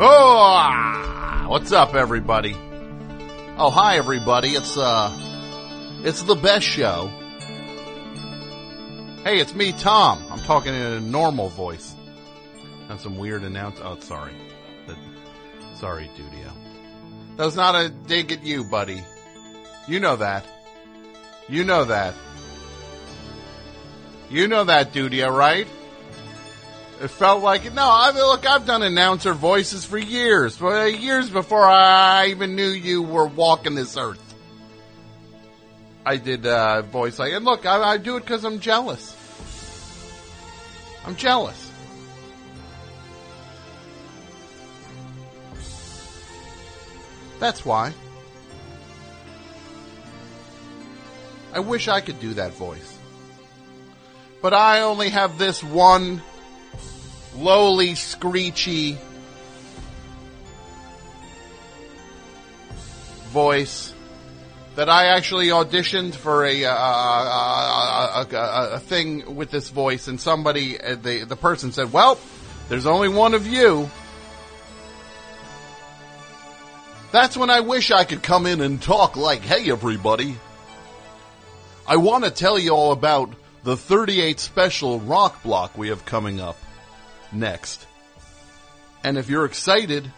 Oh, what's up, everybody? Oh, hi, everybody. It's uh, it's the best show. Hey, it's me, Tom. I'm talking in a normal voice. That's some weird announce. Oh, sorry. That, sorry, Dudio. That was not a dig at you, buddy. You know that. You know that. You know that, Dudio, right? It felt like. No, I mean, look, I've done announcer voices for years, years before I even knew you were walking this earth. I did uh, voice like, and look, I, I do it because I'm jealous. I'm jealous. That's why. I wish I could do that voice. But I only have this one lowly, screechy voice that I actually auditioned for a uh, a, a, a, a thing with this voice, and somebody, uh, the the person said, "Well, there's only one of you." That's when I wish I could come in and talk like, "Hey, everybody." I want to tell you all about the 38 special rock block we have coming up next. And if you're excited,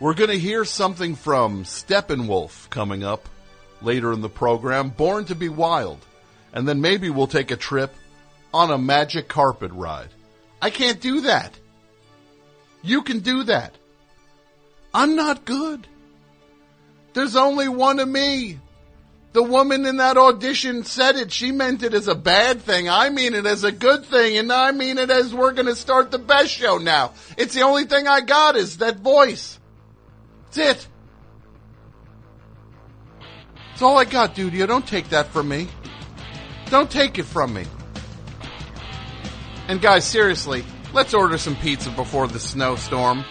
we're going to hear something from Steppenwolf coming up later in the program, Born to be Wild. And then maybe we'll take a trip on a magic carpet ride. I can't do that. You can do that. I'm not good. There's only one of me. The woman in that audition said it. She meant it as a bad thing. I mean it as a good thing. And I mean it as we're going to start the best show now. It's the only thing I got is that voice. That's it. That's all I got, dude. You don't take that from me. Don't take it from me. And guys, seriously, let's order some pizza before the snowstorm.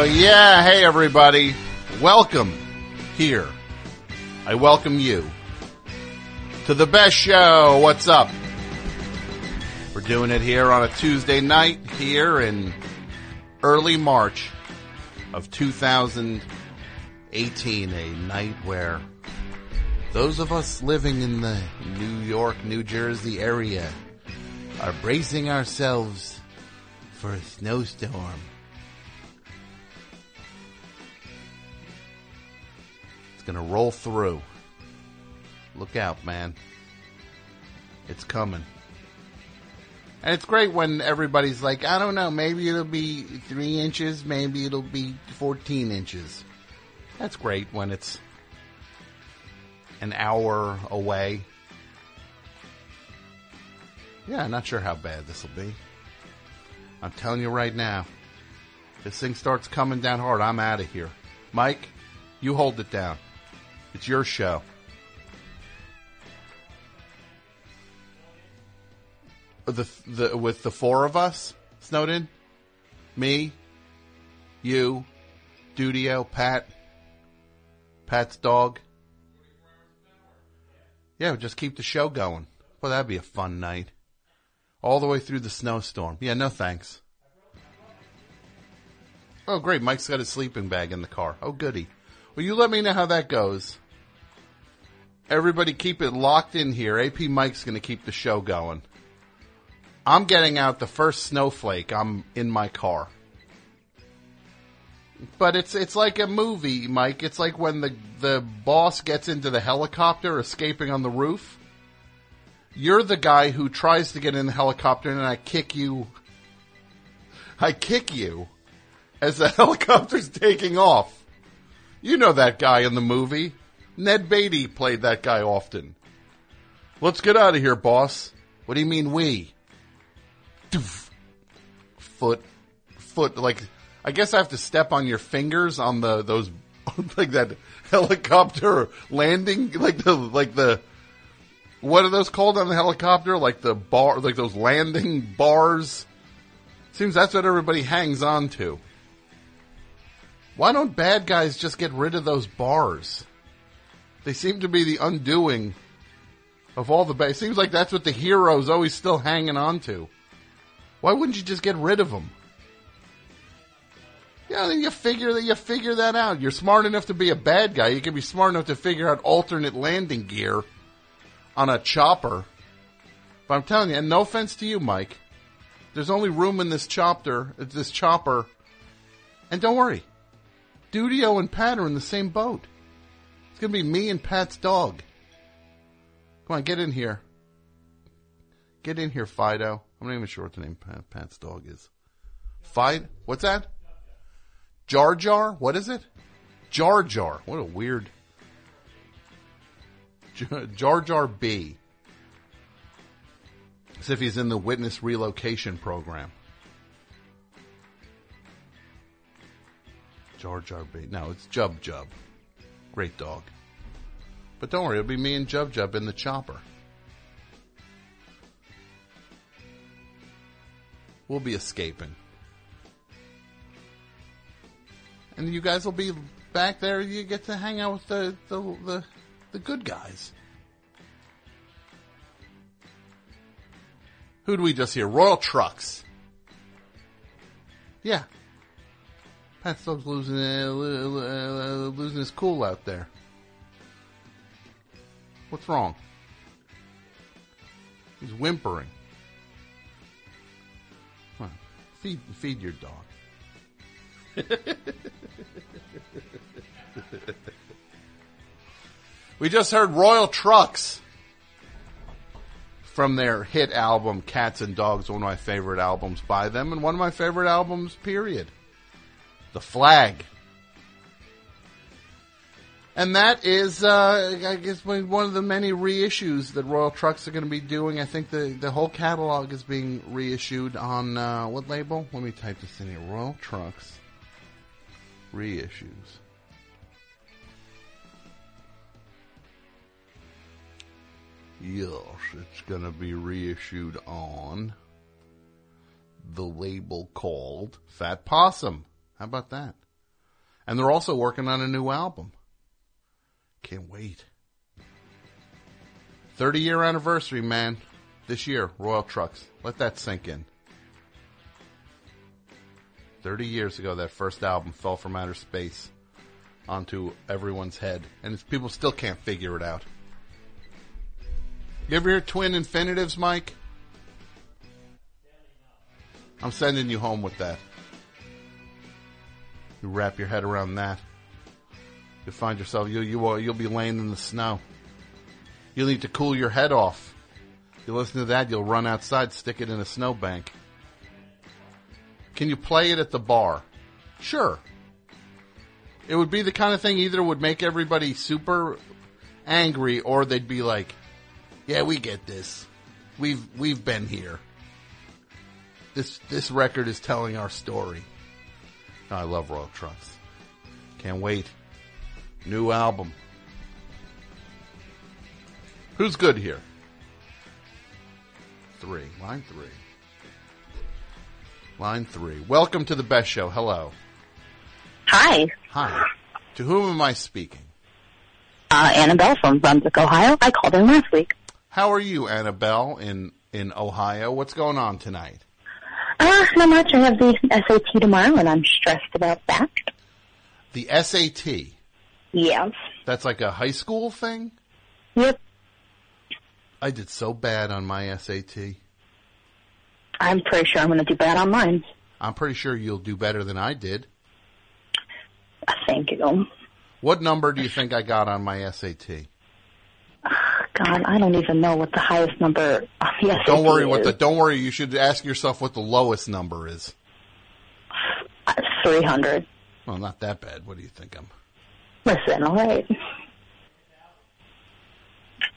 Oh, yeah. Hey, everybody. Welcome here. I welcome you to the best show. What's up? We're doing it here on a Tuesday night here in early March of 2018. A night where those of us living in the New York, New Jersey area are bracing ourselves for a snowstorm. It's gonna roll through. Look out, man. It's coming. And it's great when everybody's like, I don't know, maybe it'll be three inches, maybe it'll be 14 inches. That's great when it's an hour away. Yeah, not sure how bad this will be. I'm telling you right now, this thing starts coming down hard, I'm out of here. Mike, you hold it down. It's your show. The the with the four of us, Snowden, me, you, Dudio, Pat, Pat's dog. Yeah, just keep the show going. Well, that'd be a fun night. All the way through the snowstorm. Yeah, no thanks. Oh, great. Mike's got his sleeping bag in the car. Oh, goody. Well, you let me know how that goes. Everybody keep it locked in here. AP Mike's going to keep the show going. I'm getting out the first snowflake. I'm in my car. But it's it's like a movie, Mike. It's like when the the boss gets into the helicopter escaping on the roof. You're the guy who tries to get in the helicopter and I kick you I kick you as the helicopter's taking off. You know that guy in the movie. Ned Beatty played that guy often. Let's get out of here, boss. What do you mean we? Doof. Foot, foot, like, I guess I have to step on your fingers on the, those, like that helicopter landing, like the, like the, what are those called on the helicopter? Like the bar, like those landing bars? Seems that's what everybody hangs on to. Why don't bad guys just get rid of those bars? They seem to be the undoing of all the bad. It seems like that's what the hero's always still hanging on to. Why wouldn't you just get rid of them? Yeah, then you figure that you figure that out. You're smart enough to be a bad guy. You can be smart enough to figure out alternate landing gear on a chopper. But I'm telling you, and no offense to you, Mike, there's only room in this chopper, this chopper. And don't worry, Dudio and Pat are in the same boat. It's gonna be me and Pat's dog. Come on, get in here. Get in here, Fido. I'm not even sure what the name Pat, Pat's dog is. Fido? What's that? Jar Jar? What is it? Jar Jar. What a weird. Jar Jar B. As if he's in the witness relocation program. Jar Jar B. No, it's Jub Jub. Great dog. But don't worry, it'll be me and Jub Jub in the chopper. We'll be escaping. And you guys will be back there. You get to hang out with the, the, the, the good guys. Who do we just hear? Royal Trux. Yeah. Pat Stokes losing uh, losing his cool out there. What's wrong? He's whimpering. Feed feed your dog. we just heard Royal Trux from their hit album Cats and Dogs, one of my favorite albums by them, and one of my favorite albums, period. The Flag. And that is, uh, I guess, one of the many reissues that Royal Trux are going to be doing. I think the, the whole catalog is being reissued on, uh, what label? Let me type this in here. Royal Trux reissues. Yes, it's going to be reissued on the label called Fat Possum. How about that? And they're also working on a new album. Can't wait. 30 year anniversary, man. This year, Royal Trux. Let that sink in. 30 years ago, that first album fell from outer space onto everyone's head. And people still can't figure it out. You ever hear twin infinitives, Mike? I'm sending you home with that. You wrap your head around that. You'll find yourself, you, you, will, you'll be laying in the snow. You'll need to cool your head off. You listen to that, you'll run outside, stick it in a snowbank. Can you play it at the bar? Sure. It would be the kind of thing either would make everybody super angry or they'd be like, yeah, we get this. We've, we've been here. This, this record is telling our story. I love Royal Trux. Can't wait. New album. Who's good here? Three. Line three. Line three. Welcome to the best show. Hello. Hi, Hi. To whom am I speaking? uh, Annabelle from Brunswick, Ohio. I called in last week. How are you, Annabelle, in, in Ohio? What's going on tonight? Uh, not much. I have the SAT tomorrow, and I'm stressed about that. The SAT. Yes. That's like a high school thing? Yep. I did so bad on my SAT. I'm pretty sure I'm going to do bad on mine. I'm pretty sure you'll do better than I did. Uh, Thank you. What number do you think I got on my SAT? God, I don't even know what the highest number SAT Don't worry what is. the don't worry, you should ask yourself what the lowest number is. Uh, 300. Well, not that bad. What do you think I'm? Listen, all right.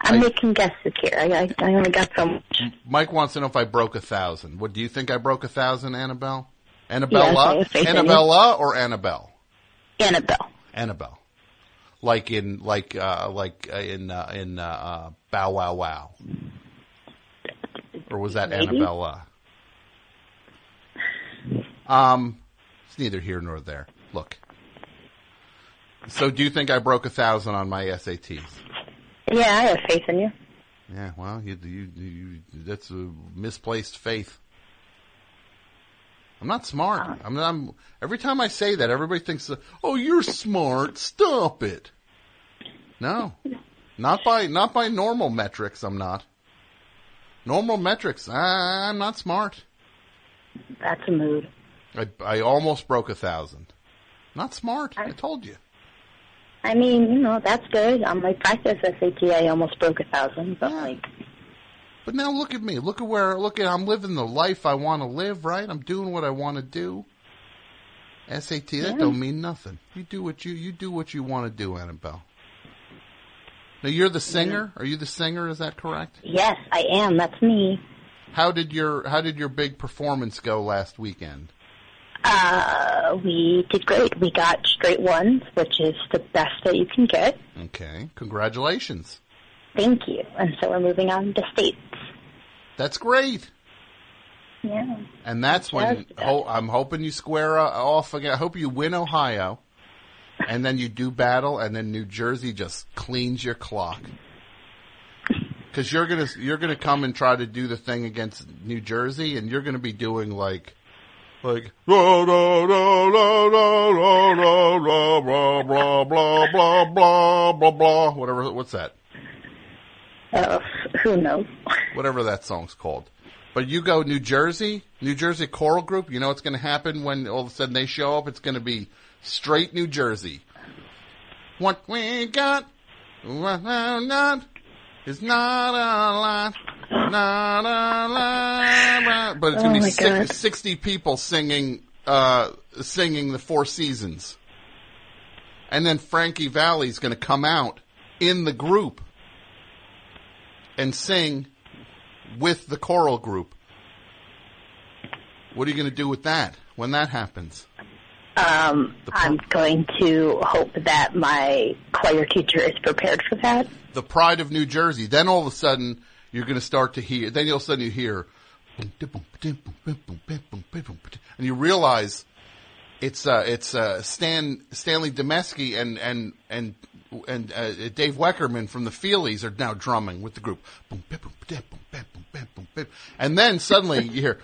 I'm I- making guesses here. I, I, I only got so much. Mike wants to know if I broke a thousand. What do you think I broke a thousand, Annabelle? Annabella? Yes, I have faith in you. Annabella or Annabelle? Annabelle. Annabelle. Like in like uh like uh, in uh, in uh, uh Bow Wow Wow. Or was that Maybe. Annabella? Um it's neither here nor there. Look. So do you think I broke a thousand on my SATs? Yeah, I have faith in you. Yeah, well, you, you, you, that's a misplaced faith. I'm not smart. Uh-huh. I'm, I'm, every time I say that, everybody thinks, oh, you're smart. Stop it. No, not by, not by normal metrics. I'm not. Normal metrics. I, I'm not smart. That's a mood. I, I almost broke a thousand. Not smart. I told you. I mean, you know, that's good. On my practice SAT, I almost broke a thousand, but Yeah. like, But now look at me. Look at where, look at, I'm living the life I want to live, right? I'm doing what I want to do. SAT, that don't mean nothing. You do what you, you do what you want to do, Annabelle. Now you're the singer? Are you the singer? Is that correct? yes, I am. That's me. How did your, how did your big performance go last weekend? Uh, we did great. We got straight ones, which is the best that you can get. Okay. Congratulations. Thank you. And so we're moving on to states. That's great. Yeah. And that's when Yes. ho- I'm hoping you square uh, off again. I hope you win Ohio, and then you do battle, and then New Jersey just cleans your clock. Because you're gonna you're gonna come and try to do the thing against New Jersey, and you're gonna be doing like like blah blah blah blah blah blah blah blah blah blah blah blah blah blah whatever what's that Uh, who knows? whatever that song's called. But you go New Jersey, New Jersey Choral Group. You know what's going to happen when all of a sudden they show up? It's going to be straight New Jersey. What we got, what not, is not a lot, not a lot. But it's going Oh to my be six, 60 people singing, uh, singing the Four Seasons. And then Frankie Valli's going to come out in the group and sing with the choral group. What are you going to do with that when that happens? Um, The I'm going to hope that my choir teacher is prepared for that. The pride of New Jersey. Then all of a sudden you're going to start to hear. Then all of a sudden you hear, and you realize it's uh, it's uh, Stan Stanley Demeski and and and and uh, Dave Weckerman from the Feelies are now drumming with the group. And then suddenly you hear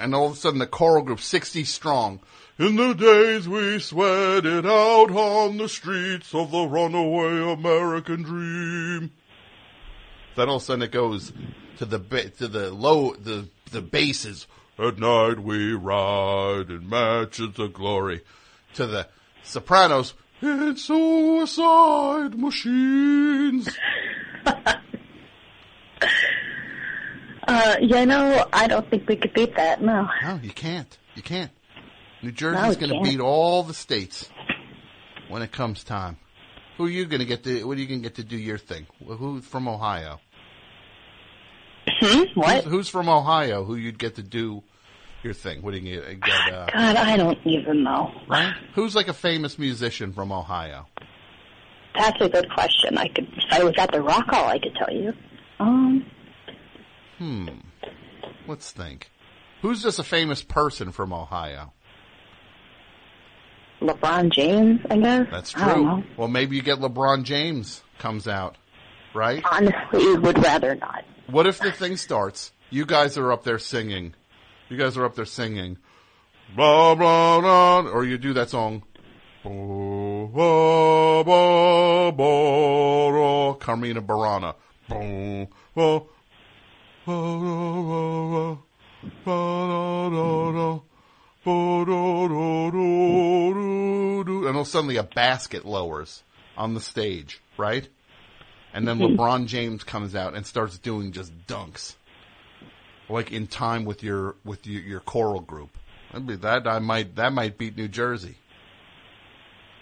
and all of a sudden the choral group, 60 strong. In the days we sweated out on the streets of the runaway American dream. Then all of a sudden it goes to the to the low the the basses. At night we ride in matches of glory. To the sopranos. It's suicide machines. Uh, you know, I don't think we could beat that. No. No, you can't. You can't. New No, Jersey's you going to beat all the states when it comes time. Who are you going to get to? What are you going to get to do your thing? Wh- Who's from Ohio? Hmm? What? Who's, who's from Ohio? Who you'd get to do your thing? What do you get? get uh, God, I don't even know. right? Who's like a famous musician from Ohio? That's a good question. I could, if I was at the Rock Hall, I could tell you. Um, Hmm. Let's think. Who's just a famous person from Ohio? LeBron James, I guess. That's true. Well, maybe you get LeBron James comes out, right? Honestly, would rather not. What if the thing starts? You guys are up there singing. You guys are up there singing. Blah, blah, blah, or you do that song. Carmina Burana. Ba, ba, ba, ra, ra, ra, ba, ra, ra, ra, ba, ra, ra, ra, ra, ra. And then suddenly a basket lowers on the stage, right? And then LeBron James comes out and starts doing just dunks, like in time with your with your, your choral group. That'd be that I might that might beat New Jersey.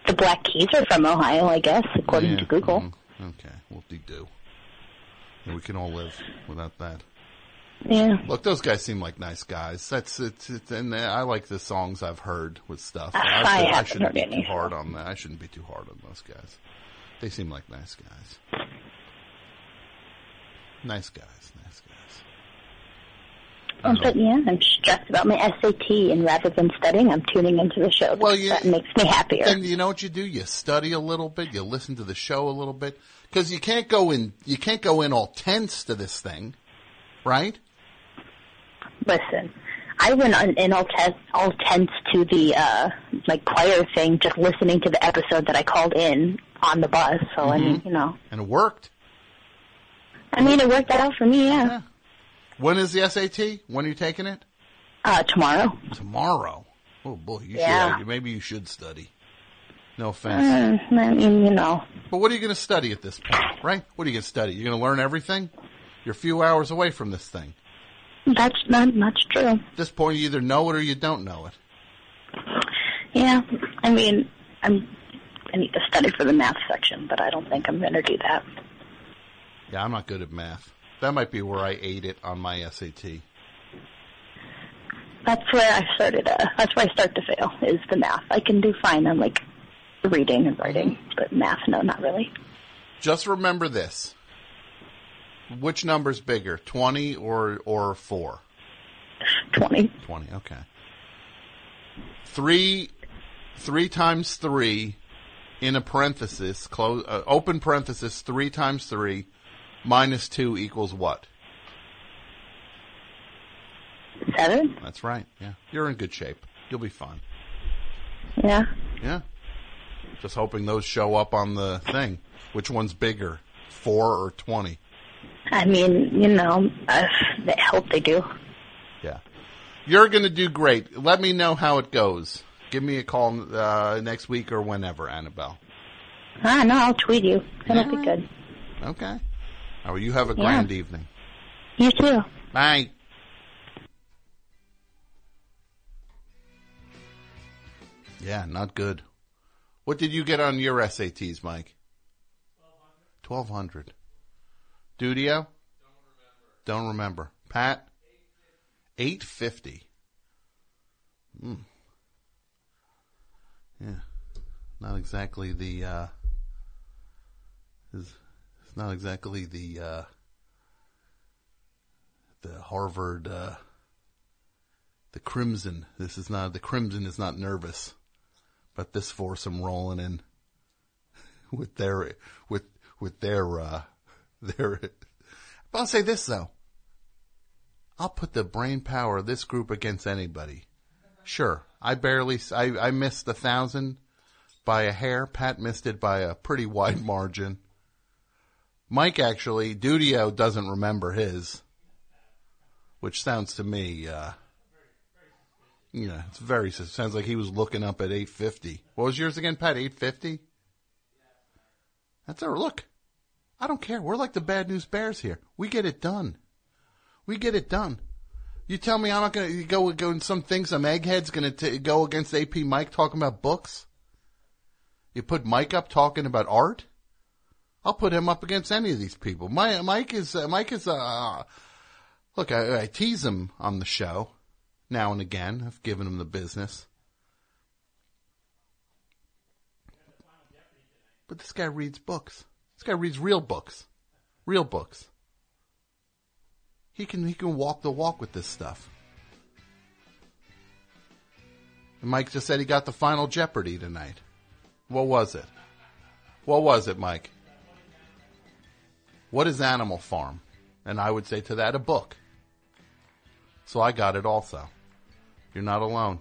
The Black Keys are from Ohio, I guess, according Yeah, to Google. mhm, Okay, de do. We can all live without that. Yeah. Look, those guys seem like nice guys. That's it's, it's and I like the songs I've heard with stuff. I should, I haven't shouldn't be any. too hard on that. I shouldn't be too hard on those guys. They seem like nice guys. Nice guys, nice guys. Um, but yeah, I'm stressed about my SAT, and rather than studying, I'm tuning into the show. Well, yeah, that makes me happier. And you know what you do? You study a little bit. You listen to the show a little bit because you can't go in. You can't go in all tense to this thing, right? Listen, I went on, in all tense, all tense to the uh, like choir thing, just listening to the episode that I called in on the bus. So I mean, Mm-hmm. you know, And it worked. I mean, it worked out for me. Yeah. Yeah. When is the SAT? When are you taking it? Uh, tomorrow. Tomorrow. Oh boy, you Yeah. should. Maybe you should study. No offense. Uh, I mean, you know, But what are you going to study at this point, right? What are you going to study? You're going to learn everything? You're a few hours away from this thing. that's not that's true. At this point, you either know it or you don't know it. Yeah. I mean, I'm. I need to study for the math section, but I don't think I'm going to do that. Yeah, I'm not good at math. That might be where I ate it on my SAT. That's where I started. Uh, that's where I start to fail. Is the math? I can do fine on like reading and writing, but math, no, not really. Just remember this. Which number's bigger, 20 or, or 4? Twenty. 20, okay. 3, 3 times 3 in a parenthesis, close, uh, open parenthesis, 3 times 3 minus 2 equals what? Seven. That's right, yeah. You're in good shape. You'll be fine. Yeah. Yeah. Just hoping those show up on the thing. Which one's bigger, 4 or 20? I mean, you know, uh, I hope they do. Yeah. You're going to do great. Let me know how it goes. Give me a call uh, next week or whenever, Annabelle. Ah, no, I'll tweet you. That'll be good. Okay. Oh, you have a Yeah. grand evening. You too. Bye. Yeah, not good. What did you get on your SATs, Mike? 1200. 1200. Dudio? Don't remember. Pat? 850. Hmm. Yeah. Not exactly the, uh, his, not exactly the uh, the Harvard uh, the Crimson. This is not the Crimson is not nervous, but this foursome rolling in with their with with their uh, their. But I'll say this though. I'll put the brain power of this group against anybody. Sure, I barely I I missed a thousand by a hair. Pat missed it by a pretty wide margin. Mike actually, Dudio doesn't remember his, which sounds to me, uh, yeah, it's very, sounds like he was looking up at 850. What was yours again, Pat? 850? That's our look. I don't care. We're like the bad news bears here. We get it done. We get it done. You tell me I'm not going to go go in some things. Some egghead's going to go against AP Mike talking about books. You put Mike up talking about art. I'll put him up against any of these people. My, Mike is uh, Mike is uh, look. I, I tease him on the show now and again. I've given him the business. But this guy reads books. This guy reads real books. Real books. He can he can walk the walk with this stuff. And Mike just said he got the final Jeopardy tonight. What was it? What was it, Mike? What is Animal Farm? And I would say to that a book. So I got it also. You're not alone.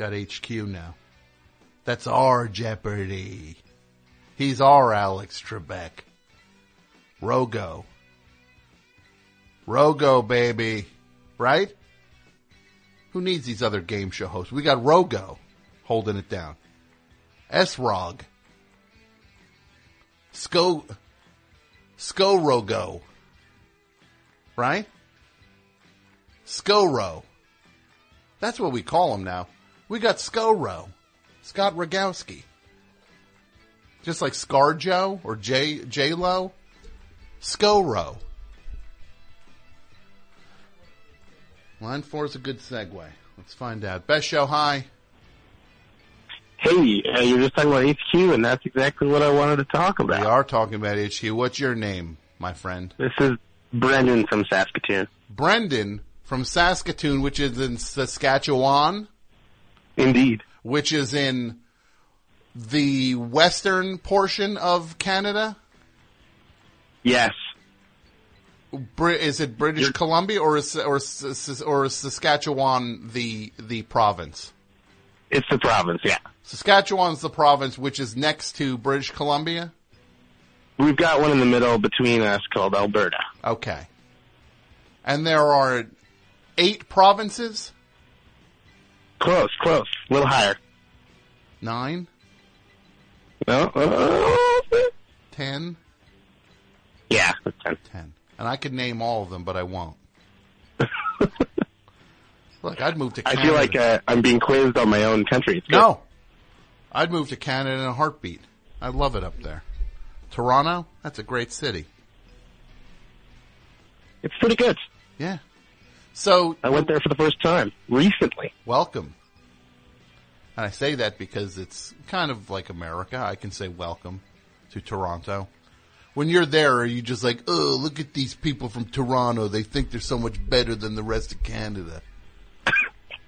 Got HQ now. That's our Jeopardy. He's our Alex Trebek. Rogo. Rogo, baby. Right? Who needs these other game show hosts? We got Rogo holding it down. S-Rog. Sko, Skorogo. Right? Skoro. That's what we call him now. We got Skoro. Scott Rogowski. Just like Scar Scarjo or J J Lo. Skoro. Line four is a good segue. Let's find out. Best show hi. Hey, uh, you're just talking about HQ, and that's exactly what I wanted to talk about. We are talking about HQ. What's your name, my friend? This is Brendan from Saskatoon. Brendan from Saskatoon, which is in Saskatchewan, Indeed. which is in the western portion of Canada. Yes. Bri- Is it British Columbia or is or or is Saskatchewan the the province? It's the province, yeah. Saskatchewan's the province which is next to British Columbia. We've got one in the middle between us called Alberta. Okay. And there are eight provinces, Close, close. A little higher. nine, No? Uh, ten, yeah, 10. ten. And I could name all of them, but I won't. Look, I'd move to I feel like uh, I'm being quizzed on my own country. No. I'd move to Canada in a heartbeat. I love it up there. Toronto, that's a great city. It's pretty good. Yeah. So I went there for the first time recently. welcome. And I say that because it's kind of like America. I can say welcome to Toronto. When you're there, are you just like, oh, look at these people from Toronto. They think they're so much better than the rest of Canada.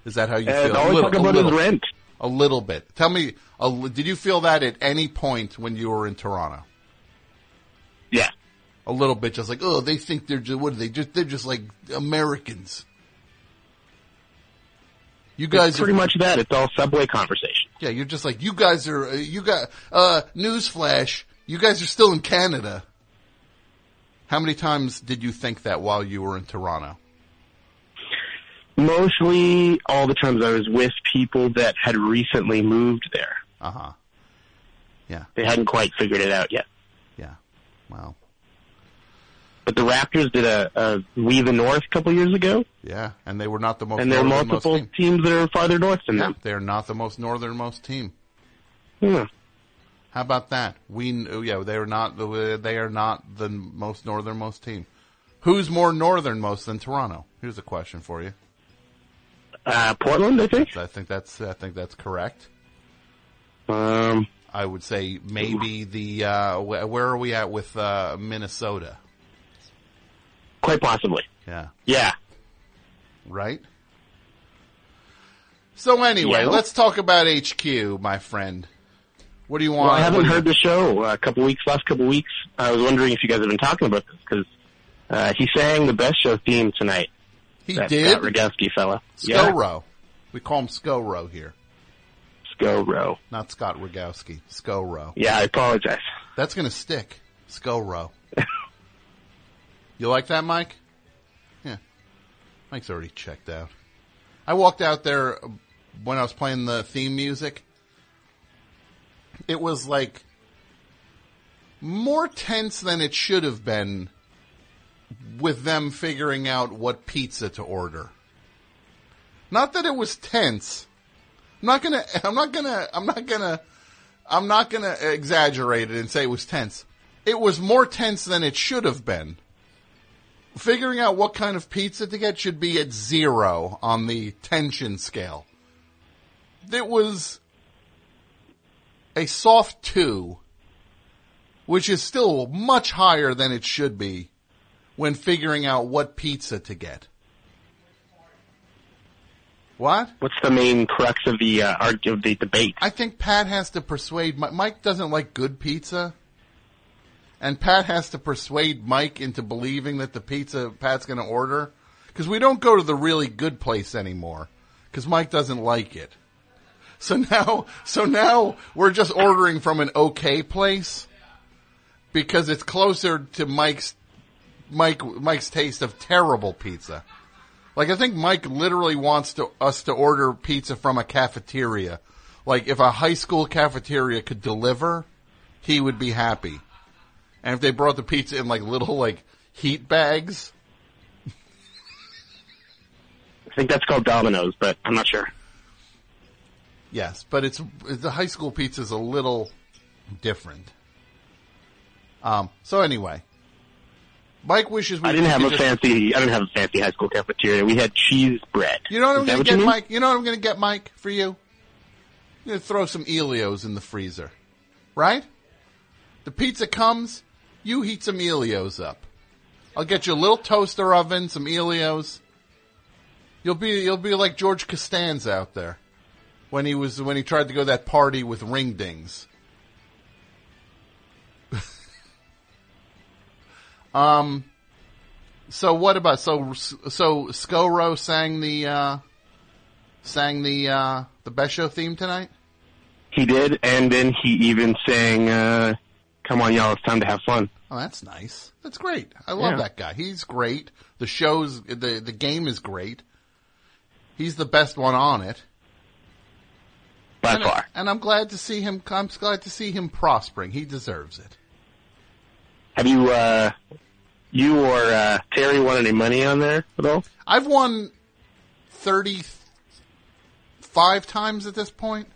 Is that how you And feel? all a we little, talk a about is rent. A little bit. Tell me, a did you feel that at any point when you were in Toronto? Yeah. A little bit, just like, oh, they think they're just, what are they? Just they're just like Americans. You guys It's pretty are, much that. It's all subway conversation. yeah, you're just like you guys are. Uh, you got uh, newsflash. You guys are still in Canada. How many times did you think that while you were in Toronto? Mostly all the times I was with people that had recently moved there. Uh huh. Yeah. They hadn't quite figured it out yet. Yeah. Wow. But the Raptors did a, a We the North a couple years ago, Yeah, and they were not the most. and there are multiple team. teams that are farther north than Yeah, them. they're not the most northernmost team. Yeah. How about that? We yeah, they are not the they are not the most northernmost team. Who's more northernmost than Toronto? Here's a question for you. Uh, Portland, I think. I think that's I think that's correct. Um, I would say maybe the uh, where are we at with uh, Minnesota? Quite possibly. Yeah, Yeah. right. So anyway, Yeah. let's talk about HQ, my friend. What do you want? Well, I haven't what do you- heard the show uh, a couple weeks, last couple weeks. I was wondering if you guys have been talking about this because uh, he sang the best show theme tonight. He that did. Scott Rogowski fella. Yeah. We call him Scoro here, Scoro. not Scott Rogowski. Scoro. Yeah, I apologize. That's gonna stick. Scoro. you like that, Mike? Yeah. Mike's already checked out. I walked out there when I was playing the theme music. It was like more tense than it should have been with them figuring out what pizza to order. Not that it was tense. I'm not gonna, I'm not gonna, I'm not gonna, I'm not gonna exaggerate it and say it was tense. It was more tense than it should have been. Figuring out what kind of pizza to get should be at zero on the tension scale. It was a soft two, which is still much higher than it should be when figuring out what pizza to get. What? What's the main crux of the uh, of the debate? I think Pat has to persuade Mike. Mike doesn't like good pizza. And Pat has to persuade Mike into believing that the pizza Pat's going to order. Because we don't go to the really good place anymore. Because Mike doesn't like it. So now, so now we're just ordering from an okay place. Because it's closer to Mike's, Mike, Mike's taste of terrible pizza. Like I think Mike literally wants to, us to order pizza from a cafeteria. Like if a high school cafeteria could deliver, he would be happy. And if they brought the pizza in like little like heat bags, I think that's called Domino's, but I'm not sure. yes, but it's the high school pizza is a little different. Um. So anyway, Mike wishes we I didn't have a just- fancy. I didn't have a fancy high school cafeteria. We had cheese bread. You know what I'm going to get, you? Mike? You know what I'm going to get, Mike, for you? I'm going to throw some Ellio's in the freezer. Right? The pizza comes, you heat some Ellio's up. I'll get you a little toaster oven, some Ellio's. You'll be you'll be like George Costanza out there when he was when he tried to go to that party with ring dings. um so what about so so Scoro sang the uh sang the uh the best show theme tonight? He did, and then he even sang, uh, "Come on, y'all, it's time to have fun." Oh, that's nice. That's great. I love Yeah. that guy. He's great. The show's the the game is great. He's the best one on it. By and, far. and I'm glad to see him. I'm glad to see him prospering. He deserves it. Have you, uh, you or uh, Terry won any money on there at all? I've won thirty five times at this point.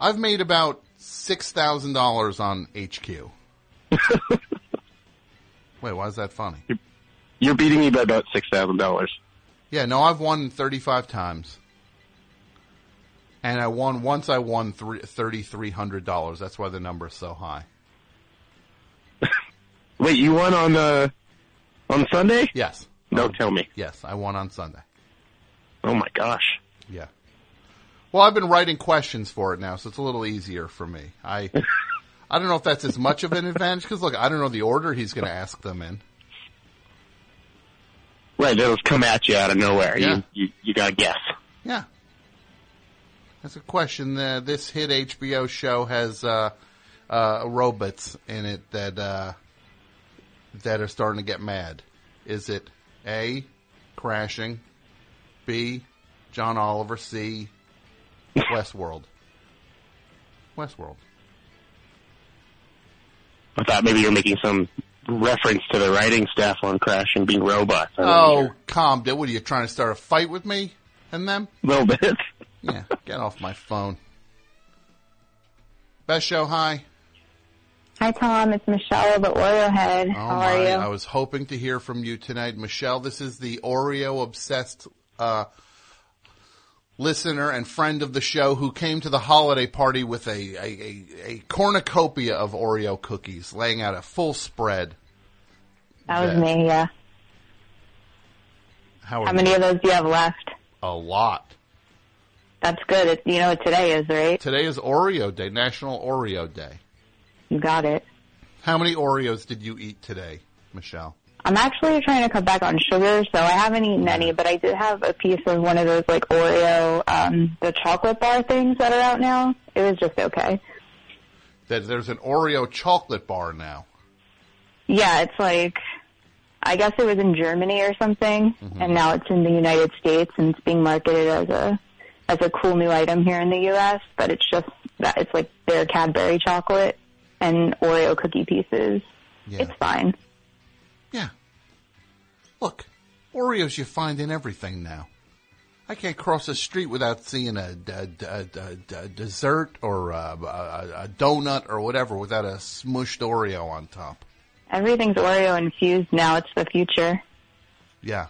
I've made about six thousand dollars on HQ. Wait, why is that funny? You're beating me by about six thousand dollars. Yeah, no, I've won 35 times. And I won, once I won three- $3,300. That's why the number is so high. Wait, you won on uh, on Sunday? Yes. Don't tell me. Yes, I won on Sunday. Oh my gosh. Yeah. Well, I've been writing questions for it now, so it's a little easier for me. I I don't know if that's as much of an advantage because look, I don't know the order he's going to ask them in. Right, it'll come at you out of nowhere. Yeah. You, you you gotta guess. Yeah. That's a question. Uh, this hit HBO show has uh, uh, robots in it that uh, that are starting to get mad. Is it A, crashing, B, John Oliver, C, Westworld? Westworld. I thought maybe you're making some reference to the writing staff on Crash and being robots. I Oh, know. calm down. What are you trying to start a fight with me and them? a little bit. Yeah, get off my phone. Best show, hi. Hi, Tom. It's Michelle, the Oreo head. Oh How my! are you? I was hoping to hear from you tonight, Michelle. This is the Oreo obsessed uh, listener and friend of the show who came to the holiday party with a a, a, a cornucopia of Oreo cookies, laying out a full spread. that was me, yeah. How, How many you? of those do you have left? A lot. That's good. It, you know what today is, right? Today is Oreo Day, National Oreo Day. You got it. How many Oreos did you eat today, Michelle? I'm actually trying to cut back on sugar, so I haven't eaten any, but I did have a piece of one of those like Oreo, um, the chocolate bar things that are out now. It was just okay. That there's an Oreo chocolate bar now. Yeah, it's like, I guess it was in Germany or something, and now it's in the United States and it's being marketed as a, as a cool new item here in the U.S., but it's just that it's like their Cadbury chocolate and Oreo cookie pieces. Yeah. It's fine. Look, Oreos you find in everything now. I can't cross the street without seeing a, a, a, a- dessert or a, a, a donut or whatever without a smushed Oreo on top. Everything's Oreo infused now. It's the future. Yeah.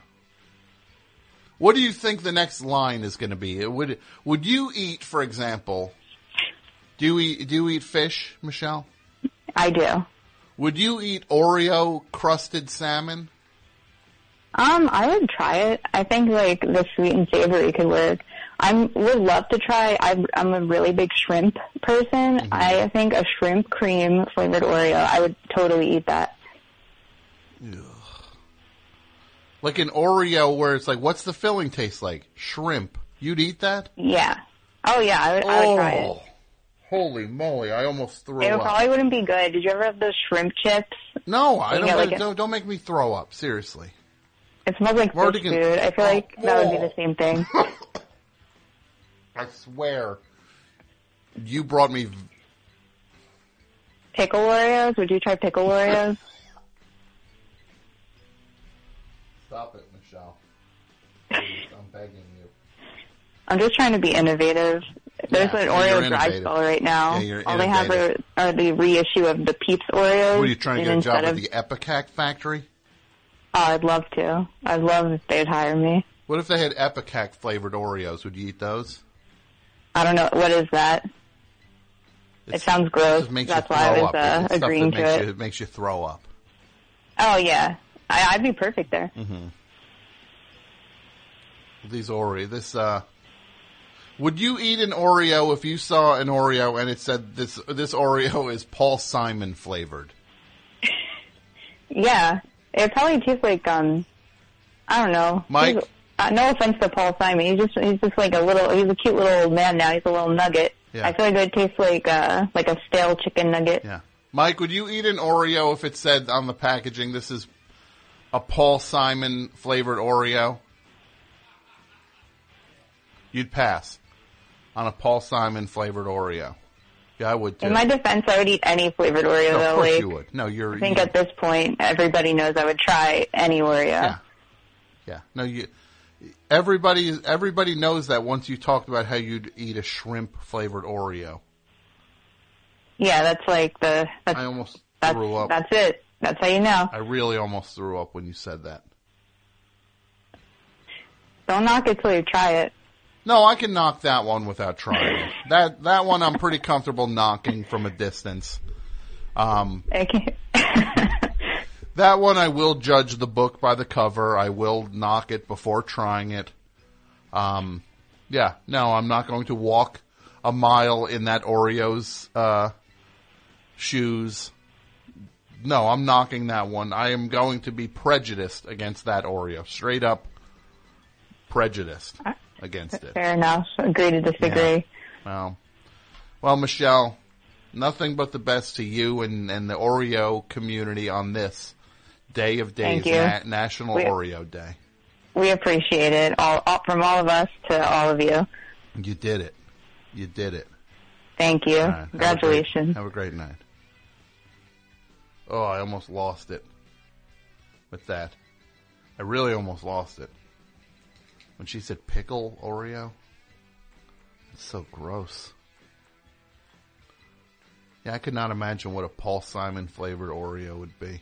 What do you think the next line is going to be? Would would you eat, for example? Do you eat do you eat fish, Michelle? I do. Would you eat Oreo crusted salmon? Um, I would try it. I think like the sweet and savory could work. I would love to try. I'm, I'm a really big shrimp person. I think a shrimp cream flavored Oreo. I would totally eat that. Like an Oreo where it's like, what's the filling taste like? Shrimp. You'd eat that? Yeah. Oh yeah, I would. I would try it. Oh, Holy moly! I almost threw It up. It probably wouldn't be good. Did you ever have those shrimp chips? no, I don't, get like don't. Don't make me throw up. Seriously. It smells like We're fish food. I feel oh. like that would be Oh. the same thing. I swear. You brought me. Pickle Oreos? Would you try pickle Oreos? Stop it, Michelle. Please, I'm begging you. I'm just trying to be innovative. There's Yeah, an Oreo dry innovative. spell right now. Yeah, you're All they have are, are the reissue of the Peeps Oreos. What are you trying to and get a job at the Ipecac factory? Oh, I'd love to. I'd love if they'd hire me. What if they had Ipecac flavored Oreos? Would you eat those? I don't know. What is that? it sounds gross. Makes That's why I was uh, It's agreeing to makes it. you, it makes you throw up. Oh, yeah. I, I'd be perfect there. Mm-hmm. These Oreo, this uh, would you eat an Oreo if you saw an Oreo and it said this this Oreo is Paul Simon flavored? Yeah. It probably tastes like, um, I don't know. Mike? Uh, no offense to Paul Simon. He's just, he's just like a little, he's a cute little old man now. He's a little nugget. Yeah. I feel like it would taste like, uh, like a stale chicken nugget. Yeah. Mike, would you eat an Oreo if it said on the packaging this is a Paul Simon flavored Oreo? You'd pass on a Paul Simon flavored Oreo. Yeah, I would too. In my defense, I would eat any flavored Oreo No, of course like, you would. No, you're. I think you- at this point, everybody knows I would try any Oreo. Yeah. Yeah. No, you. Everybody, everybody knows that once you talked about how you'd eat a shrimp flavored Oreo. Yeah, that's like the, that's, I almost that's, threw up. that's it. That's how you know. I really almost threw up when you said that. Don't knock it till you try it. No, I can knock that one without trying. it. that that one I'm pretty comfortable knocking from a distance. Um, Okay. that one I will judge the book by the cover. I will knock it before trying it. Um, Yeah, no, I'm not going to walk a mile in that Oreo's uh, shoes. No, I'm knocking that one. I am going to be prejudiced against that Oreo. Straight up prejudiced against it. Fair enough. Agree to disagree. Well, well, Michelle, nothing but the best to you and, and the Oreo community on this day of days. Na- National We- Oreo Day. We appreciate it, all, all from all of us to all of you. You did it. You did it. Thank you. Right. Have a great- Congratulations. Have a great night. Oh, I almost lost it with that. I really almost lost it. When she said pickle Oreo, it's so gross. Yeah, I could not imagine what a Paul Simon flavored Oreo would be.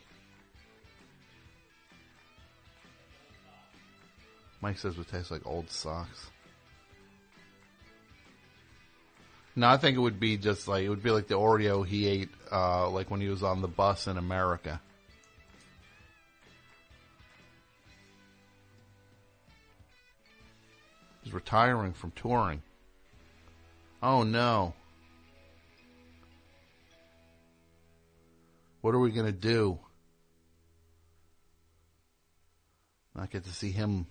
Mike says it would taste like old socks. No, I think it would be just like it would be like the Oreo he ate, uh, like when he was on the bus in America. He's retiring from touring. Oh no. What are we gonna do? Not get to see him.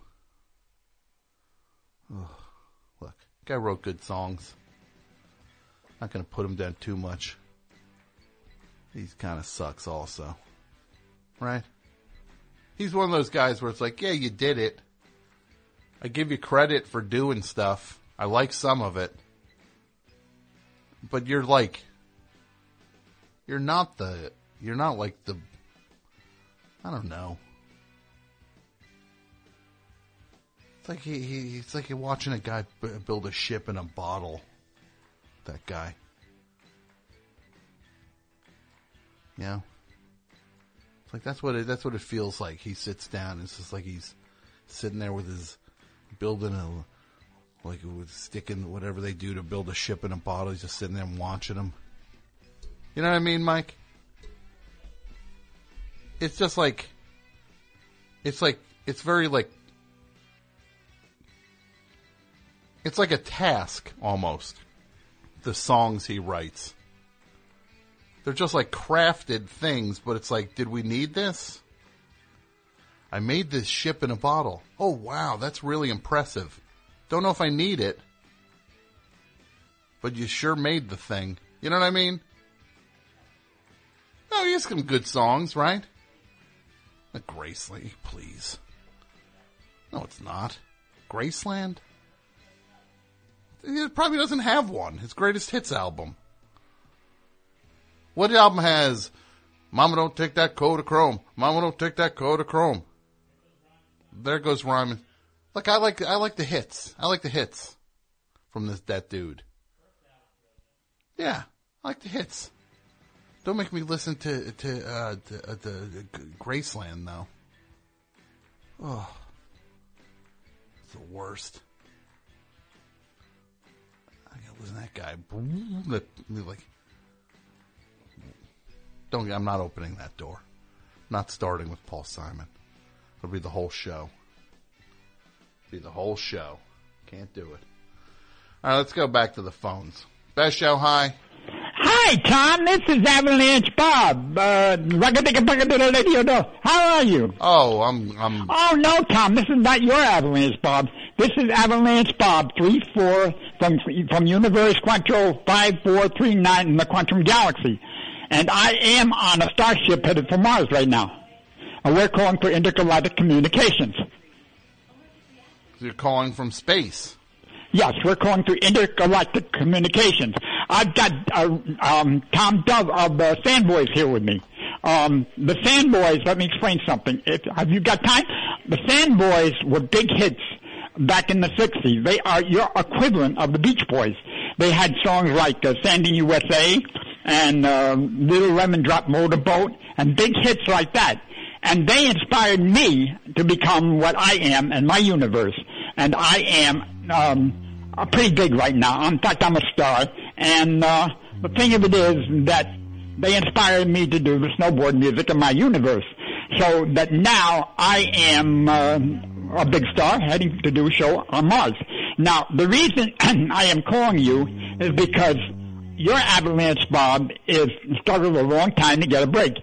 Ugh. Look, guy wrote good songs. Not going to put him down too much. He kind of sucks also. Right? He's one of those guys where it's like, yeah, you did it. I give you credit for doing stuff. I like some of it. But you're like, you're not the, you're not like the, I don't know. It's like he, he it's like you're watching a guy b- build a ship in a bottle. That guy. Yeah. It's like that's what it, that's what it feels like. He sits down. It's just like he's sitting there with his building a like with sticking whatever they do to build a ship in a bottle. He's just sitting there and watching them. You know what I mean, Mike? It's just like it's like it's very like it's like a task almost. The songs he writes. They're just like crafted things, but it's like, did we need this? I made this ship in a bottle. Oh wow, that's really impressive. Don't know if I need it, but you sure made the thing. You know what I mean? Oh, he has some good songs, right? Graceland, please. No, it's not. Graceland? It probably doesn't have one. His greatest hits album. What album has Mama Don't Take That Coat of Chrome? Mama Don't Take That Kodachrome. There goes rhyming. Look, I like I like the hits. I like the hits from this that dude. Yeah, I like the hits. Don't make me listen to to uh, to, uh, the Graceland though. Oh, it's the worst. I gotta listen to that guy. Like, don't. I'm not opening that door. Not starting with Paul Simon. It'll be the whole show. Be the whole show. Can't do it. All right, let's go back to the phones. Best show, hi. Hi, Tom. This is Avalanche Bob. Uh. How are you? Oh, I'm, I'm. Oh no, Tom. This is not your Avalanche Bob. This is Avalanche Bob three four from from Universe Quattro five four three nine in the Quantum Galaxy, and I am on a starship headed for Mars right now. And we're calling for intergalactic communications. You're calling from space. Yes, we're calling for intergalactic communications. I've got uh, um, Tom Dove of the Sandboys here with me. Um, the Sandboys, let me explain something. If, have you got time? The Sandboys were big hits back in the 60s. They are your equivalent of the Beach Boys. They had songs like uh, Sandy USA and uh, Little Lemon Drop Motorboat and big hits like that. And they inspired me to become what I am in my universe. And I am um, pretty big right now. In fact, I'm a star. And uh, the thing of it is that they inspired me to do the snowboard music in my universe. So that now I am uh, a big star heading to do a show on Mars. Now, the reason I am calling you is because your Avalanche Bob is struggled a long time to get a break.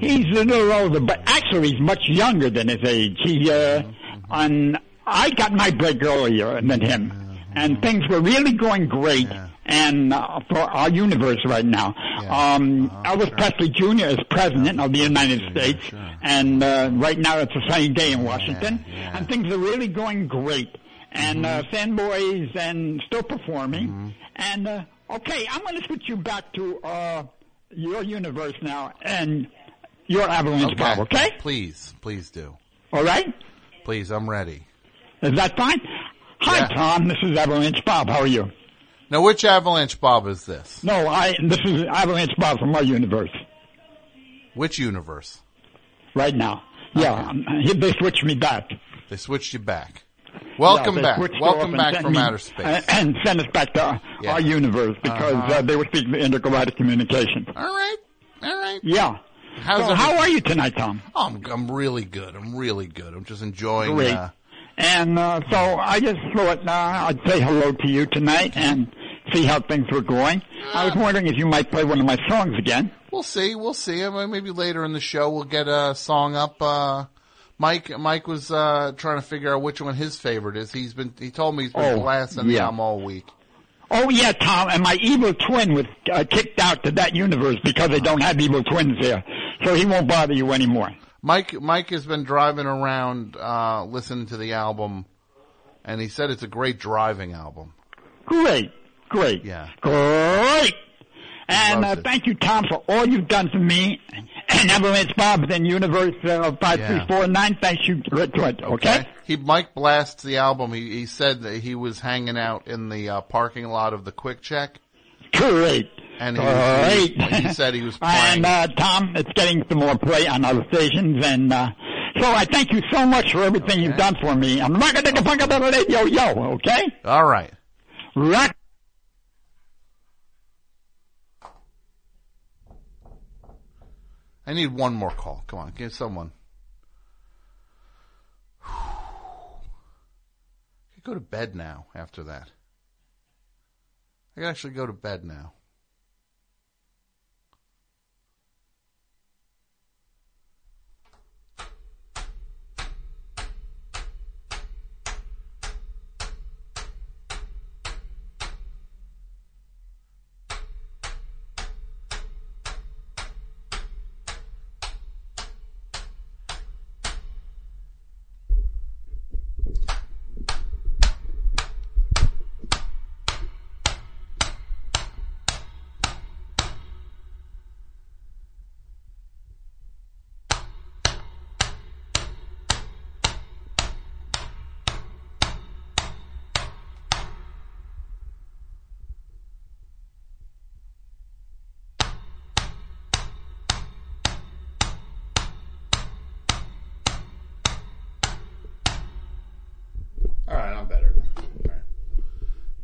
He's a little older, but actually he's much younger than his age. He, uh, on, I got my break earlier than him, and things were really going great. And uh, for our universe right now, um, Elvis Presley Jr. is president of the United States, and uh, right now it's a sunny day in Washington, and things are really going great. And uh, Sandboys and still performing. And uh, okay, I'm going to switch you back to uh, your universe now. And your Avalanche Bob. Okay? Please, please do. All right? Please, I'm ready. Is that fine? Hi, Tom. This is Avalanche Bob. How are you? Now, which Avalanche Bob is this? No, I. This is Avalanche Bob from our universe Which universe? right now. Yeah, um, they switched me back. They switched you back. Welcome Yeah, back. Welcome back from me- outer space. And, and sent us back to Yeah. our universe because Uh-huh. uh, they were speaking intergalactic communication. All right. All right. Yeah. How's so how are you tonight, Tom? Oh, I'm, I'm really good. I'm really good. I'm just enjoying. Great. Uh, And uh, so I just thought uh, I'd say hello to you tonight and see how things were going. I was wondering if you might play one of my songs again. we'll see. We'll see. I mean, Maybe later in the show we'll get a song up. Uh, Mike, Mike was uh, trying to figure out which one his favorite is. He's been. He told me he's been Oh, blasting yeah. album all week. Oh yeah, Tom, and my evil twin was uh, kicked out to that universe because they don't have evil twins there, so he won't bother you anymore. Mike, Mike has been driving around uh, listening to the album, and he said it's a great driving album. Great, great, Yeah. great. And uh, thank you, Tom, for all you've done for me and Avalanche Bob and Universe uh, five three Yeah. four. Thank you for it. Okay. He Mike blasts the album. He he said that he was hanging out in the uh, parking lot of the QuickChek, Great. and he, Great. he, he said he was playing. And uh, Tom, it's getting some more play on other stations, and uh, so I thank you so much for everything you've done for me. I'm not gonna punk about it, yo yo. Okay. All right. Rock. I need one more call. Come on, get someone. I could go to bed now after that. I can actually go to bed now.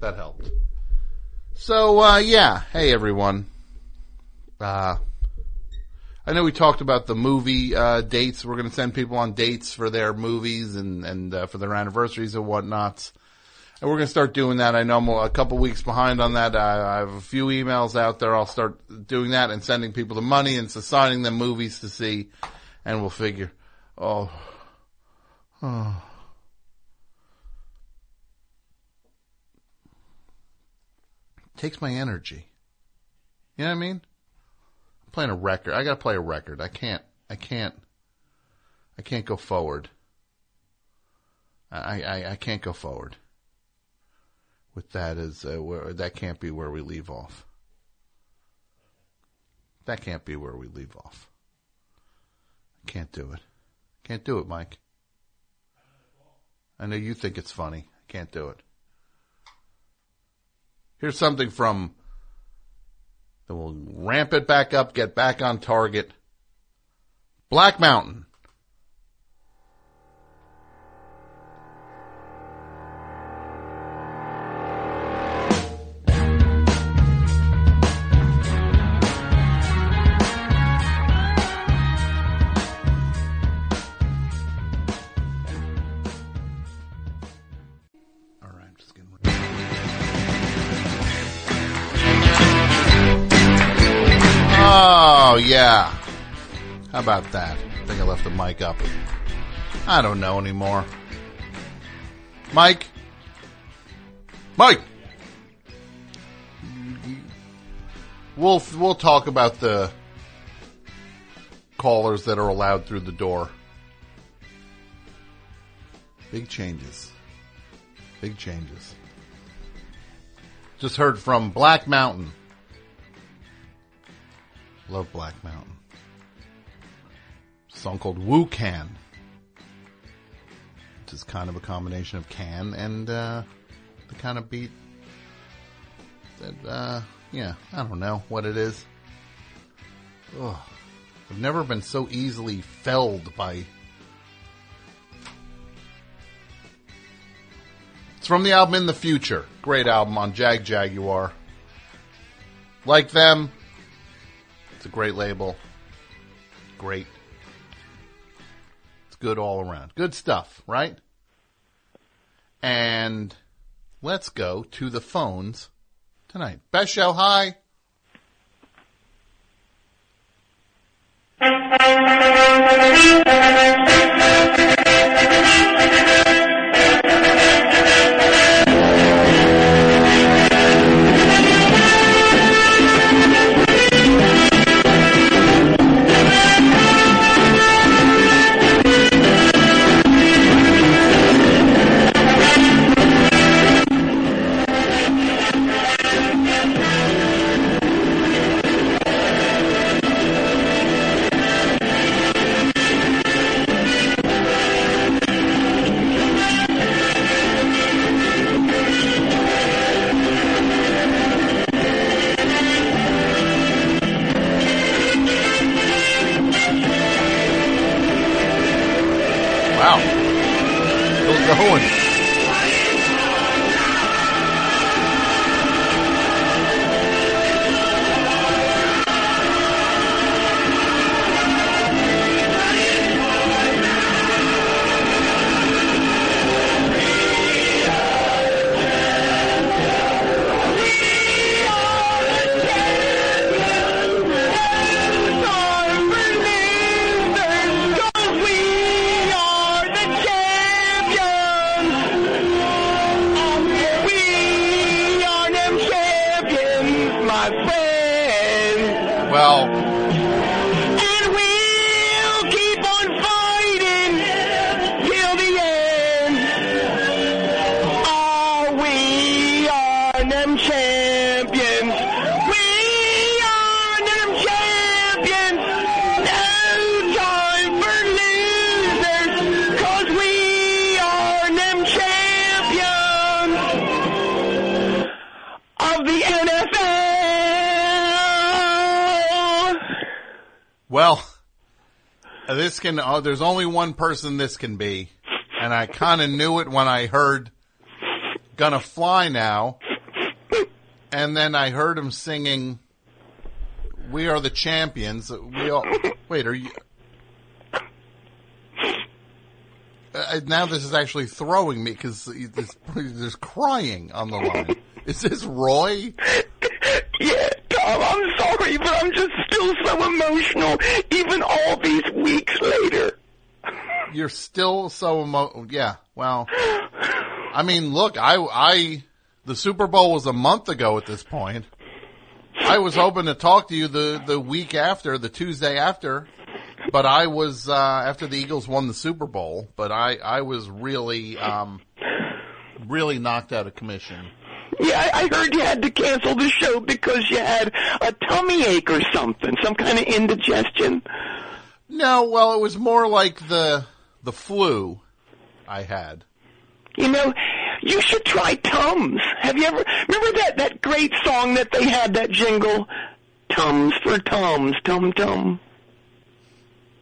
That helped. So, uh, yeah. Hey, everyone. Uh, I know we talked about the movie, uh, dates. We're going to send people on dates for their movies and, and, uh, for their anniversaries and whatnots. And we're going to start doing that. I know I'm a couple weeks behind on that. I, I have a few emails out there. I'll start doing that and sending people the money and assigning them movies to see. And we'll figure, oh, oh. Takes my energy. You know what I mean? I'm playing a record. I gotta play a record. I can't, I can't, I can't go forward. I, I, I can't go forward. With that is, uh, where, that can't be where we leave off. That can't be where we leave off. I can't do it. Can't do it, Mike. I know you think it's funny. I can't do it. Here's something from then we'll ramp it back up, get back on target. Black Mountain. How about that? I think I left the mic up. I don't know anymore. Mike? Mike! We'll, we'll talk about the callers that are allowed through the door. Big changes. Big changes. Just heard from Black Mountain. Love Black Mountain. Song called Wucan. Which is kind of a combination of can and uh, the kind of beat that, uh, yeah, I don't know what it is. Ugh. I've never been so easily felled by. It's from the album In the Future. Great album on Jagjaguwar. Like them. It's a great label. Great. Good all around. Good stuff, right? And let's go to the phones tonight. Best show, hi. Wow. Uh, there's only one person this can be. And I kind of knew it when I heard Gonna Fly Now. And then I heard him singing, We Are the Champions. We all, wait, are you, uh, now this is actually throwing me because there's crying on the line. Is this Roy? Yeah, I'm sorry, but I'm just still so emotional, even all these weeks later. You're still so emo- yeah. Well, I mean, look, I, I, the Super Bowl was a month ago at this point. I was hoping to talk to you the, the week after, the Tuesday after, but I was, uh, after the Eagles won the Super Bowl, but I, I was really, um, really knocked out of commission. Yeah, I, I heard you had to cancel the show because you had a tummy ache or something, some kind of indigestion. No, well, it was more like the, the flu I had. You know, you should try Tums. Have you ever remember that that great song that they had that jingle? Tums for Tums, Tum Tum.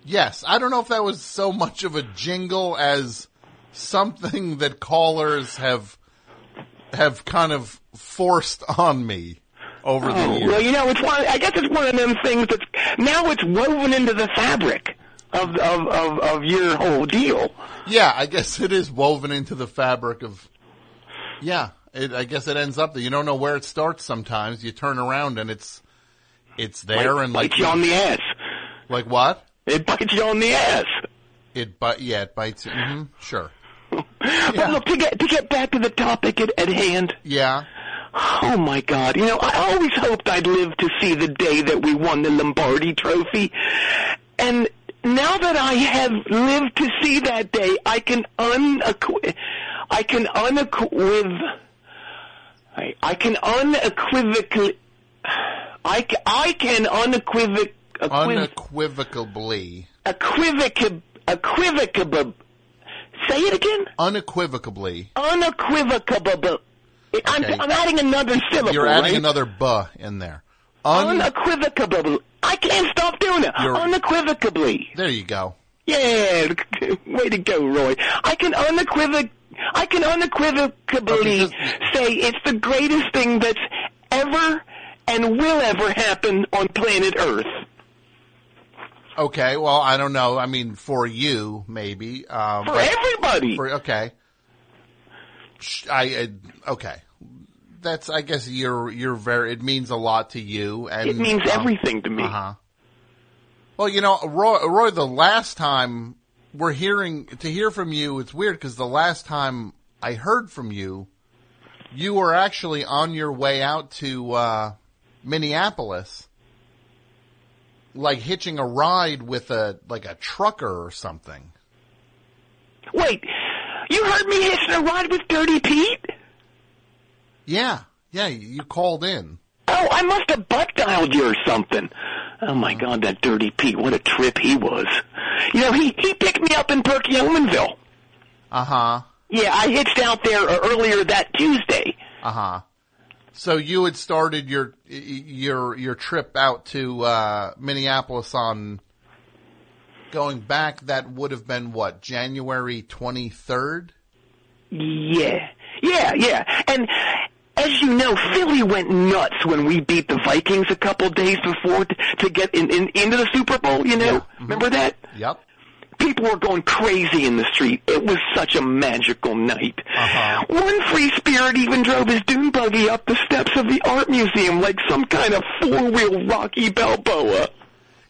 Yes, I don't know if that was so much of a jingle as something that callers have have kind of forced on me over the Oh, years. well, you know, it's one. I guess it's one of them things that's now it's woven into the fabric of of of, of your whole deal. Yeah, I guess it is woven into the fabric of. Yeah, it, I guess it ends up that you don't know where it starts. Sometimes you turn around and it's It's there Might and like bite you on the ass. Like what? It bites you on the ass. It but yeah, it bites. hmm sure. But look, to get to get back to the topic at, at hand. Yeah. Oh my God! You know, I always hoped I'd live to see the day that we won the Lombardi Trophy, and now that I have lived to see that day, I can unequ- I can unequiv I, I can unequivocally I, I can unequivoc equiv- Unequivocably. equivocab equivocable say it again? Unequivocably. unequivocable. I'm, I'm adding another syllable You're adding right? another buh in there. Un- unequivocable. I can't stop doing it. You're- unequivocably. There you go. yeah way to go Roy. I can unequivoc I can unequivocably say it's the greatest thing that's ever and will ever happen on planet Earth Okay, well, I don't know. I mean, for you, maybe. Um, For everybody. For, okay. I, I okay. That's. I guess you're. You're very. It means a lot to you, and It means um, everything to me. Uh-huh. Well, you know, Roy, Roy. The last time we're hearing to hear from you, it's weird because the last time I heard from you, you were actually on your way out to uh, Minneapolis, like hitching a ride with a like a trucker or something. Wait, you heard me hitching a ride with Dirty Pete? Yeah, yeah. You called in. Oh, I must have butt dialed you or something. Oh my God, that Dirty Pete! What a trip he was. You know, he he picked me up in Perkiomenville. Uh huh. Yeah, I hitched out there earlier that Tuesday. Uh huh. So you had started your your your trip out to uh, Minneapolis on going back. That would have been what January twenty third. Yeah, yeah, yeah. And as you know, Philly went nuts when we beat the Vikings a couple days before to, to get in, in into the Super Bowl. You know, remember that? Yep. People were going crazy in the street. It was such a magical night. Uh-huh. One free spirit even drove his dune buggy up the steps of the art museum like some kind of four-wheel Rocky Balboa.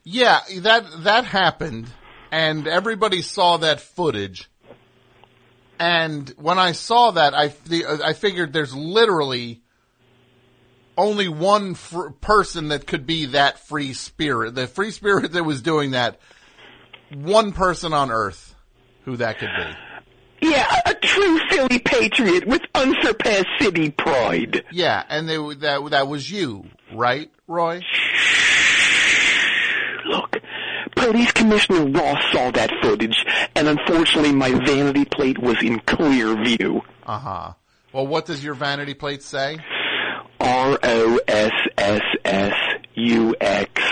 Yeah, that that happened, and everybody saw that footage. And when I saw that, I I figured there's literally only one fr- person that could be that free spirit, the free spirit that was doing that. One person on Earth who that could be. Yeah, a, true Philly patriot with unsurpassed city pride. Yeah, and they, that that was you, right, Roy? Look, Police Commissioner Ross saw that footage, and unfortunately my vanity plate was in clear view. Uh huh. Well, what does your vanity plate say? R O S S S U X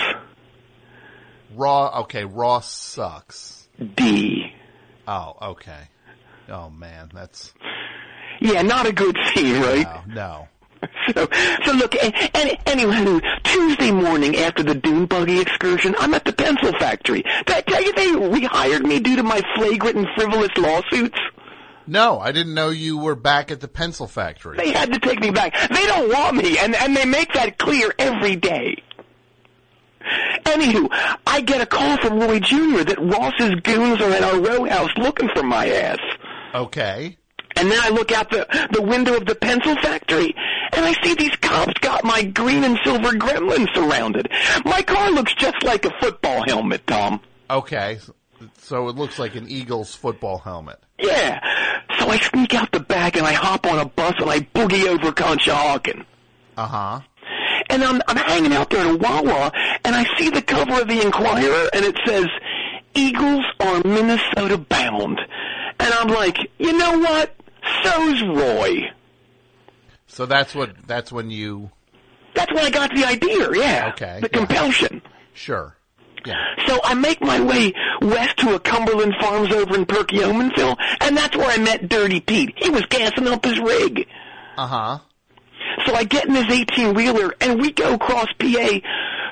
Raw. Okay, Raw sucks. D. Oh, okay. Oh man, that's Yeah, not a good scene, right? no, no. So, so look, any, anyway, Tuesday morning after the dune buggy excursion, I'm at the pencil factory. Did I tell you they rehired me due to my flagrant and frivolous lawsuits? No, I didn't know you were back at the pencil factory. They had to take me back. They don't want me, and, and they make that clear every day. Anywho, I get a call from Roy Jr. that Ross's goons are at our row house looking for my ass. Okay. And then I look out the, the window of the pencil factory, and I see these cops got my green and silver gremlin surrounded. My car looks just like a football helmet, Tom. Okay. So it looks like an Eagles football helmet. Yeah. So I sneak out the back and I hop on a bus and I boogie over Conshohocken. Uh huh. And I'm, I'm hanging out there at a Wawa and I see the cover of the Inquirer and it says, Eagles are Minnesota bound. And I'm like, you know what? So's Roy. So that's what that's when you That's when I got the idea, yeah. Okay, The yeah. compulsion. sure. Yeah. So I make my way west to a Cumberland Farms over in Perkiomenville, and that's where I met Dirty Pete. He was gassing up his rig. Uh huh. So I get in this 18 wheeler and we go across PA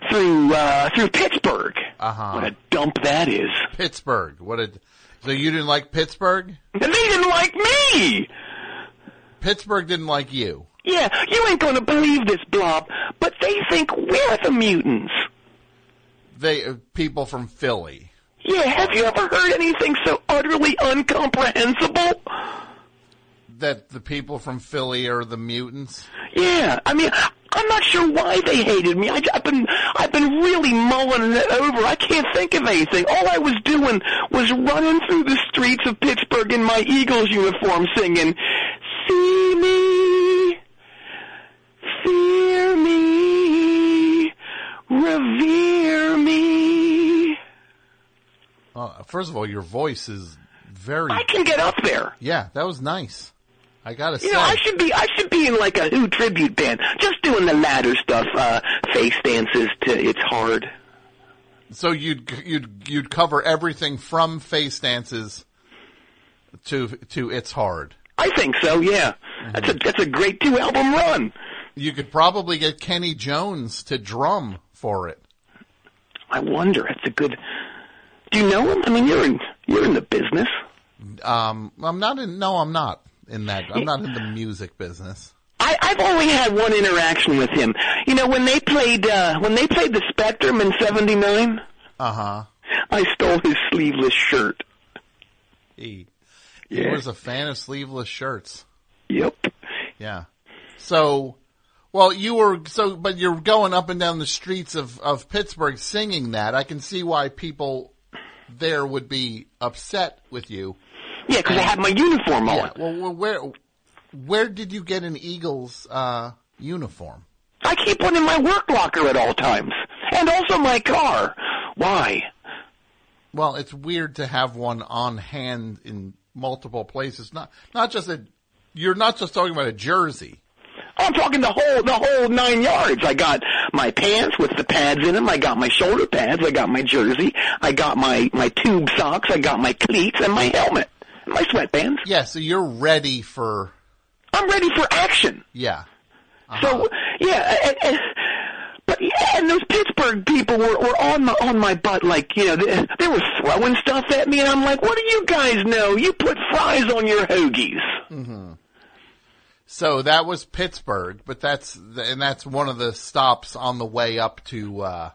through uh through Pittsburgh. Uh huh. What a dump that is. Pittsburgh. What a. So you didn't like Pittsburgh? And they didn't like me. Pittsburgh didn't like you. Yeah, you ain't gonna believe this, Blob, but they think we're the mutants. They uh, people from Philly. Yeah, have you ever heard anything so utterly incomprehensible? That the people from Philly are the mutants. Yeah, I mean, I'm not sure why they hated me. I, have been, I've been really mulling it over. I can't think of anything. All I was doing was running through the streets of Pittsburgh in my Eagles uniform, singing, "See me, fear me, revere me." Uh, first of all, your voice is very. I can get up there. Yeah, that was nice. I gotta You say. know, I should be I should be in like a Who tribute band, just doing the ladder stuff, uh, face dances to "It's Hard." So you'd you'd you'd cover everything from face dances to to it's hard. I think so. Yeah, that's a that's a great two album run. You could probably get Kenny Jones to drum for it. I wonder. That's a good. Do you know him? I mean, you're in you're in the business. Um, I'm not in. No, I'm not in that. I'm not in the music business. I, I've only had one interaction with him. You know, when they played uh, when they played the Spectrum in '79, Uh huh. I stole his sleeveless shirt. He, he Yeah. was a fan of sleeveless shirts. Yep. Yeah. So, well, you were so, but you're going up and down the streets of of Pittsburgh singing that. I can see why people there would be upset with you. Yeah, because I had my uniform on. Yeah. Well, where where did you get an Eagles uh, uniform? I keep one in my work locker at all times, and also my car. Why? Well, it's weird to have one on hand in multiple places. Not not just a. You're not just talking about a jersey. I'm talking the whole the whole nine yards. I got my pants with the pads in them. I got my shoulder pads. I got my jersey. I got my my tube socks. I got my cleats and my helmet, my sweatbands. Yeah, so you're ready for. I'm ready for action. Yeah. So yeah, and, and, but yeah, and those Pittsburgh people were, were on my on my butt like you know they, they were throwing stuff at me, and I'm like, what do you guys know? You put fries on your hoagies. hmm So that was Pittsburgh, but that's and that's one of the stops on the way up to uh,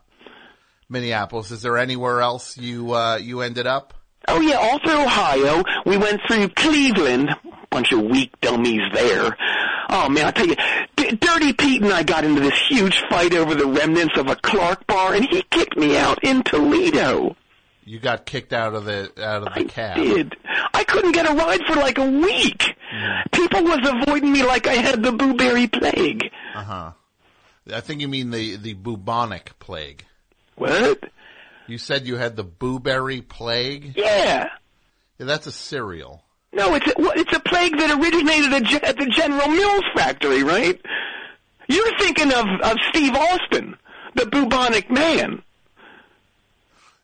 Minneapolis. Is there anywhere else you uh, you ended up? Oh yeah, all through Ohio. We went through Cleveland. Bunch of weak dummies there. Oh man, I tell you, D- Dirty Pete and I got into this huge fight over the remnants of a Clark bar, and he kicked me out in Toledo. You got kicked out of the out of the cab. Did I couldn't get a ride for like a week. People was avoiding me like I had the blueberry plague. Uh huh. I think you mean the the bubonic plague. What? You said you had the blueberry plague. Yeah. Yeah, that's a cereal. No, it's a, it's a plague that originated at, the General Mills factory, right? You're thinking of, of Steve Austin, the bubonic man.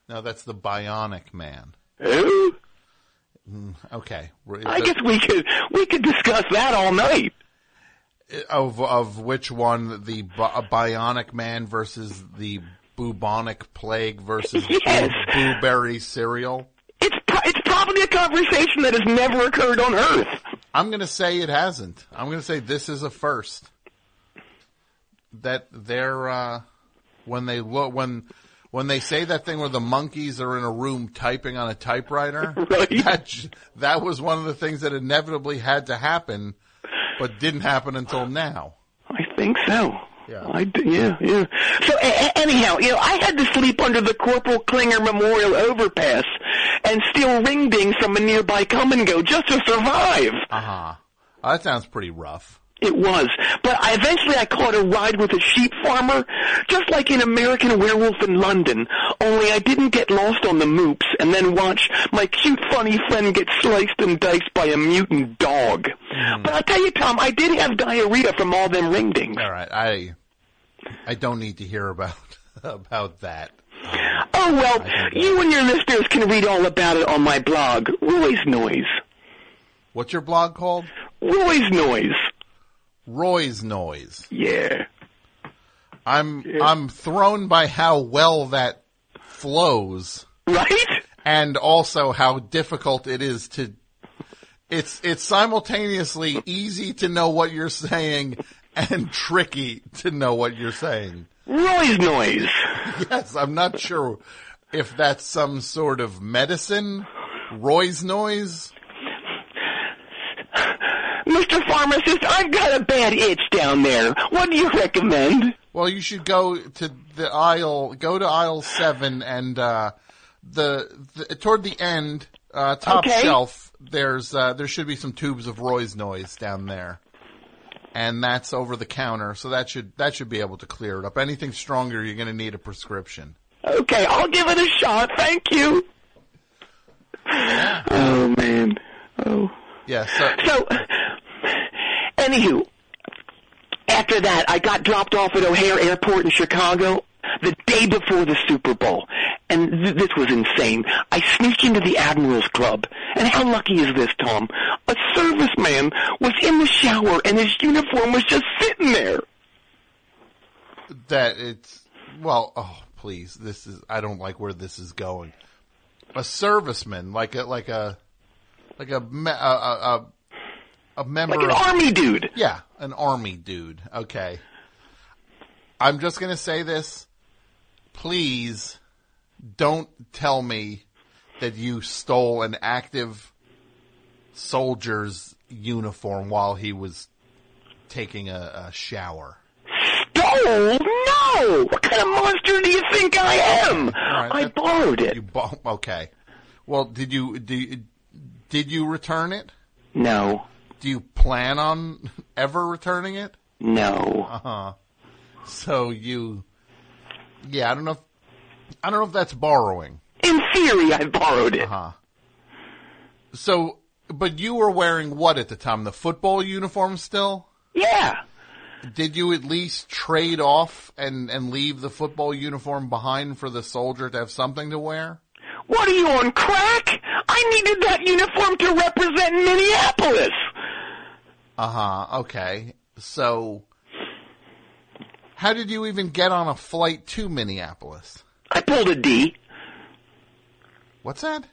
No, that's the bionic man. Who? Mm, Okay. I guess we could we could discuss that all night. of of which one the bi- bionic man versus the bubonic plague versus Yes. blueberry cereal. It's it's probably a conversation that has never occurred on Earth. I'm going to say it hasn't. I'm going to say this is a first. That they're uh, when they look when when they say that thing where the monkeys are in a room typing on a typewriter. That that was one of the things that inevitably had to happen, but didn't happen until now. I think so. Yeah. I yeah, yeah. So a- a- anyhow, you know, I had to sleep under the Corporal Klinger Memorial Overpass and steal ring dings from a nearby Kum & Go just to survive. Uh huh. that sounds pretty rough. It was, but I eventually I caught a ride with a sheep farmer, just like in American Werewolf in London. Only I didn't get lost on the moops and then watch my cute, funny friend get sliced and diced by a mutant dog. Hmm. But I'll tell you, Tom, I did have diarrhea from all them ring dings. All right, I I don't need to hear about about that. Oh well, you and your listeners can read all about it on my blog, Roy's Noise. What's your blog called? Roy's Noise. Roy's Noise. Yeah. I'm I'm thrown by how well that flows. Right? And also how difficult it is to It's it's simultaneously easy to know what you're saying and tricky to know what you're saying. Roy's noise. Yes, I'm not sure if that's some sort of medicine. Roy's noise. Mr. Pharmacist, I've got a bad itch down there. What do you recommend? Well, you should go to the aisle. Go to aisle seven, and uh, the, the toward the end, uh, top Okay. shelf. There's uh, there should be some tubes of Roy's noise down there, and that's over the counter. So that should that should be able to clear it up. Anything stronger, you're going to need a prescription. Okay, I'll give it a shot. Thank you. Oh man. Oh. Yeah. So So, anywho, after that, I got dropped off at O'Hare Airport in Chicago the day before the Super Bowl, and th- this was insane. I sneak into the Admirals Club, and how lucky is this, Tom? A serviceman was in the shower, and his uniform was just sitting there. that it's well. Oh, please. This is. I don't like where this is going. A serviceman, like a like a like a a a, a, a member Like an of, army dude. Yeah, an army dude. Okay. I'm just going to say this. Please don't tell me that you stole an active soldier's uniform while he was taking a, a shower. Stole? No! What kind of monster do you think I am? I borrowed it. You bo- okay. Well, did you do you- did you return it? No. Do you plan on ever returning it? No. Uh-huh. So you Yeah, I don't know if I don't know if that's borrowing. In theory, I borrowed it. Uh-huh. So but you were wearing what at the time? The football uniform still? Yeah. Did you at least trade off and and leave the football uniform behind for the soldier to have something to wear? What are you on crack? I needed that uniform to represent Minneapolis. Uh huh. Okay. So, how did you even get on a flight to Minneapolis? I pulled a D. What's that?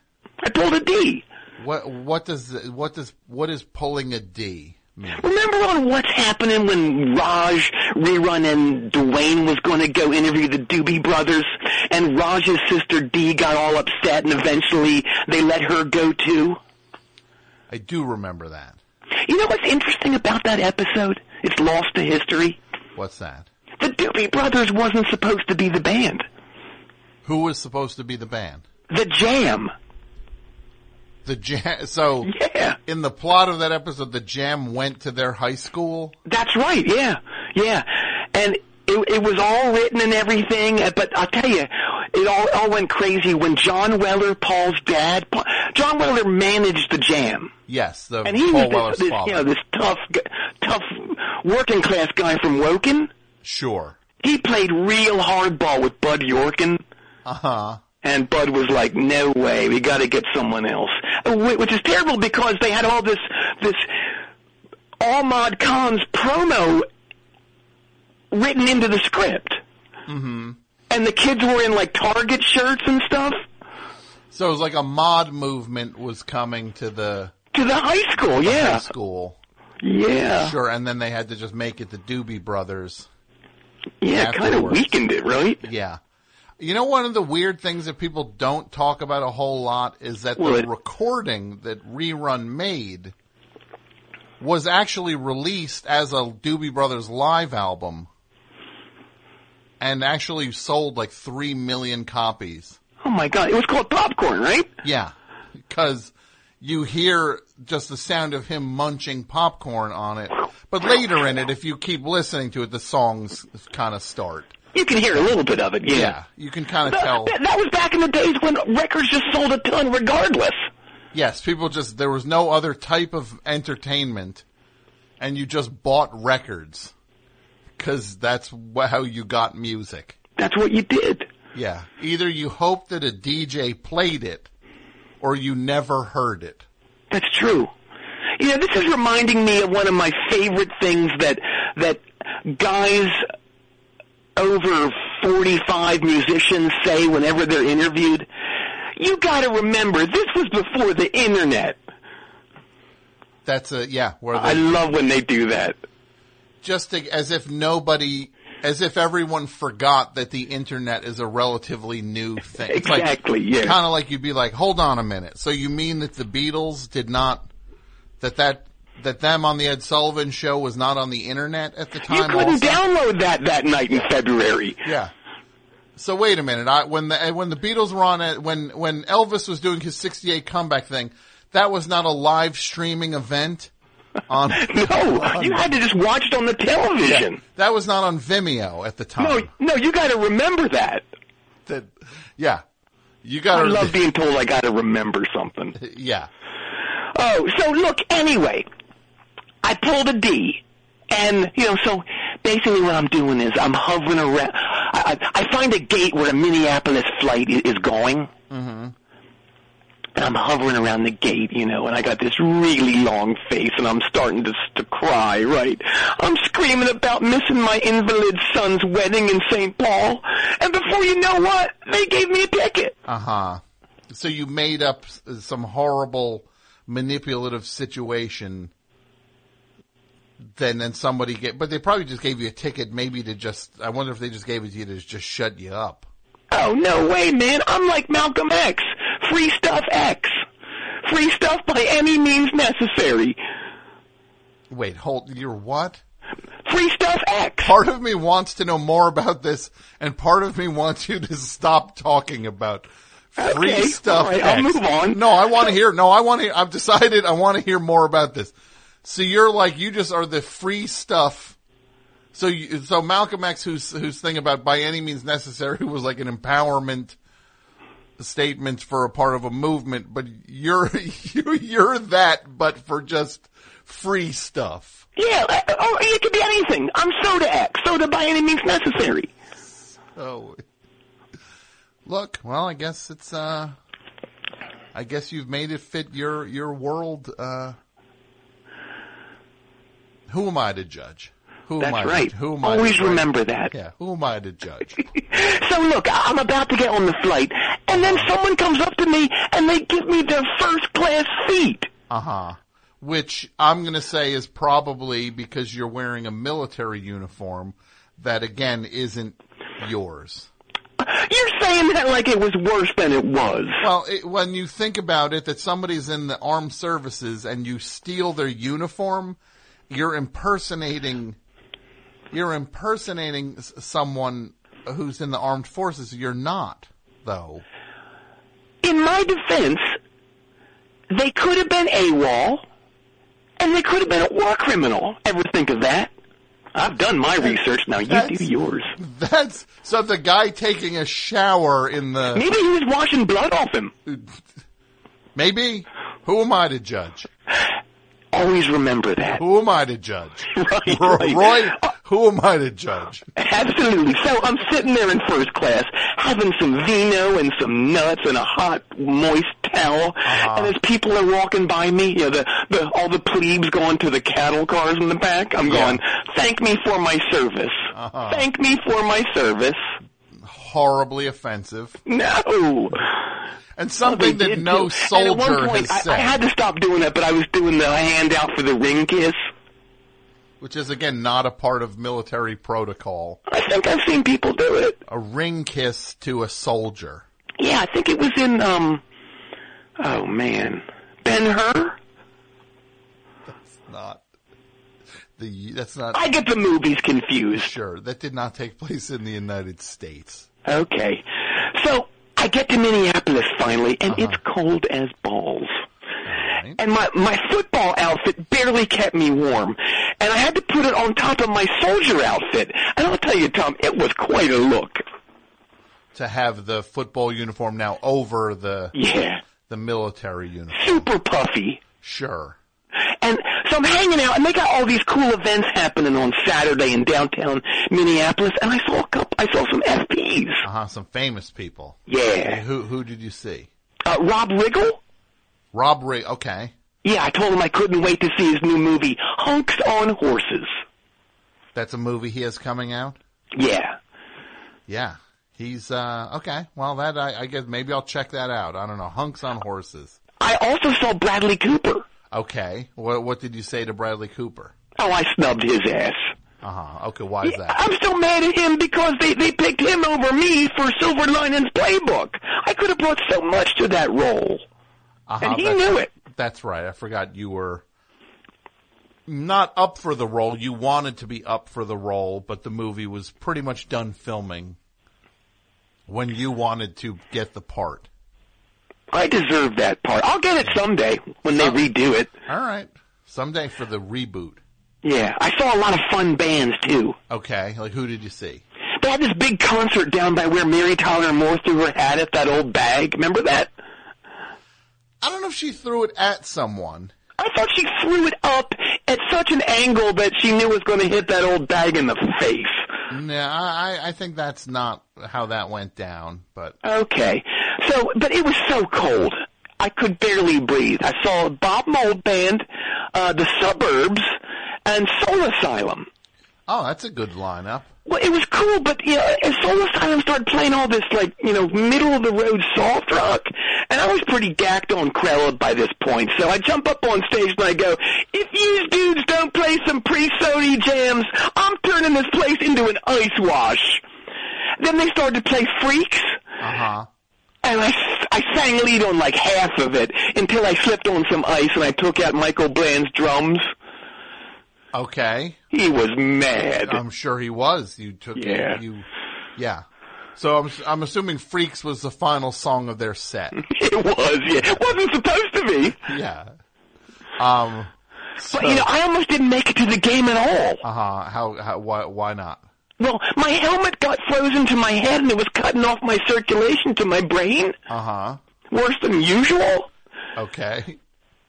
I pulled a D. What what does what does what is pulling a D mean? Remember on What's Happening when Raj, Rerun, and Dwayne was going to go interview the Doobie Brothers, and Raj's sister Dee got all upset, and eventually they let her go too? I do remember that. You know what's interesting about that episode? It's lost to history. What's that? The Doobie Brothers wasn't supposed to be the band. Who was supposed to be the band? The Jam. The jam. So yeah. in the plot of that episode, the jam went to their high school. That's right. Yeah, yeah, and it, it was all written and everything. uh, But I'll tell you, it all all went crazy when John Weller, Paul's dad. Pa- John Weller managed the Jam, Yes, the and he Paul was Weller's this, this you know this tough, tough working class guy from Woking. Sure. He played real hardball with Bud Yorkin. Uh huh. And Bud was like, "No way, we got to get someone else," Uh, which is terrible because they had all this this Ahmad Khan's promo written into the script, Mm-hmm. and the kids were in like Target shirts and stuff So it was like a mod movement was coming to the to the high school. the Yeah, high school. yeah, Sure, and then they had to just make it the Doobie Brothers. yeah. Kind of weakened it, right? Yeah. You know, one of the weird things that people don't talk about a whole lot is that Well, the it- recording that Rerun made was actually released as a Doobie Brothers live album and actually sold like three million copies. Oh my god, it was called Popcorn, right? Yeah. Because you hear just the sound of him munching popcorn on it. But later in it, if you keep listening to it, the songs kind of start. You can hear a little bit of it. Yeah, Yeah. You can kind of tell. that, that was back in the days when records just sold a ton, regardless. Yes, people just, there was no other type of entertainment and you just bought records. Cause that's how you got music. That's what you did. Yeah. Either you hoped that a DJ played it or you never heard it. That's true. You know, this is reminding me of one of my favorite things that that guys over 45 musicians say whenever they're interviewed. You got to remember, this was before the internet. That's a yeah. Where I love when they do that. Just to, as if nobody, as if everyone forgot that the internet is a relatively new thing. It's Exactly, like, yeah. Kind of like you'd be like, hold on a minute. So you mean that the Beatles did not, that that, that them on the Ed Sullivan show was not on the internet at the time? You couldn't also? download that that night in February. Yeah. So wait a minute. I, when the eh, when the Beatles were on it, when when Elvis was doing his '68 comeback thing, that was not a live streaming event. On No, you had to just watch it on the television. Yeah. that was not on Vimeo at the time. No, no, you got to remember that. That yeah, you got I love being told I got to remember something. yeah. Oh, so look, anyway, I pulled a D. And, you know, so basically what I'm doing is I'm hovering around. I, I, I find a gate where a Minneapolis flight is going. Mm-hmm. And I'm hovering around the gate, you know, and I got this really long face and I'm starting to, to cry, right? I'm screaming about missing my invalid son's wedding in St. Paul. And before you know what, they gave me a ticket. Uh huh. So you made up some horrible manipulative situation. Then then somebody get, but they probably just gave you a ticket, maybe to just. I wonder if they just gave it to you to just shut you up. Oh, no way, man. I'm like Malcolm X. Free stuff X. Free stuff by any means necessary. Wait, hold. You're what? Free stuff X. Part of me wants to know more about this, and part of me wants you to stop talking about free Okay, stuff. all right, I'll move on. No, I want to hear. No, I want to. I've decided I want to hear more about this. So you're like you just are the free stuff. So you, so Malcolm X, whose whose thing about by any means necessary was like an empowerment statement for a part of a movement, but you're you, you're that, but for just free stuff. Yeah, uh, oh, it could be anything. I'm Soda X. Soda by any means necessary. Oh. Look, well, I guess it's uh I guess you've made it fit your your world uh Who am I to judge? Who am That's I right. To, who am I Always remember that. Yeah, who am I to judge? So look, I'm about to get on the flight, and then someone comes up to me and they give me their first class seat. Uh-huh. Which I'm going to say is probably because you're wearing a military uniform that again isn't yours. You're saying that like it was worse than it was. Well, it, when you think about it, that somebody's in the armed services and you steal their uniform, you're impersonating, you're impersonating someone who's in the armed forces. You're not, though. In my defense, they could have been AWOL, and they could have been a war criminal. Ever think of that? I've done my research. Now you That's- do yours. That's so. The guy taking a shower in the Maybe he was washing blood off him. maybe. Who am I to judge? Always remember that. Who am I to judge? Right, right. Roy, uh, who am I to judge? Absolutely. So I'm sitting there in first class, having some vino and some nuts and a hot, moist towel. Uh-huh. And as people are walking by me, you know, the, the all the plebes going to the cattle cars in the back, I'm Yeah. going, "Thank me for my service. Uh-huh. Thank me for my service." Horribly offensive. No. And something They that no too. And at one soldier point, has I, said. I had to stop doing that, but I was doing the handout for the ring kiss. Which is again not a part of military protocol. I think I've seen people do it. A ring kiss to a soldier. Yeah, I think it was in um. Oh man, Ben Hur. That's not the that's not I get the movies confused. sure. That did not take place in the United States. Okay, so I get to Minneapolis finally, and Uh-huh. it's cold as balls. And my my football outfit barely kept me warm, and I had to put it on top of my soldier outfit. And I'll tell you, Tom, it was quite a look. To have the football uniform now over the Yeah, the military uniform. super puffy. Sure. And so I'm hanging out, and they got all these cool events happening on Saturday in downtown Minneapolis. And I saw a couple, I saw some FPs. Uh huh. Some famous people. Yeah, Who who did you see? uh, Rob Riggle. Rob Ray. Okay. Yeah, I told him I couldn't wait to see his new movie, Hunks on Horses. That's a movie he has coming out. Yeah. Yeah. He's uh okay. Well, that I, I guess maybe I'll check that out. I don't know. Hunks on horses. I also saw Bradley Cooper. Okay. What what did you say to Bradley Cooper? Oh, I snubbed his ass. Uh huh. Okay. Why is that? I'm still mad at him because they, they picked him over me for Silver Linings Playbook. I could have brought so much to that role. Uh-huh, and he knew it. That's right. I forgot you were not up for the role. You wanted to be up for the role, but the movie was pretty much done filming when you wanted to get the part. I deserve that part. I'll get it someday when they redo it. All right. Someday for the reboot. Yeah, I saw a lot of fun bands too. Okay. Like who did you see? They had this big concert down by where Mary Tyler Moore threw her hat at that old bag. Remember that? I don't know if she threw it at someone. I thought she threw it up at such an angle that she knew it was going to hit that old bag in the face. No, I, I think that's not how that went down, but Okay. So, but it was so cold. I could barely breathe. I saw Bob Mould band, uh, the Suburbs, and Soul Asylum. Oh, that's a good lineup. Well, it was cool, but you know, as Soul Asylum started playing all this like you know middle of the road soft rock, and I was pretty gacked on Krella by this point. So I jump up on stage and I go, "If you dudes don't play some pre-Sony jams, I'm turning this place into an ice wash." Then they started to play Freaks. Uh huh. And I, I sang lead on like half of it until I slipped on some ice and I took out Michael Bland's drums. Okay. He was mad. I'm sure he was. You took Yeah. you, yeah. So I'm I'm assuming Freaks was the final song of their set. It was, yeah. It wasn't supposed to be. Yeah. Um. But you know, I almost didn't make it to the game at all. Uh huh. How, how? Why? Why not? Well, my helmet got frozen to my head and it was cutting off my circulation to my brain. Uh huh. Worse than usual. Okay.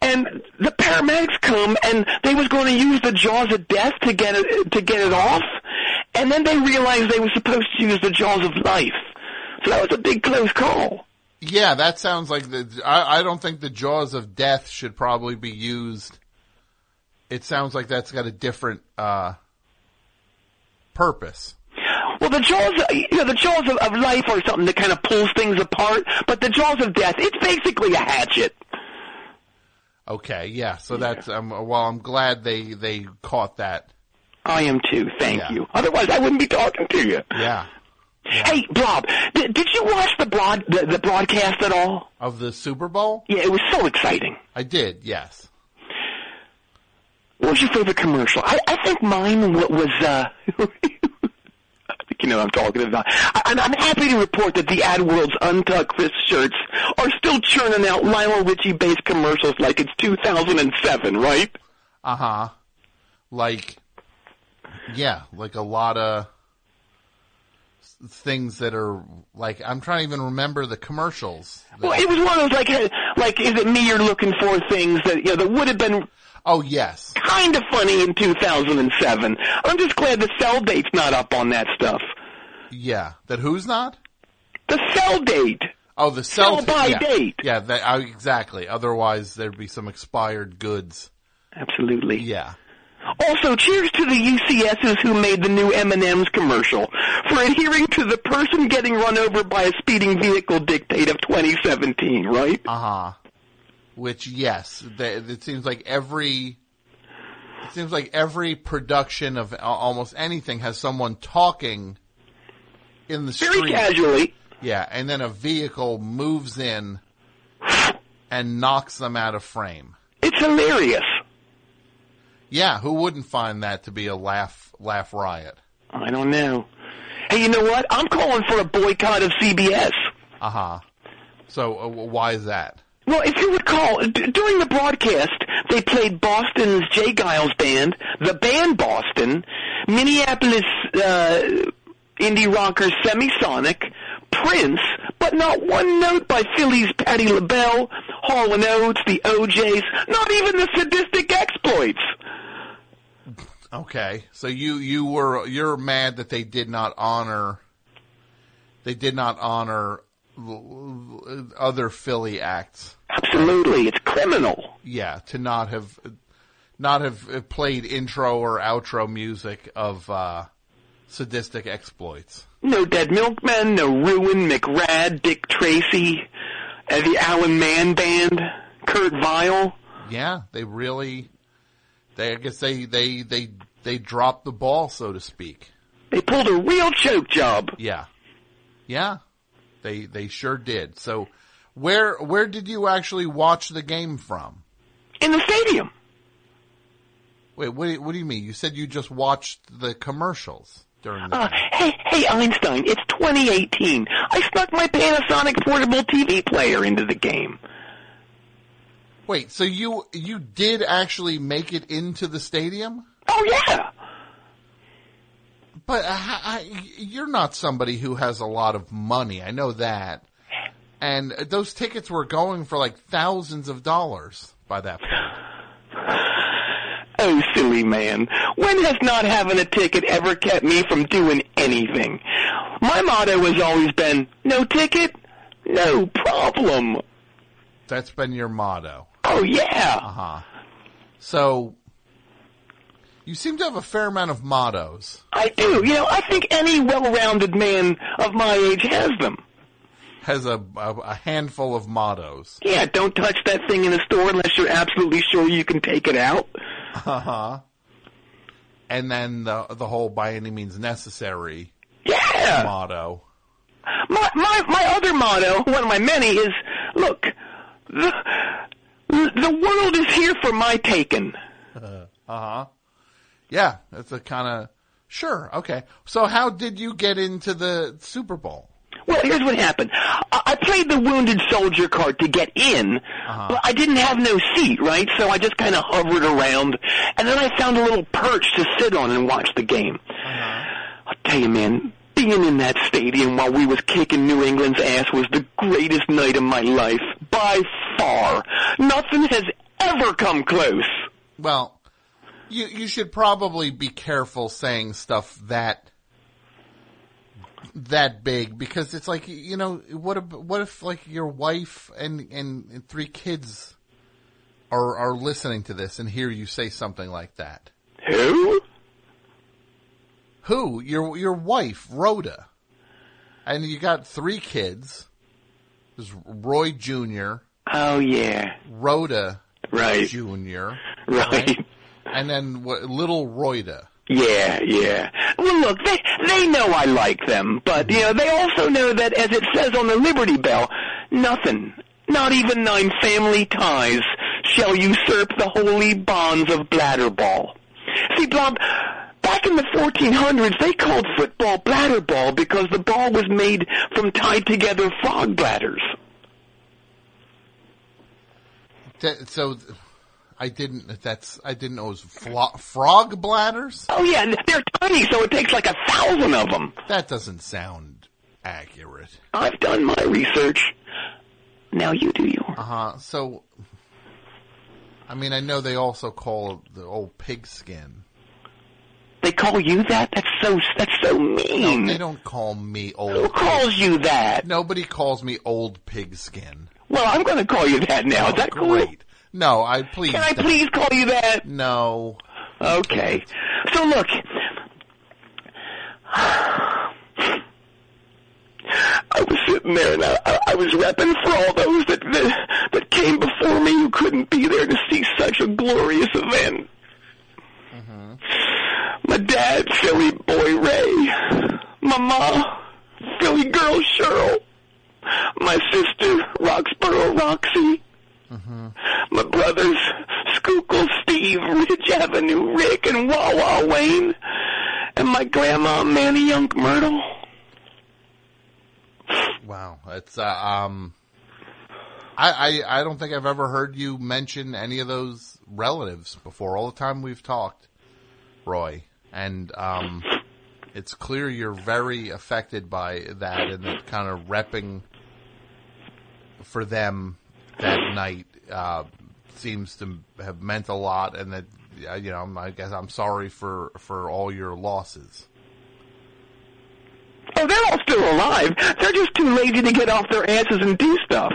And the paramedics come and they was going to use the jaws of death to get it to get it off. And then they realized they were supposed to use the jaws of life. So that was a big close call. Yeah, that sounds like the. I, I don't think the jaws of death should probably be used. It sounds like that's got a different uh, purpose. Well, the jaws, you know, the jaws of, of life are something that kind of pulls things apart, but the jaws of death, it's basically a hatchet. Okay, yeah. So that's um, well, I'm glad they they caught that. I am too. Thank Yeah. you. Otherwise, I wouldn't be talking to you. Yeah. Hey, Bob, did, did you watch the broad the, the broadcast at all? Of the Super Bowl? Yeah, it was so exciting. I did. Yes. What was your favorite commercial? I, I think mine wa- was. uh You know what I'm talking about. And I'm happy to report that the ad world's Untucked Chris shirts are still churning out Lionel Richie-based commercials like it's 2007, right? Uh huh. Like, yeah, like a lot of things that are like I'm trying to even remember the commercials. Well, it was one of those like, like, is it me you're looking for? Things that you know that would have been Oh yes. kind of funny in 2007. I'm just glad the sell date's not up on that stuff. Yeah. That who's not? The sell date. Oh, the sell, Sell by yeah. date. Yeah, that, uh, exactly. Otherwise, there'd be some expired goods. Absolutely. Yeah. Also, cheers to the UCSs who made the new M&M's commercial for adhering to the person getting run over by a speeding vehicle dictate of 2017, right? Uh huh. Which, yes, it seems like every. It seems like every production of almost anything has someone talking in the street. Very casually. Yeah, and then a vehicle moves in and knocks them out of frame. It's hilarious. Yeah, who wouldn't find that to be a laugh laugh riot? I don't know. Hey, you know what? I'm calling for a boycott of CBS. Uh huh. So uh, why is that? Well, if you recall, d- during the broadcast, they played Boston's J. Geils band, the band Boston, Minneapolis uh, indie rocker Semisonic, Prince, but not one note by Philly's Patti LaBelle, Hall and Oates, the O'Jays, not even the Sadistic Exploits. Okay, so you you were you're mad that they did not honor they did not honor other Philly acts. Absolutely, it's criminal. Yeah, to not have not have played intro or outro music of uh, sadistic exploits. No Dead Milkmen, no Ruin, McRad, Dick Tracy, uh, the Alan Mann Band, Kurt Vile. Yeah, they really. They I guess they they they they dropped the ball, so to speak. They pulled a real choke job. Yeah, yeah, they they sure did. So, where where did you actually watch the game from? In the stadium. Wait, what do you, what do you mean? You said you just watched the commercials during the Uh, hey, hey, Einstein, it's 2018. I snuck my Panasonic portable TV player into the game. Wait, so you you did actually make it into the stadium? Oh yeah. But uh, I, you're not somebody who has a lot of money. I know that. And those tickets were going for like thousands of dollars by that point. Oh, silly man. When has not having a ticket ever kept me from doing anything? My motto has always been, no ticket, no problem. That's been your motto. Oh yeah. Uh huh. So you seem to have a fair amount of mottos. I do. You know, I think any well-rounded man of my age has them. Has a a, a handful of mottos. Yeah, don't touch that thing in the store unless you're absolutely sure you can take it out. Uh huh. And then the the whole by any means necessary Yeah. motto. My my my other motto, one of my many, is look, the the world is here for my taking. Uh huh. Yeah, that's a kind of sure. Okay. So how did you get into the Super Bowl? Well, here's what happened. I, I played the wounded soldier card to get in, uh-huh. but I didn't have no seat, right? So I just kind of hovered around, and then I found a little perch to sit on and watch the game. Uh-huh. I'll tell you, man, being in that stadium while we was kicking New England's ass was the greatest night of my life, by far. Nothing has ever come close. Well, you you should probably be careful saying stuff that that big because it's like you know what if, what if like your wife and, and and three kids are are listening to this and hear you say something like that? Who? Who? Your your wife, Rhoda. And you got three kids. There's Roy Jr., Oh yeah, Rhoda Right. Jr., right. And then what, little Rhoda. Yeah, yeah. Well, look, they they know I like them, but you know they also know that, as it says on the Liberty Bell, nothing, not even nine family ties, shall usurp the holy bonds of bladderball. See, Bob, back in the 1400s, they called football bladderball because the ball was made from tied together frog bladders. That- so I didn't. That's I didn't know it was flo- frog bladders. Oh yeah, and they're tiny, so it takes like a thousand of them. That doesn't sound accurate. I've done my research. Now you do yours. Uh huh. So, I mean, I know they also call the old pigskin. They call you that? That's so that's so mean. No, they don't call me old. Who calls you that? Nobody calls me old pigskin. Well, I'm going to call you that now. Is that cool? No, I please. Can I please call you that? No. Okay. So look. I was sitting there and I, I- was repping for all those that, that that came before me who couldn't be there to see such a glorious event. Mm-hmm. My dad, Philly boy Ray. My ma, Philly girl Cheryl. My sister, Roxborough Roxy. My brothers, Schuylkill Steve, Ridge Avenue Rick, and Wawa Wayne. And my grandma, Manayunk Myrtle. Wow, it's uh, um. I, I I don't think I've ever heard you mention any of those relatives before. All the time we've talked, Roy, and um, it's clear you're very affected by that and that kind of repping for them that night uh, seems to have meant a lot, and that you know I guess I'm sorry for for all your losses. Oh, they're all still alive. They're just too lazy to get off their asses and do stuff.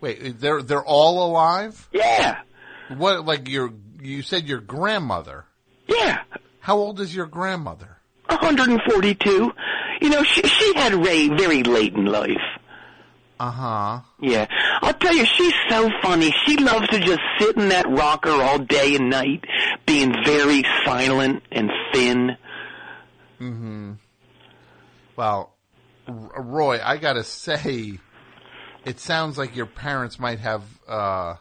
Wait, they're they're all alive? Yeah. What like your you said your grandmother? Yeah. How old is your grandmother? 142. You know, she, she had Ray very late in life. Uh huh. Yeah. I'll tell you, she's so funny. She loves to just sit in that rocker all day and night, being very silent and thin. Mm hmm. Well, R- Roy, I gotta say, it sounds like your parents might have, uh,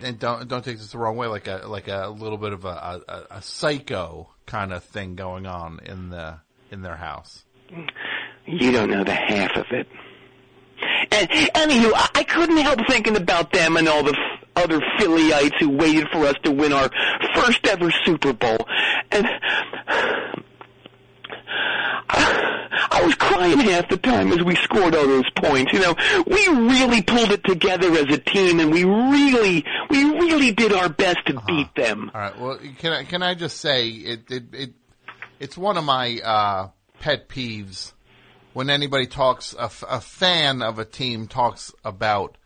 and don't don't take this the wrong way, like a like a little bit of a a, a psycho kind of thing going on in the in their house. You don't know the half of it. And anywho, I, I couldn't help thinking about them and all the f- other Phillyites who waited for us to win our first ever Super Bowl. And I was crying half the time as we scored all those points. You know, we really pulled it together as a team, and we really, we really did our best to beat them. All right. Well, can I can I just say it it, it it's one of my uh, pet peeves when anybody talks a, fan of a team talks about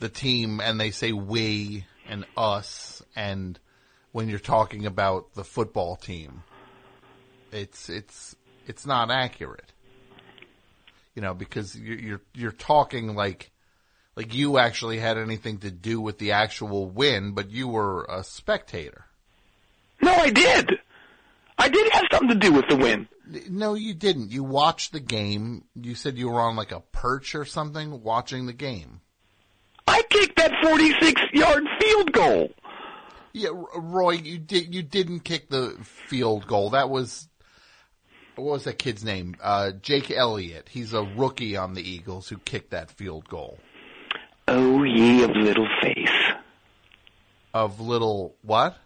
the team and they say we and us and when you're talking about the football team it's it's it's not accurate you know because you're you're, you're talking like like you actually had anything to do with the actual win but you were a spectator No, I did. I did have something to do with the win. No, you didn't. You watched the game. You said you were on like a perch or something watching the game. I kicked that 46 yard field goal. Yeah, Roy, you did. You didn't kick the field goal. That was what was that kid's name? Uh, Jake Elliott. He's a rookie on the Eagles who kicked that field goal. Oh, ye of little faith. Of little what?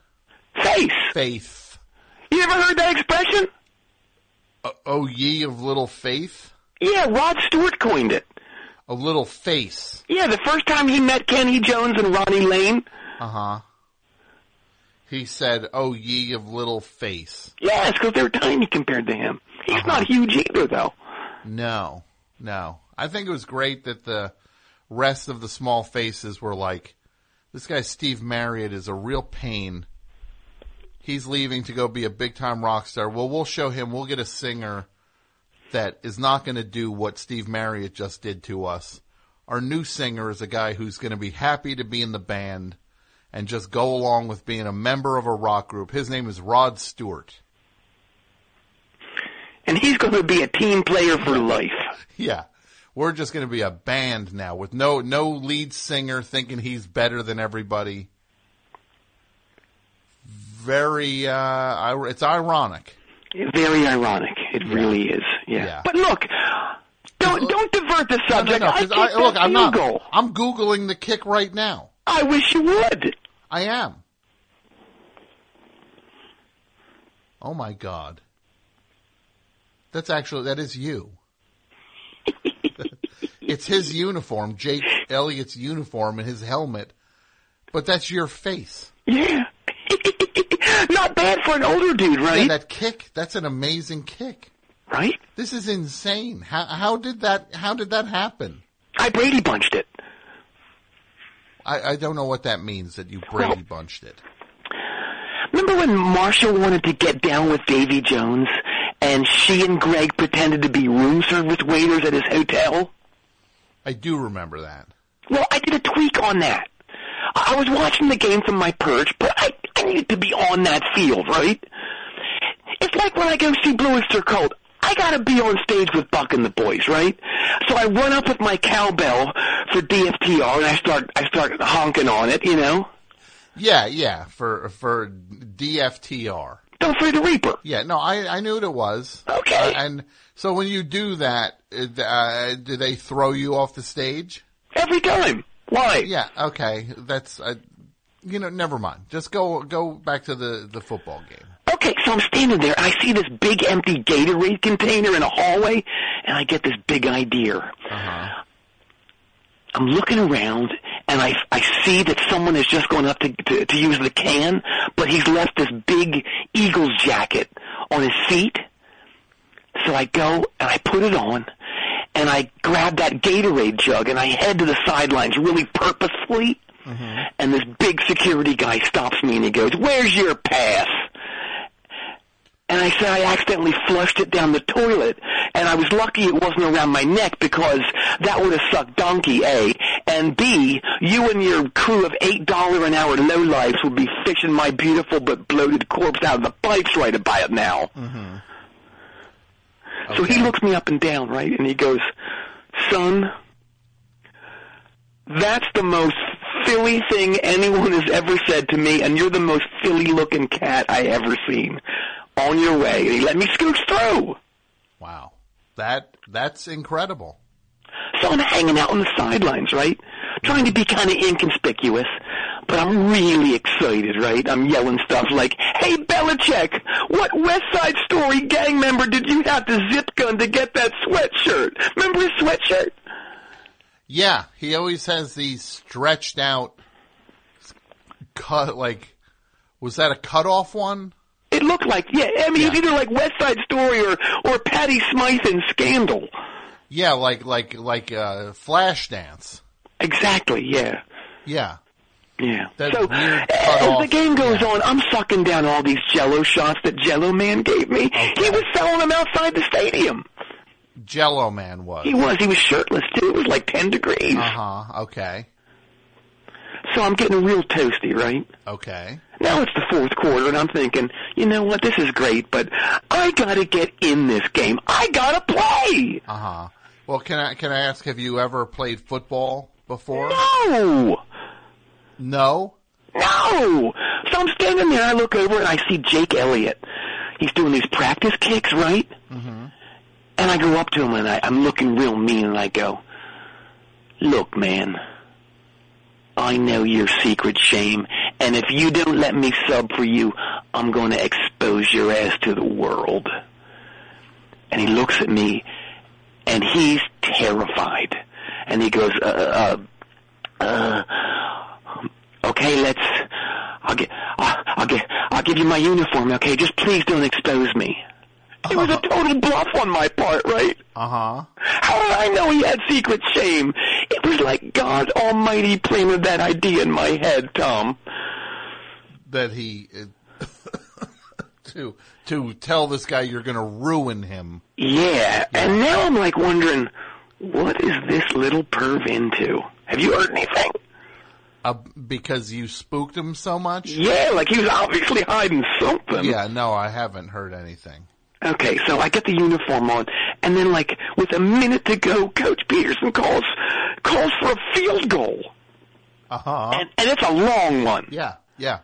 Faith. Faith. You ever heard that expression? Oh, ye of little faith. Yeah, Rod Stewart coined it. A little face. Yeah, the first time he met Kenny Jones and Ronnie Lane. Uh huh. He said, "Oh, ye of little face." Yes, because they're tiny compared to him. He's not huge either, though. No, no. I think it was great that the rest of the small faces were like, this guy Steve Marriott is a real pain. He's leaving to go be a big time rock star. Well, we'll show him. We'll get a singer that is not going to do what Steve Marriott just did to us. Our new singer is a guy who's going to be happy to be in the band and just go along with being a member of a rock group. His name is Rod Stewart. And he's going to be a team player for life. Yeah. We're just going to be a band now with no no lead singer thinking he's better than everybody. Very uh it's ironic. Very ironic. It really is. Yeah. Yeah. But look, don't don't divert the subject. No, no, no, I I, look, I'm not. I'm googling the kick right now. I wish you would. I am. Oh my god. That's actually that is you. it's his uniform, Jake Elliott's uniform and his helmet. But that's your face. Yeah. Not bad for an older dude, right? Yeah, that kick, that's an amazing kick. Right? This is insane. How how did that how did that happen? I Brady bunched it. I, I don't know what that means that you Brady bunched it. Remember when Marcia wanted to get down with Davy Jones and she and Greg pretended to be room service waiters at his hotel? I do remember that. Well, I did a tweak on that. I was watching the game from my perch, but I, I needed to be on that field, right? It's like when I go see Blue Oyster Cult. I gotta be on stage with Buck and the boys, right? So I run up with my cowbell for DFTR and I start, I start honking on it, you know? Yeah, yeah, for for DFTR. Don't fear the Reaper. Yeah, no, I I knew what it was. Okay. Uh, and so when you do that, uh, do they throw you off the stage? Every time. Why? Yeah. Okay. That's uh, you know. Never mind. Just go go back to the the football game. Okay, so I'm standing there and I see this big empty Gatorade container in a hallway and I get this big idea. Uh-huh. I'm looking around and I, I see that someone has just gone up to, to, to use the can, but he's left this big Eagles jacket on his seat. So I go and I put it on and I grab that Gatorade jug and I head to the sidelines really purposefully. And this big security guy stops me and he goes, where's your pass? And I said I accidentally flushed it down the toilet. and I was lucky it wasn't around my neck because that would have sucked donkey, A. And B, you and your crew of $8 an hour lowlifes would be fishing my beautiful but bloated corpse out of the pipes right about now. Mm-hmm. So he looks me up and down, right? And he goes, son, that's the most Philly thing anyone has ever said to me, and you're the most Philly looking cat I ever seen. On your way. And he let me scooch through. Wow. That that's incredible. So I'm hanging out on the sidelines, right? Trying to be kind of inconspicuous. But I'm really excited, right? I'm yelling stuff like, Hey Belichick, what West Side Story gang member did you have to zip gun to get that sweatshirt? Remember his sweatshirt? Yeah, he always has these stretched out cut like was that a cutoff one? It looked like, yeah, I mean, it's either like West Side Story or, or Patty Smyth in Scandal. Yeah, like like like uh Flashdance. Exactly, yeah. Yeah. Yeah. So weird as the game goes on, I'm sucking down all these Jello shots that Jello Man gave me. He was selling them outside the stadium. Jello Man was. He was. He was shirtless too. It was like ten degrees. Uh huh. Okay. So I'm getting real toasty, right? Okay. Now it's the fourth quarter, and I'm thinking, you know what? This is great, but I gotta get in this game. I gotta play. Uh huh. Well, can I can I ask? Have you ever played football before? No. No. No. So I'm standing there. I look over and I see Jake Elliott. He's doing these practice kicks, right? Mm-hmm. And I go up to him and I, I'm looking real mean and I go, look, man, I know your secret shame, and if you don't let me sub for you, I'm going to expose your ass to the world. And he looks at me, and he's terrified. And he goes, uh, uh, uh, okay, let's, I'll get, I'll, I'll get, I'll give you my uniform, okay? Just please don't expose me. It was a total bluff on my part, right? Uh huh. How did I know he had secret shame? It was like God Almighty planted that idea in my head, Tom. That he to to tell this guy you're going to ruin him. Yeah, and now I'm like wondering, what is this little perv into? Have you heard anything? Uh, because you spooked him so much? Yeah, like he was obviously hiding something. Yeah, no, I haven't heard anything. Okay, so I get the uniform on, and then like with a minute to go, Coach Pederson calls calls for a field goal, Uh huh. and, and it's a long one. Yeah, yeah.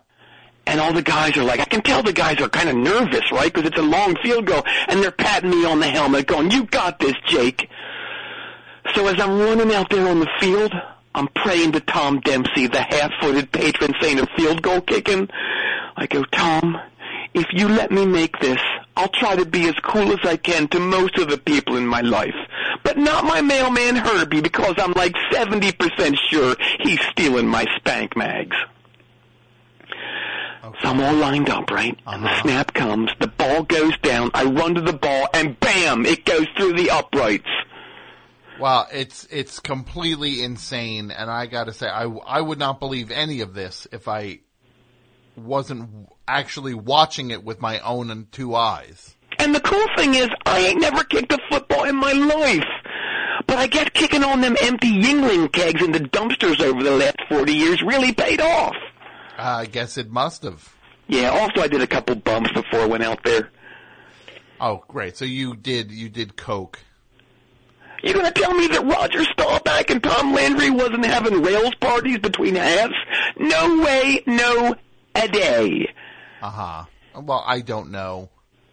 And all the guys are like, I can tell the guys are kind of nervous, right? Because it's a long field goal, and they're patting me on the helmet, going, "You got this, Jake." So as I'm running out there on the field, I'm praying to Tom Dempsey, the half-footed patron saint of field goal kicking. I go, Tom, if you let me make this, I'll try to be as cool as I can to most of the people in my life. But not my mailman Herbie because I'm like 70% sure he's stealing my spank mags. So I'm all lined up, right? And the snap comes, the ball goes down, I run to the ball, and bam, it goes through the uprights. Wow, it's it's completely insane, and I got to say, I I would not believe any of this if I wasn't actually watching it with my own and two eyes. And the cool thing is, I ain't never kicked a football in my life. But I guess kicking on them empty Yuengling kegs in the dumpsters over the last 40 years really paid off. Uh, I guess it must have. Yeah, also I did a couple bumps before I went out there. Oh, great! So you did you did coke? You gonna tell me that Roger Staubach and Tom Landry wasn't having rails parties between halves? No way, no a day. Uh huh. Well, I don't know.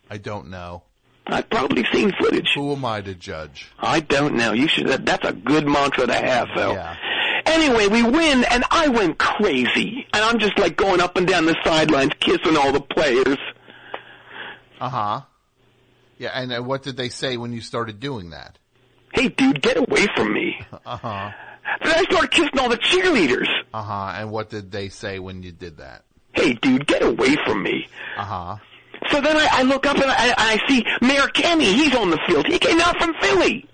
I don't know. I've probably seen footage. Who am I to judge? I don't know. You should. That's a good mantra to have, though. Yeah. Anyway, we win, and I went crazy, and I'm just like going up and down the sidelines, kissing all the players. Uh huh. Yeah, and uh, what did they say when you started doing that? Hey, dude, get away from me. Uh huh. Then I started kissing all the cheerleaders. Uh huh. And what did they say when you did that? Hey, dude, get away from me. Uh huh. So then I, I look up and I, I see Mayor Kenny. He's on the field. He came out from Philly.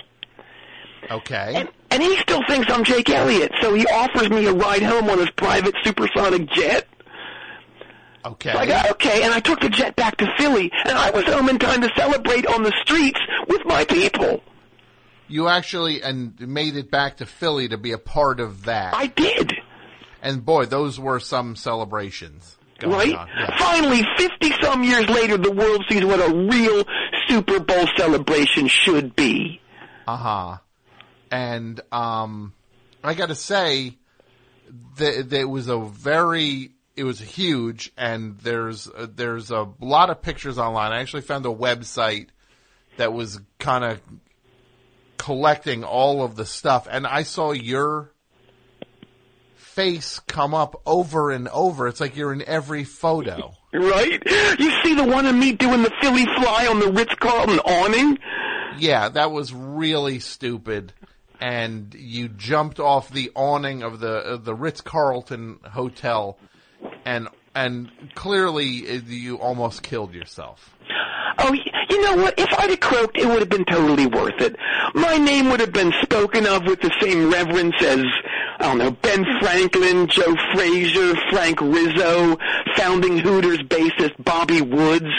Okay. And, and he still thinks I'm Jake Elliott, so he offers me a ride home on his private supersonic jet. Okay. So I go, okay, and I took the jet back to Philly, and I was home in time to celebrate on the streets with my people. You actually and made it back to Philly to be a part of that. I did. And boy, those were some celebrations. right? Yeah. Finally, 50 some years later, the world sees what a real Super Bowl celebration should be. Uh huh. And um, I got to say that that it was a very it was huge, and there's uh, there's a lot of pictures online. I actually found a website that was kind of collecting all of the stuff, and I saw your face come up over and over. It's like you're in every photo. Right? You see the one of me doing the Philly fly on the Ritz Carlton awning? Yeah, that was really stupid. And you jumped off the awning of the uh, the Ritz Carlton hotel, and and clearly uh, you almost killed yourself. Oh, you know what? If I'd have croaked, it would have been totally worth it. My name would have been spoken of with the same reverence as, I don't know, Ben Franklin, Joe Frazier, Frank Rizzo, founding Hooters bassist Bobby Woods.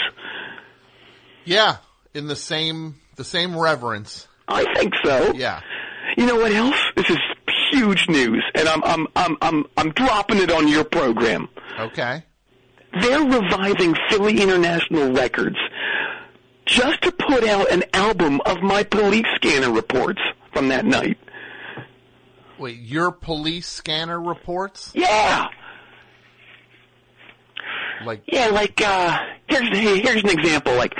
Yeah, in the same the same reverence. I think so. Yeah. You know what else? This is huge news, and I'm I'm I'm I'm I'm dropping it on your program. Okay. They're reviving Philly International Records just to put out an album of my police scanner reports from that night. Wait, your police scanner reports? Yeah. Like Yeah, like uh here's here's an example like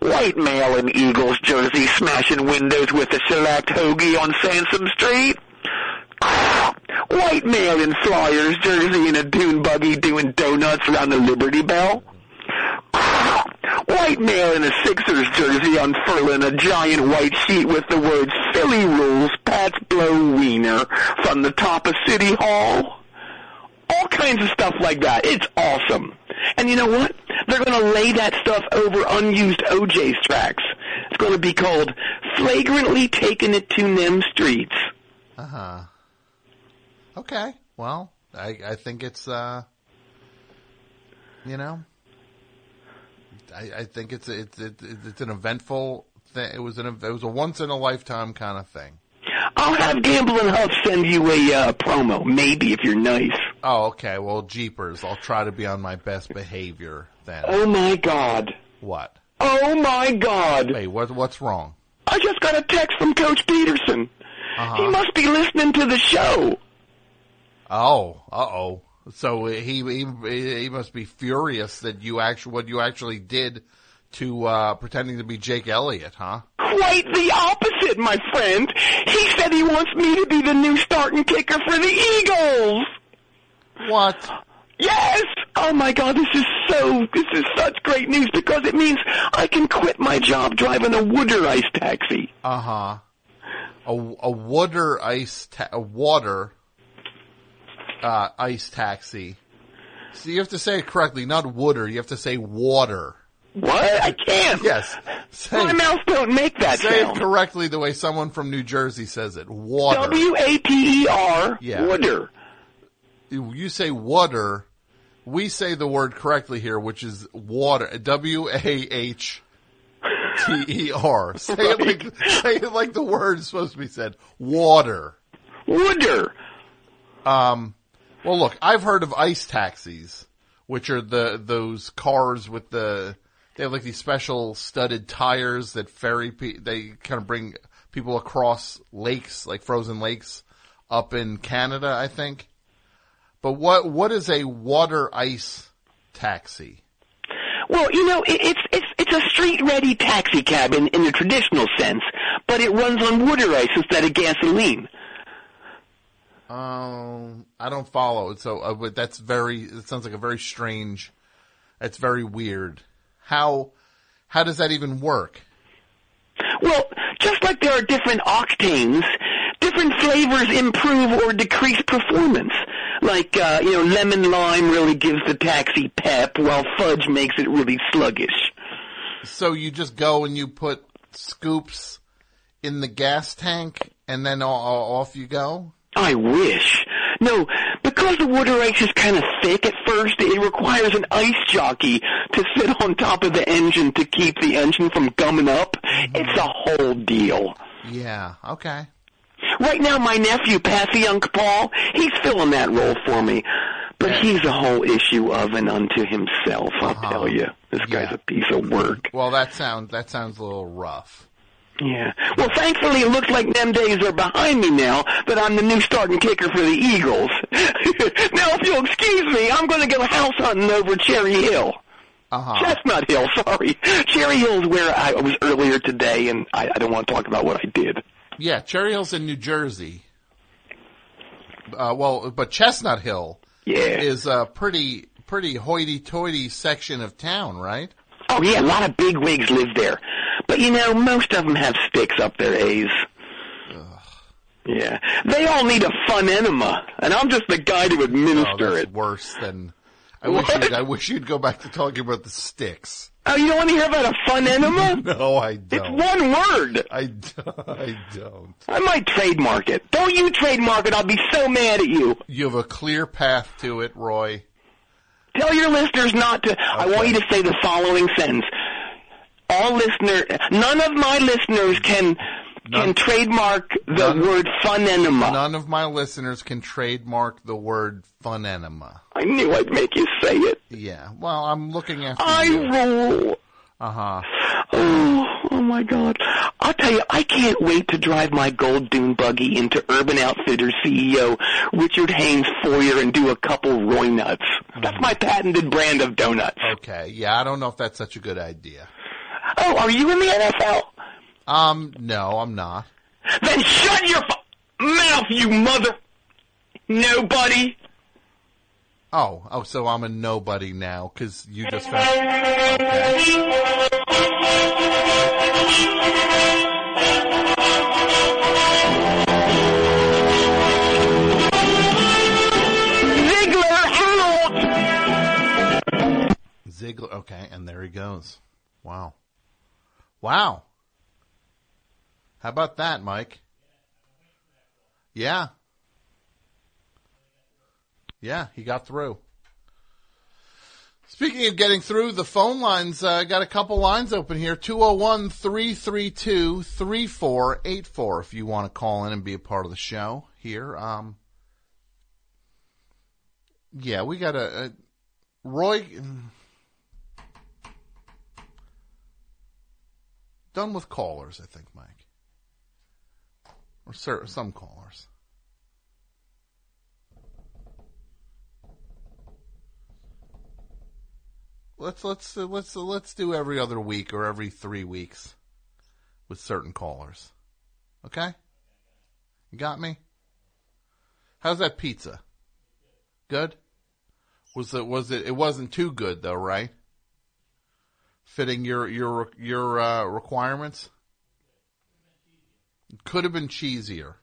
white male in Eagles jersey smashing windows with a select hoagie on Sansom Street. White male in Flyers jersey in a dune buggy doing donuts around the Liberty Bell. White male in a Sixers jersey unfurling a giant white sheet with the words Philly rules, Pats blow wiener from the top of City Hall all kinds of stuff like that. It's awesome. And you know what? They're going to lay that stuff over unused O'Jays tracks. It's going to be called Flagrantly Taking It to Nem Streets. Uh huh. Okay. Well, I I think it's uh, you know, I I think it's it's it's, it's an eventful thing. It was an it was a once in a lifetime kind of thing. I'll have Gamble and Huff send you a uh, promo, maybe if you're nice. Oh, okay. Well, jeepers, I'll try to be on my best behavior then. Oh my god. What? Oh my god. Wait, what what's wrong? I just got a text from Coach Pederson. Uh-huh. He must be listening to the show. Oh, uh oh. So he he he must be furious that you actually what you actually did to uh pretending to be Jake Elliott, huh? Quite the opposite, my friend. He said he wants me to be the new starting kicker for the Eagles. What? Yes! Oh my god, this is so, this is such great news because it means I can quit my job driving a Wooder ice taxi. Uh huh. A a water ice ta- a water uh ice taxi. So you have to say it correctly, not wooder. You have to say water. What? I can't. Yes. Say, My mouth don't make that say sound. it correctly the way someone from New Jersey says it. Water. W-A-T-E-R, Yeah. Wooder. you say water, we say the word correctly here, which is water. W A H T E R. Say it like say it like the word is supposed to be said. Water. Wooder. Um. Well, look, I've heard of ice taxis, which are the those cars with the they have like these special studded tires that ferry pe- they kind of bring people across lakes, like frozen lakes, up in Canada, I think. But what what is a water ice taxi? Well, you know, it, it's it's it's a street-ready taxi cab in, in the traditional sense, but it runs on water ice instead of gasoline. Um, I don't follow. So, uh, but that's very. It sounds like a very strange. That's very weird. How how does that even work? Well, just like there are different octanes, different flavors improve or decrease performance. Like, uh, you know, lemon lime really gives the taxi pep, while fudge makes it really sluggish. So you just go and you put scoops in the gas tank, and then off you go. I wish. No, because the water ice is kind of thick at first, it requires an ice jockey to sit on top of the engine to keep the engine from gumming up. Mm-hmm. It's a whole deal. Yeah. Okay. Right now, my nephew, Young Paul, he's filling that role for me. But he's a whole issue of and unto himself, I'll uh-huh. tell you. This guy's a piece of work. Well, that sounds that sounds a little rough. Yeah. Well, thankfully, it looks like them days are behind me now that I'm the new starting kicker for the Eagles. now, if you'll excuse me, I'm going to go house hunting over Cherry Hill. Uh-huh. Chestnut Hill, sorry. Cherry Hill's where I was earlier today, and I, I don't want to talk about what I did. Yeah, Cherry Hill's in New Jersey. Uh, well, but Chestnut Hill yeah. is a pretty pretty hoity-toity section of town, right? Oh yeah, a lot of big wigs live there. But you know, most of them have sticks up their A's. Yeah. They all need a fun enema, and I'm just the guy to administer oh, that's it. worse than. I wish, you'd, I wish you'd go back to talking about the sticks. Oh, you don't want to hear about a fun enema? No, I don't. It's one word. I, I don't. I might trademark it. Don't you trademark it, I'll be so mad at you. You have a clear path to it, Roy. Tell your listeners not to. I want you to say the following sentence. All listener, none of my listeners can can trademark the none- word fun enema. None of my listeners can trademark the word fun enema. I knew I'd make you say it. Yeah. Well, I'm looking after I you. rule. Uh huh. Oh, oh my God! I'll tell you, I can't wait to drive my gold dune buggy into Urban Outfitters CEO Richard Hayne's Foyer and do a couple Roy nuts. That's my patented brand of donuts. Okay. Yeah, I don't know if that's such a good idea. Oh, are you in the NFL? Um, no, I'm not. Then shut your fu- mouth, you mother. Nobody. Oh, oh, so I'm a nobody now because you just found. Okay. Ziggler. Okay, and there he goes. Wow. Wow. How about that, Mike? Yeah. Yeah, he got through. Speaking of getting through, the phone lines, uh, got a couple lines open here. 201-332-3484 if you want to call in and be a part of the show here. Um, yeah, we got a, a Roy, done with callers, I think, Mike. Or cer- some callers. Let's let's uh, let's uh, let's do every other week or every three weeks with certain callers. Okay, you got me. How's that pizza? Good. Was it was it? It wasn't too good though, right? Fitting your your your uh, requirements. Could have been cheesier.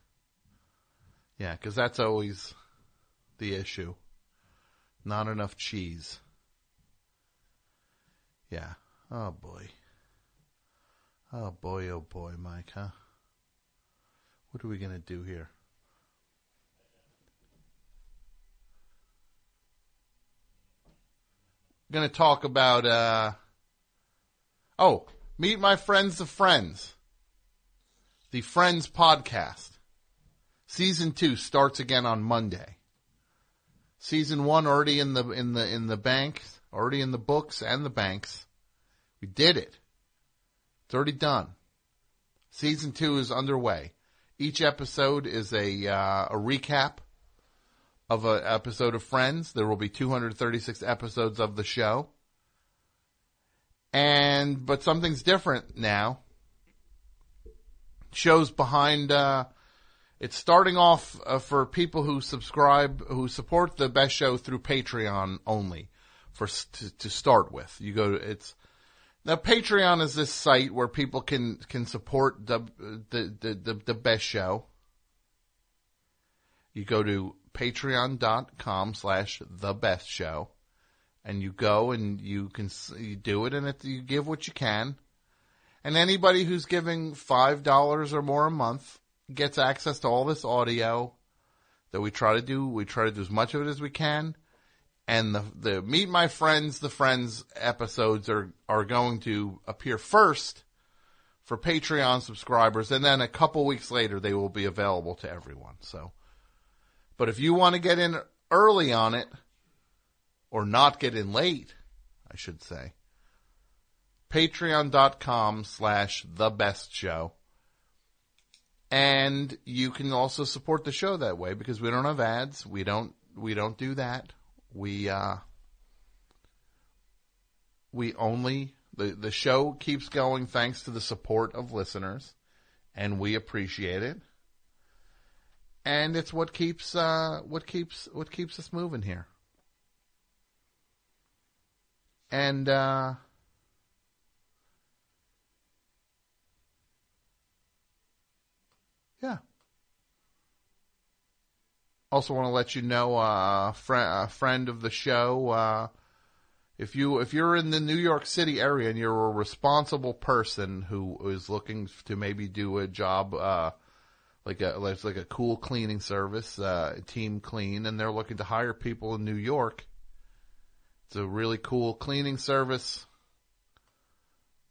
Yeah, because that's always the issue. Not enough cheese. Yeah. Oh boy. Oh boy, oh boy, Mike, huh? What are we gonna do here? Gonna talk about uh Oh, meet my friends the friends. The Friends podcast. Season 2 starts again on Monday. Season 1 already in the in the in the banks, already in the books and the banks. We did it. It's already done. Season 2 is underway. Each episode is a uh, a recap of an episode of Friends. There will be 236 episodes of the show. And but something's different now. Shows behind uh it's starting off uh, for people who subscribe who support the best show through Patreon only for to, to start with. You go to it's now Patreon is this site where people can can support the the the, the, the best show. You go to patreon.com slash the best show and you go and you can you do it and it, you give what you can. And anybody who's giving five dollars or more a month gets access to all this audio, that we try to do. We try to do as much of it as we can. And the the meet my friends, the friends episodes are are going to appear first for Patreon subscribers, and then a couple weeks later they will be available to everyone. So, but if you want to get in early on it, or not get in late, I should say, patreon.com slash the best show. And you can also support the show that way because we don't have ads. We don't, we don't do that. We, uh, we only, the, the show keeps going thanks to the support of listeners and we appreciate it. And it's what keeps, uh, what keeps, what keeps us moving here. And, uh, yeah. Also want to let you know, uh, fr- a friend of the show, uh, if you if you're in the New York City area and you're a responsible person who is looking to maybe do a job uh, like a like like a cool cleaning service, uh, Team Clean, and they're looking to hire people in New York, it's a really cool cleaning service.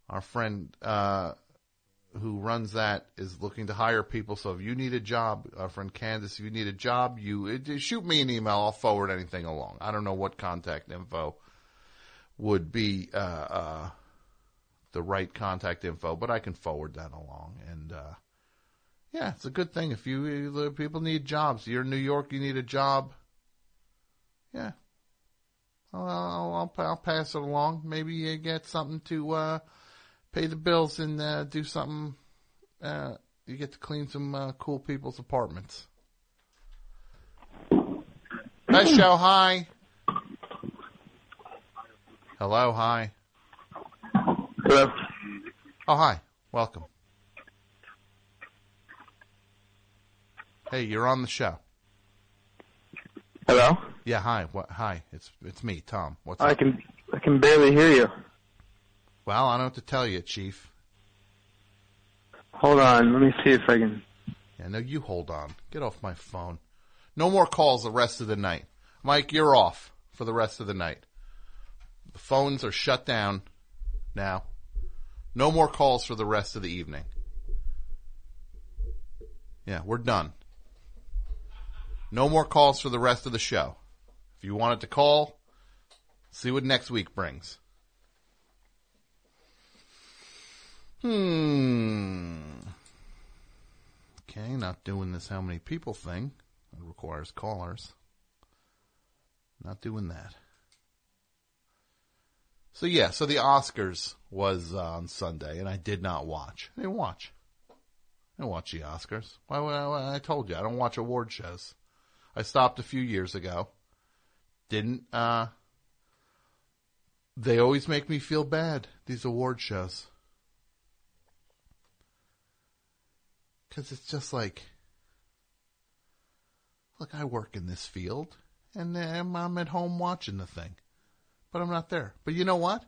Our friend uh, who runs that is looking to hire people. So if you need a job, our friend Candace, if you need a job, you shoot me an email. I'll forward anything along. I don't know what contact info would be uh, uh, the right contact info, but I can forward that along. And uh, yeah, it's a good thing if you people need jobs. You're in New York, you need a job. Yeah, I'll I'll, I'll pass it along. Maybe you get something to uh, pay the bills and uh, do something. Uh, you get to clean some uh, cool people's apartments. Best show, hi. Hello, hi. Hello. Oh, hi. Welcome. Hey, you're on the show. Hello. Yeah, hi. What? Hi. It's it's me, Tom. What's I up? can I can barely hear you. Well, I don't know what to tell you, Chief. Hold on, let me see if I can. Yeah, no, you hold on. Get off my phone. No more calls the rest of the night. Mike, you're off for the rest of the night. The phones are shut down now. No more calls for the rest of the evening. Yeah, we're done. No more calls for the rest of the show. If you wanted to call, see what next week brings. Hmm. Okay, not doing this how many people thing. It requires callers. Not doing that. So yeah, so the Oscars was uh, on Sunday, and I did not watch. I didn't watch. I didn't watch the Oscars. Why would I? I told you I don't watch award shows. I stopped a few years ago. Didn't. uh They always make me feel bad. These award shows. Because it's just like, look, I work in this field, and um, I'm at home watching the thing, but I'm not there. But you know what?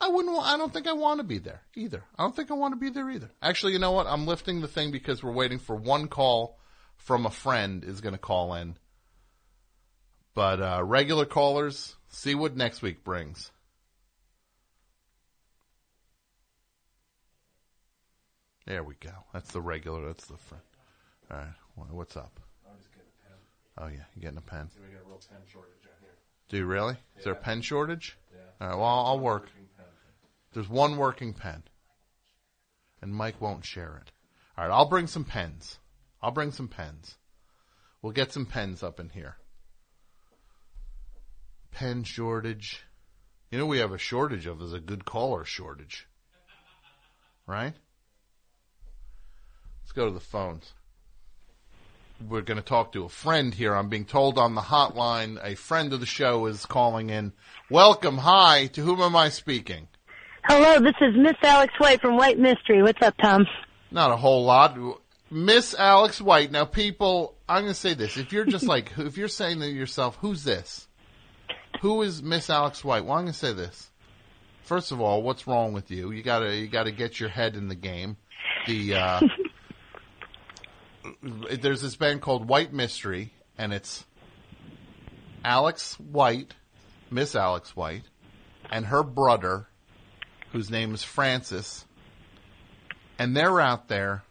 I wouldn't. I don't think I want to be there either. I don't think I want to be there either. Actually, you know what? I'm lifting the thing because we're waiting for one call from a friend is going to call in. But uh, regular callers, see what next week brings. There we go. That's the regular. That's the friend. All right. Wha- What's up? Oh yeah, you getting a pen? See, We got a real pen shortage out here. Do you really? Is there a Yeah. pen shortage? Yeah. All right. Well, I'll, I'll work. Working pen. There's one working pen, and Mike won't share it. All right. I'll bring some pens. I'll bring some pens. We'll get some pens up in here. Pen shortage. You know we have a shortage of is a good caller shortage. Right? Let's go to the phones. We're going to talk to a friend here. I'm being told on the hotline a friend of the show is calling in. Welcome. Hi. To whom am I speaking? Hello, this is Miss Alex White from White Mystery. What's up, Tom? Not a whole lot. Miss Alex White. Now, people, I'm going to say this. If you're just like, if you're saying to yourself, who's this? Who is Miss Alex White? Well, I'm going to say this. First of all, what's wrong with you? You gotta, you gotta get your head in the game. The, uh, there's this band called White Mystery, and it's Alex White, Miss Alex White, and her brother, whose name is Francis, and they're out there.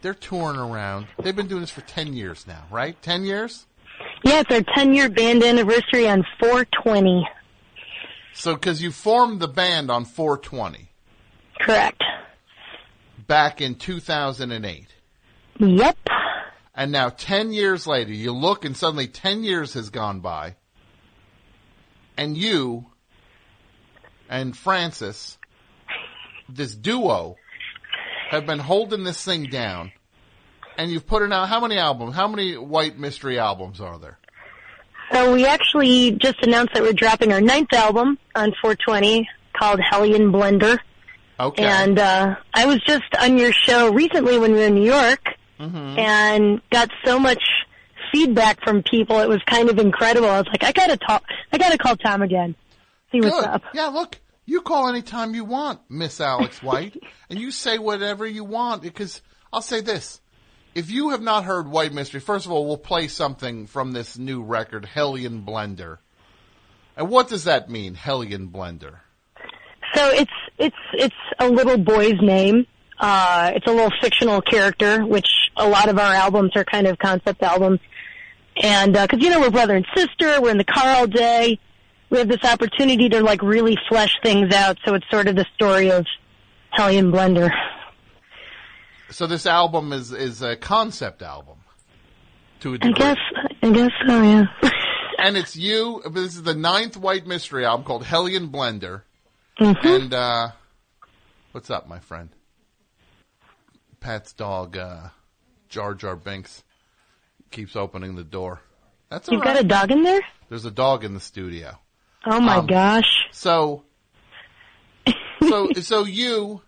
They're touring around. They've been doing this for ten years now, right? Ten years. Yeah, it's our 10 year band anniversary on 420. So, because you formed the band on 420 Correct. back in 2008. Yep. And now, 10 years later, you look and suddenly 10 years has gone by. And you and Francis, this duo, have been holding this thing down. And you've put it out. How many albums? How many White Mystery albums are there? So we actually just announced that we're dropping our ninth album on 420 called Hellion Blender. Okay. And uh, I was just on your show recently when we were in New York Mm-hmm. and got so much feedback from people. It was kind of incredible. I was like, I gotta talk. I gotta call Tom again. See what's Good. up. Yeah, look, you call anytime you want, Miss Alex White, and you say whatever you want because I'll say this. If you have not heard White Mystery, first of all, we'll play something from this new record, Hellion Blender. And what does that mean, Hellion Blender? So it's it's it's a little boy's name. Uh, it's a little fictional character, which a lot of our albums are kind of concept albums. And uh, because you know we're brother and sister, we're in the car all day. We have this opportunity to like really flesh things out. So it's sort of the story of Hellion Blender. So this album is is a concept album to a I degree. guess I guess so. Yeah. and it's you. This is the ninth White Mystery album called Hellion Blender. Mhm. And uh, what's up, my friend? Pat's dog, uh, Jar Jar Binks, keeps opening the door. That's all You've got a dog in there? There's a dog in the studio. Oh my Um, gosh. So, so, so you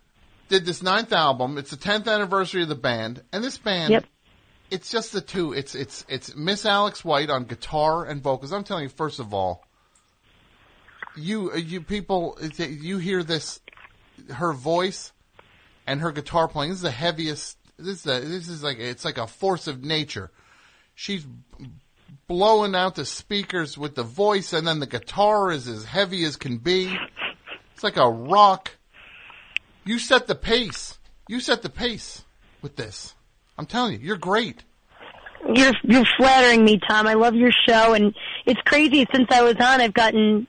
did this ninth album. It's the tenth anniversary of the band, and this band, Yep. it's just the two. It's it's it's Miss Alex White on guitar and vocals. I'm telling you, first of all, you you people, you hear this, her voice and her guitar playing. This is the heaviest. This is a, this is like it's like a force of nature. She's blowing out the speakers with the voice, and then the guitar is as heavy as can be. It's like a rock. You set the pace. You set the pace with this. I'm telling you, you're great. You're you're flattering me, Tom. I love your show, and it's crazy. Since I was on, I've gotten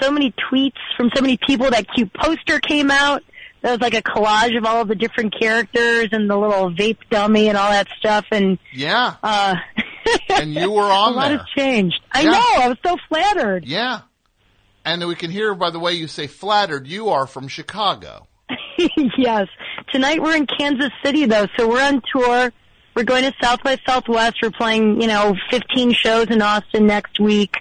so many tweets from so many people. That cute poster came out. That was like a collage of all of the different characters and the little vape dummy and all that stuff. And Yeah, uh, and you were on a lot there. has changed. I Yeah. know. I was so flattered. Yeah, and we can hear by the way you say flattered. You are from Chicago. yes. Tonight we're in Kansas City though, so we're on tour. We're going to South by Southwest. We're playing, you know, 15 shows in Austin next week.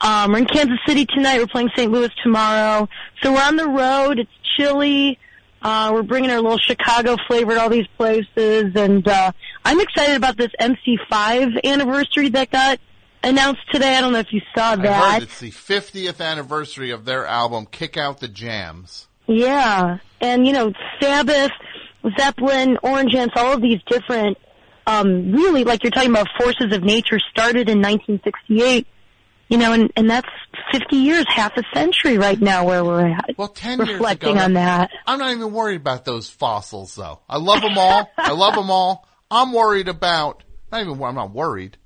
Um, we're in Kansas City tonight. We're playing St. Louis tomorrow. So we're on the road. It's chilly. Uh, we're bringing our little Chicago flavor to all these places, and uh, I'm excited about this MC5 anniversary that got announced today. I don't know if you saw that. it's the 50th anniversary of their album "Kick Out the Jams." Yeah, and you know, Sabbath, Zeppelin, Orange Ants, all of these different, um, really, like you're talking about forces of nature started in 1968, you know, and, and that's 50 years, half a century right now where we're at. Well, 10 reflecting ago, on that. I'm not even worried about those fossils, though. I love them all. I love them all. I'm worried about. Not even. I'm not worried.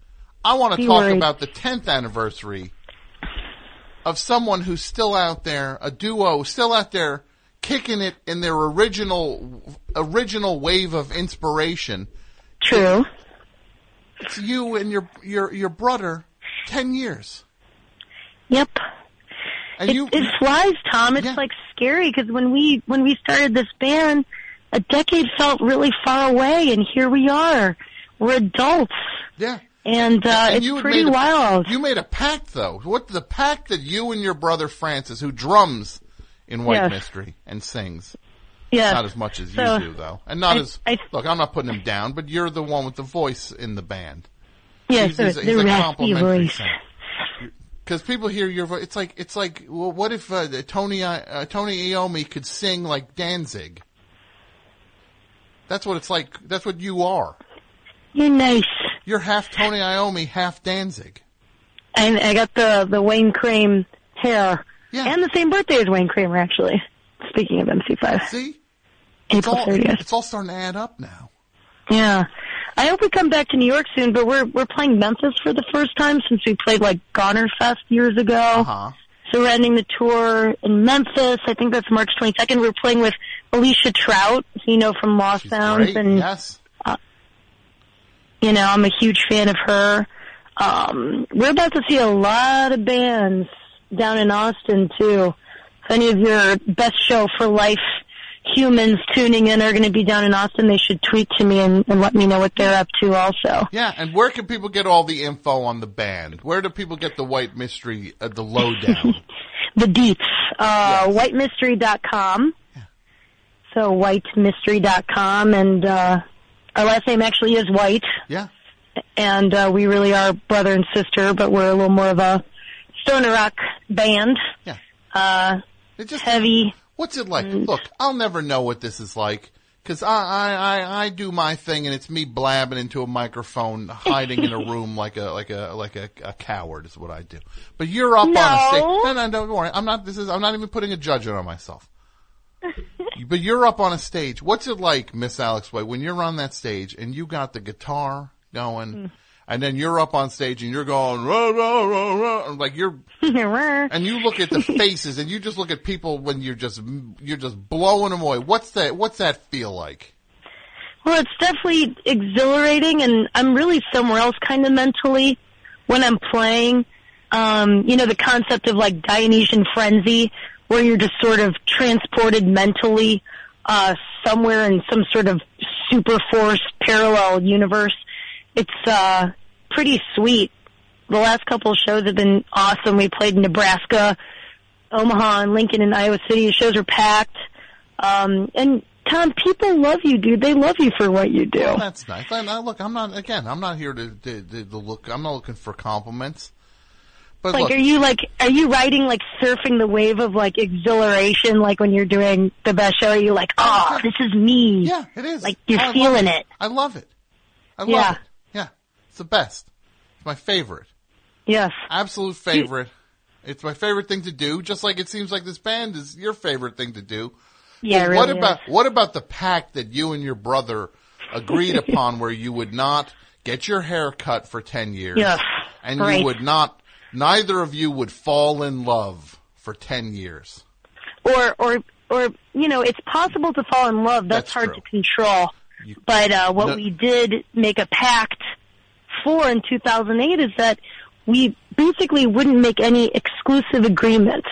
I want to Be talk worried. about the 10th anniversary of someone who's still out there, a duo still out there, kicking it in their original original wave of inspiration. True. It's you and your your your brother. Ten years. Yep. It, you- it flies, Tom. It's like scary because when we when we started this band, a decade felt really far away, and here we are. We're adults. Yeah. And, uh, And it's you pretty a- wild. You made a pact, though. What the pact that you and your brother Francis, who drums in White Yes. Mystery and sings, yeah. not as much as So, you do, though, and not I- as I- look. I'm not putting him down, but you're the one with the voice in the band. Yes, he's, the- he's, the he's a raspy voice. singer. Because people hear your voice, it's like it's like. Well, what if uh, Tony uh, Tony Iommi could sing like Danzig? That's what it's like. That's what you are. You're nice. You're half Tony Iommi, half Danzig. And I got the the Wayne Kramer hair. Yeah. And the same birthday as Wayne Kramer, actually. Speaking of MC5. See? It's April all, 30th. it's all starting to add up now. Yeah. I hope we come back to New York soon, but we're we're playing Memphis for the first time since we played like Goner Fest years ago. Uh-huh. So we're ending the tour in Memphis. I think that's March 22nd. We're playing with Alicja Trout, you know from Lost Sounds, Great, and yes. you know I'm a huge fan of her. Um, we're about to see a lot of bands down in Austin too. If any of your best show for life humans tuning in are going to be down in Austin, they should tweet to me and, and let me know what they're up to also. Yeah, and where can people get all the info on the band? Where do people get the White Mystery, uh, the lowdown? The deets, uh, whitemystery.com. So whitemystery.com and, uh, our last name actually is White. Yeah. And, uh, we really are brother and sister, but we're a little more of a stoner rock band. Yeah. Uh, It just heavy. What's it like? Mm. Look, I'll never know what this is like because I, I, I, I do my thing and it's me blabbing into a microphone, hiding in a room like a like a like a, a coward is what I do. But you're up on a stage. No. No, no, don't worry. I'm not. This is. I'm not even putting a judgment on myself. but you're up on a stage. What's it like, Miss Alex White, when you're on that stage and you got the guitar going? Mm. And then you're up on stage and you're going, rah, rah, rah, rah, and like you're, and you look at the faces and you just look at people when you're just, you're just blowing them away. What's that, what's that feel like? Well, it's definitely exhilarating, and I'm really somewhere else kind of mentally when I'm playing. Um, you know, the concept of like Dionysian frenzy, where you're just sort of transported mentally uh, somewhere in some sort of super force parallel universe. It's uh, pretty sweet. The last couple of shows have been awesome. We played in Nebraska, Omaha, and Lincoln, and Iowa City. The shows are packed. Um, and Tom, people love you, dude. They love you for what you do. Well, that's nice. And, uh, look, I'm not, again, I'm not here to, to, to, to look, I'm not looking for compliments. But like, look, are you like, are you riding like surfing the wave of like exhilaration, like when you're doing the best show? Are you like, oh, this is me? Yeah, it is. Like you're I feeling it. I love it. I love Yeah. it. It's the best. It's my favorite. Yes. Absolute favorite. It's my favorite thing to do, just like it seems like this band is your favorite thing to do. Yeah, it what really about what about the pact that you and your brother agreed upon where you would not get your hair cut for 10 years Yes, and right. you would not neither of you would fall in love for 10 years. Or, or, or, you know, it's possible to fall in love. That's, That's hard true. to control. but uh, what No- we did make a pact for in 2008 is that we basically wouldn't make any exclusive agreements.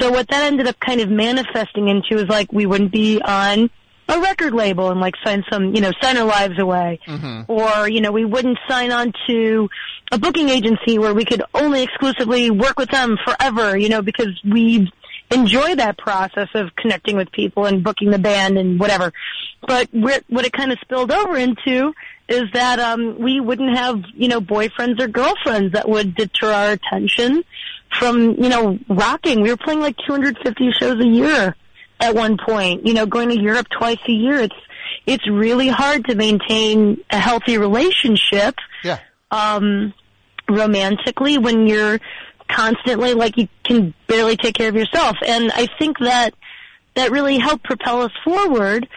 So what that ended up kind of manifesting into is like we wouldn't be on a record label and like sign some, you know, sign our lives away. Mm-hmm. Or, you know, we wouldn't sign on to a booking agency where we could only exclusively work with them forever, you know, because we enjoy that process of connecting with people and booking the band and whatever. But what it kind of spilled over into is that um, we wouldn't have, you know, boyfriends or girlfriends that would deter our attention from, you know, rocking. We were playing like 250 shows a year at one point, you know, going to Europe twice a year. It's, it's really hard to maintain a healthy relationship. Yeah. Um, romantically when you're constantly like you can barely take care of yourself. And I think that that really helped propel us forward.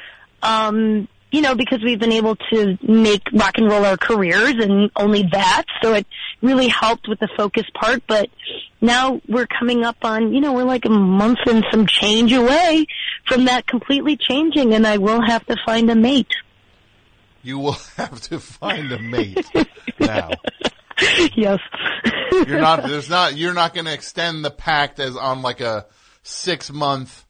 Um, you know, because we've been able to make rock and roll our careers and only that. So it really helped with the focus part. But now we're coming up on, you know, we're like a month and some change away from that completely changing and I will have to find a mate. You will have to find a mate now. yes. You're not there's not you're not going to extend the pact as on like a 6 month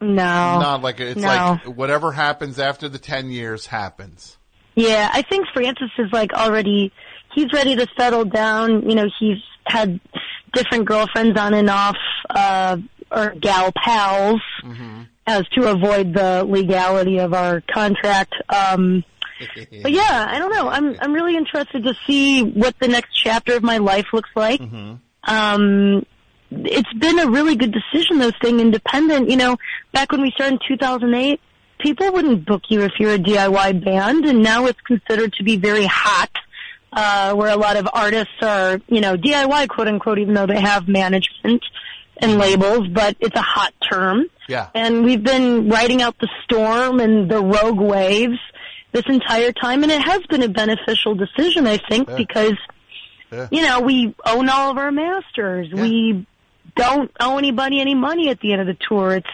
No. not like it's no. like whatever happens after the 10 years happens. Yeah, I think Francis is like already, he's ready to settle down. You know, he's had different girlfriends on and off, uh, or gal pals as to avoid the legality of our contract. Um, but yeah, I don't know. I'm, I'm really interested to see what the next chapter of my life looks like. Um, it's been a really good decision though, staying independent. You know, back when we started in 2008, people wouldn't book you if you're a DIY band, and now it's considered to be very hot. Uh, where a lot of artists are, you know, DIY quote unquote, even though they have management and labels, but it's a hot term. Yeah. And we've been riding out the storm and the rogue waves this entire time, and it has been a beneficial decision, I think, Yeah. because, Yeah. you know, we own all of our masters. We don't owe anybody any money at the end of the tour. It's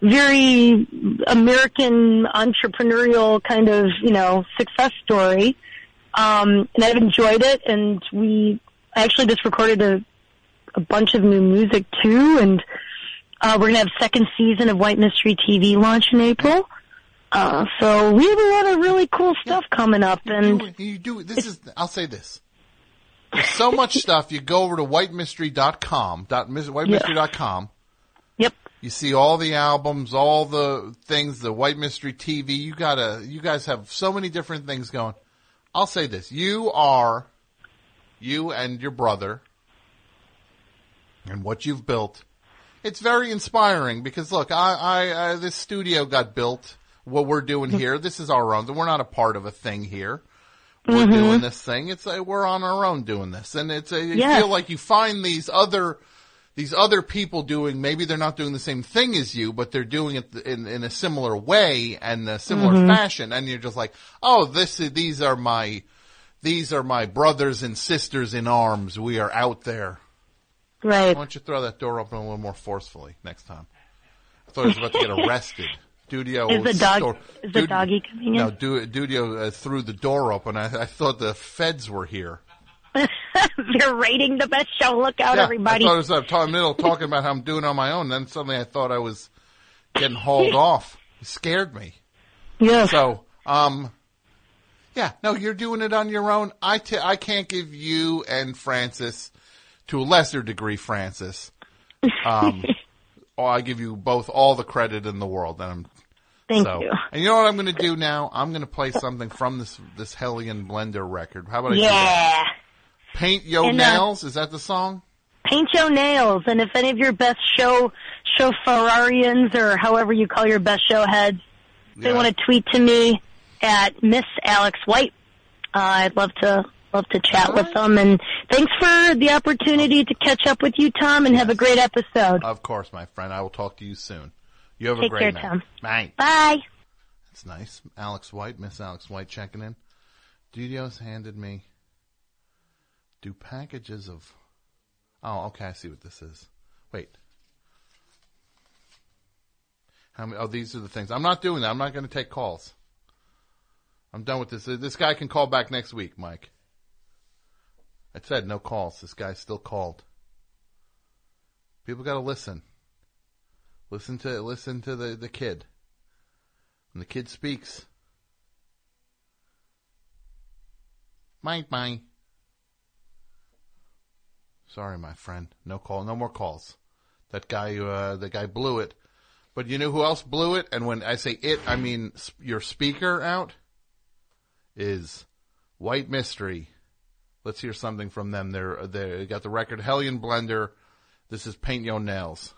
very American entrepreneurial kind of, you know, success story. Um, and I've enjoyed it, and we actually just recorded a, a bunch of new music too, and uh, we're gonna have second season of White Mystery TV launch in April. Uh, so we have a lot of really cool stuff coming up, and You do. This is. I'll say this. So much stuff. You go over to whitemystery.com. Dot, whitemystery.com. Yep. You see all the albums, all the things, the White Mystery TV. You gotta. You guys have so many different things going. I'll say this. You are. You and your brother. And what you've built. It's very inspiring because look, I, I, I this studio got built. What we're doing mm-hmm. here, this is our own. We're not a part of a thing here. We're Mhm. doing this thing. It's a, we're on our own doing this, and it's a, you Yes. feel like you find these other these other people doing. Maybe they're not doing the same thing as you, but they're doing it in in a similar way and a similar Mhm. fashion, and you're just like, oh, this is, these are my these are my brothers and sisters in arms. We are out there. right. Why don't you throw that door open a little more forcefully next time? I thought I was about to get arrested. Dudio Is the dog store- is the doggy coming in? No, Du- Dudio uh, threw the door open. I, I thought the feds were here. They're rating the best show. Look out, Yeah, everybody! I thought it was uh, talking middle talking about how I'm doing on my own. Then suddenly I thought I was getting hauled off. It scared me. Yeah. So, um, yeah, no, you're doing it on your own. I t- I can't give you and Francis, to a lesser degree, Francis. Um, oh, I give you both all the credit in the world. And I'm, Thank so, you. And you know what I'm going to do now? I'm going to play something from this this Hellion Blender record. How about I do that? Yeah. Paint Yo And, uh, Nails? Is that the song? Paint your nails, and if any of your best show show Ferrarians or however you call your best show heads, they want to tweet to me at Miss Alex White. Uh, I'd love to love to chat with them. And thanks for the opportunity to catch up with you, Tom, and have a great episode. Of course, my friend. I will talk to you soon. You have a Take great care, night. Tom. Bye. Bye. That's nice. Alex White, Miss Alex White checking in. Dudio's handed me do packages of. Oh, okay. I see what this is. Wait. How many? Oh, these are the things. I'm not doing that. I'm not going to take calls. I'm done with this. This guy can call back next week, Mike. I said no calls. This guy still called. People got to listen. Listen to listen to the, the kid. When the kid speaks. Mike, mine. Sorry, my friend. No call. No more calls. That guy, uh, the guy blew it. But you know who else blew it? And when I say it, I mean s- your speaker out is White Mystery. Let's hear something from them. They're they got the record Hellion Blender. This is Paint Your Nails.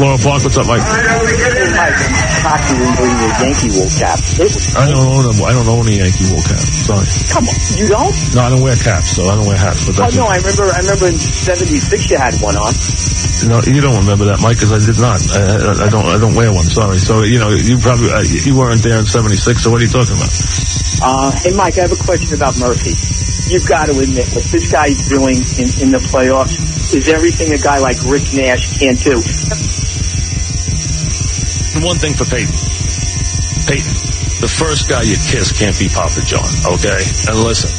Floral Park. What's up, Mike? All right, we get in Mike, Cox didn't bring your Yankee wool cap. I don't own a, I don't own a Yankee wool cap. Sorry. come on, you don't? No, I don't wear caps, so I don't wear hats. But Oh no, I remember. I remember in '76 you had one on. no, you don't remember that, Mike, because I did not. I, I, I don't. I don't wear one. Sorry. So you know, you probably uh, you weren't there in '76. So what are you talking about? Uh, hey Mike, I have a question about Murphy. You've got to admit what this guy's doing in, in the playoffs is everything a guy like Rick Nash can't do. And one thing for Peyton. Peyton, the first guy you kiss can't be Papa John, okay? And listen,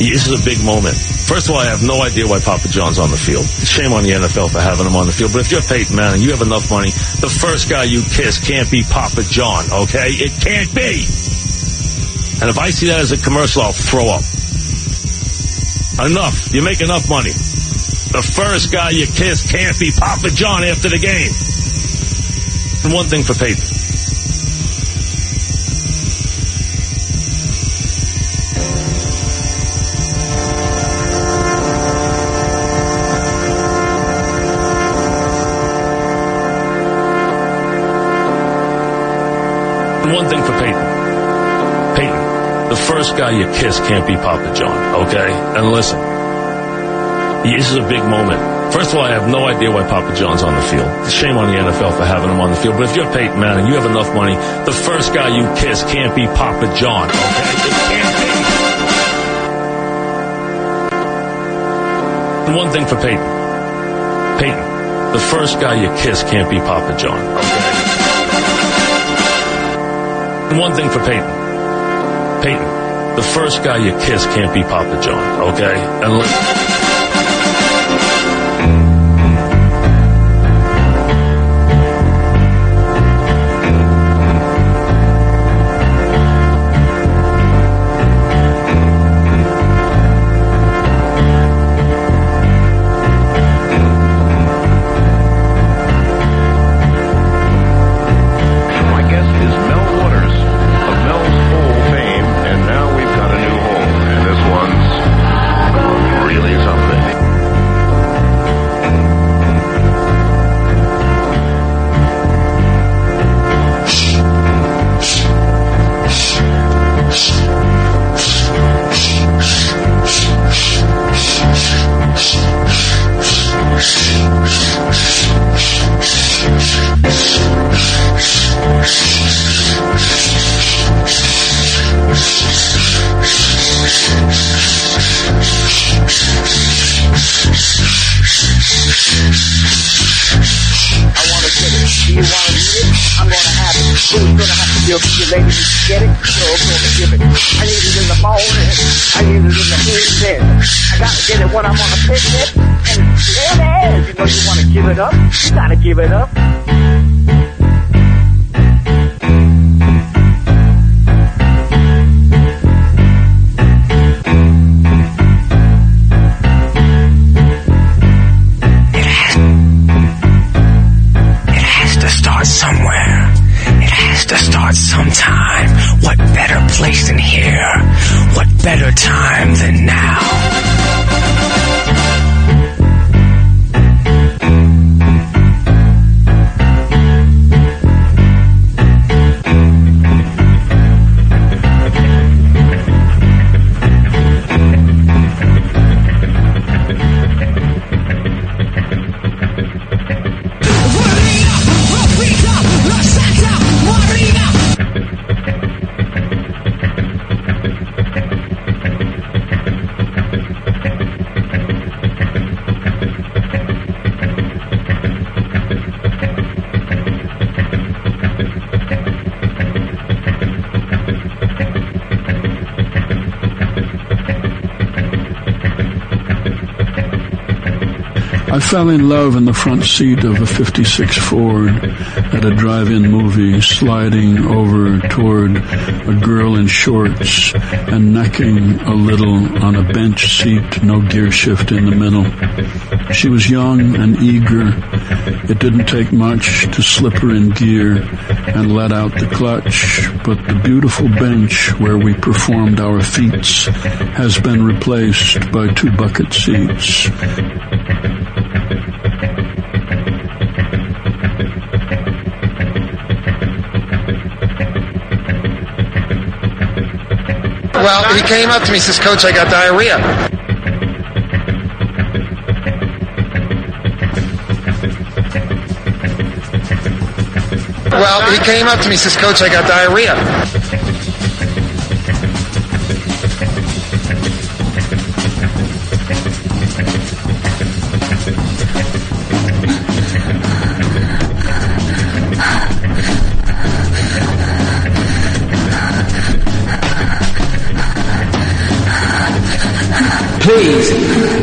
this is a big moment. First of all, I have no idea why Papa John's on the field. Shame on the NFL for having him on the field. But if you're Peyton Manning, you have enough money, the first guy you kiss can't be Papa John, okay? It can't be. And if I see that as a commercial, I'll throw up. Enough. You make enough money. The first guy you kiss can't be Papa John after the game. And one thing for Peyton. One thing for Peyton. Peyton, the first guy you kiss can't be Papa John, okay? And listen, this is a big moment. First of all, I have no idea why Papa John's on the field. Shame on the NFL for having him on the field. But if you're Peyton Manning, and you have enough money. The first guy you kiss can't be Papa John, okay? It can't be. And one thing for Peyton. Peyton, the first guy you kiss can't be Papa John, okay? And one thing for Peyton. Peyton, the first guy you kiss can't be Papa John, okay? And listen. Fell in love in the front seat of a 56 Ford at a drive-in movie, sliding over toward a girl in shorts and necking a little on a bench seat, no gear shift in the middle. She was young and eager. It didn't take much to slip her in gear and let out the clutch, but the beautiful bench where we performed our feats has been replaced by two bucket seats. He came up to me says, Coach, I got diarrhea. Well, he came up to me says, Coach, I got diarrhea. Please.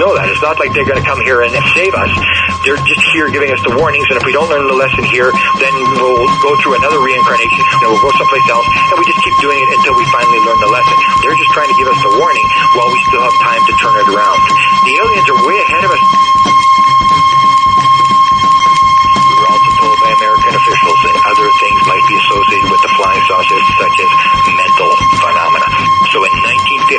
Know that. It's not like they're going to come here and save us. They're just here giving us the warnings, and if we don't learn the lesson here, then we'll go through another reincarnation, then we'll go someplace else, and we just keep doing it until we finally learn the lesson. They're just trying to give us the warning while we still have time to turn it around. The aliens are way ahead of us. We were also told by American officials that other things might be associated with the flying saucers, such as mental phenomena. So in 1950,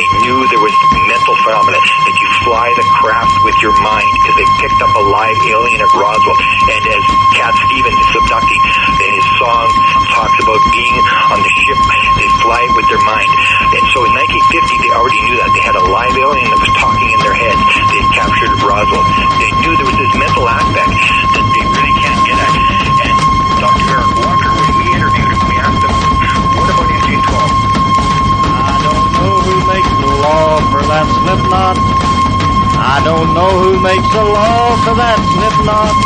they knew there was mental phenomena that you fly the craft with your mind because they picked up a live alien at Roswell. And as Cat Stevens is abducting, then his song talks about being on the ship. They fly it with their mind. And so in 1950, they already knew that. They had a live alien that was talking in their head. They had captured Roswell. They knew there was this mental aspect that they really can't get at. And Dr. Eric Walker, when we interviewed him, we asked him, what about MJ-12? I don't know who makes the law for that slip knot. I don't know who makes the law for that slip knot.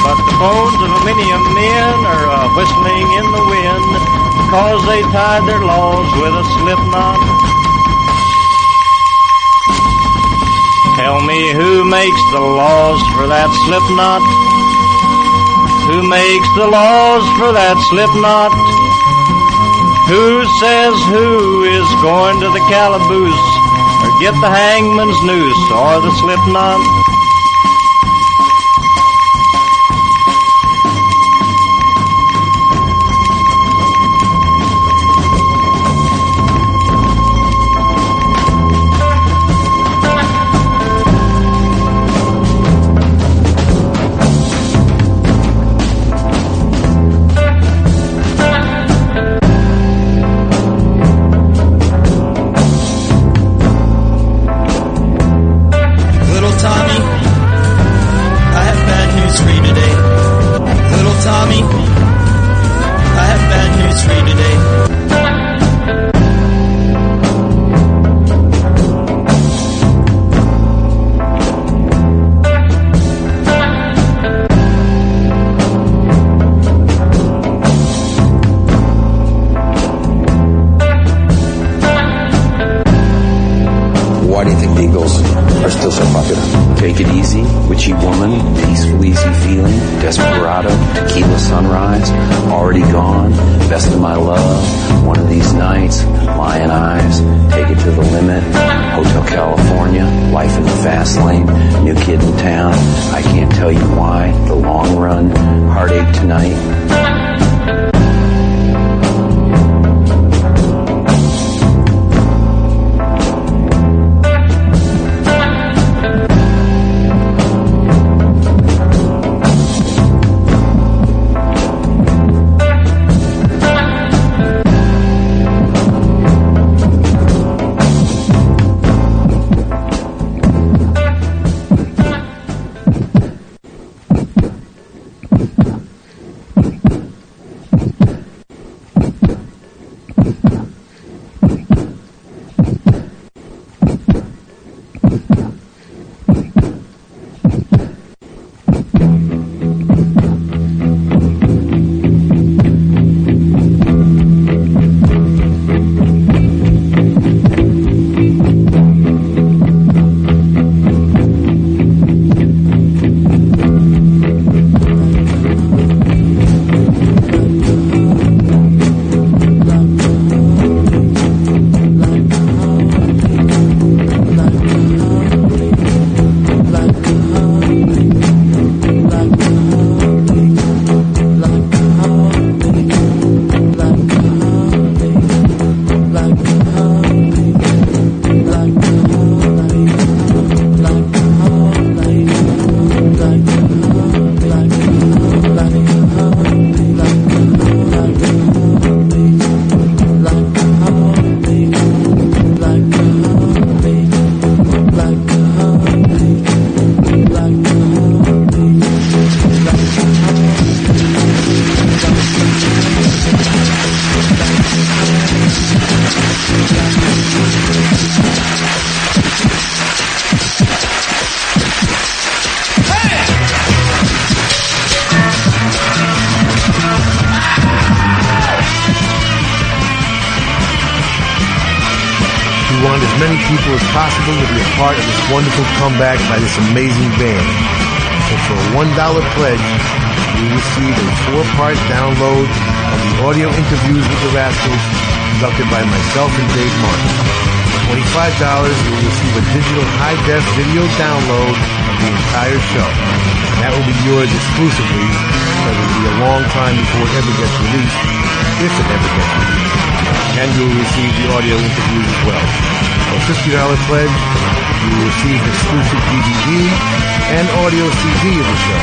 But the bones of many a men are uh, whistling in the wind because they tied their laws with a slip knot. Tell me who makes the laws for that slip knot? Who makes the laws for that slip knot? Who says who is going to the calaboose get the hangman's noose or the slip knot? By this amazing band. So for a $1 pledge, you receive a four-part download of the audio interviews with the Rascals conducted by myself and Dave Martin. For $25, you will receive a digital high-def video download of the entire show. And that will be yours exclusively, but it will be a long time before it ever gets released, if it ever gets released. And you will receive the audio interviews as well. For a $50 pledge, you will receive exclusive DVD and audio CD of the show.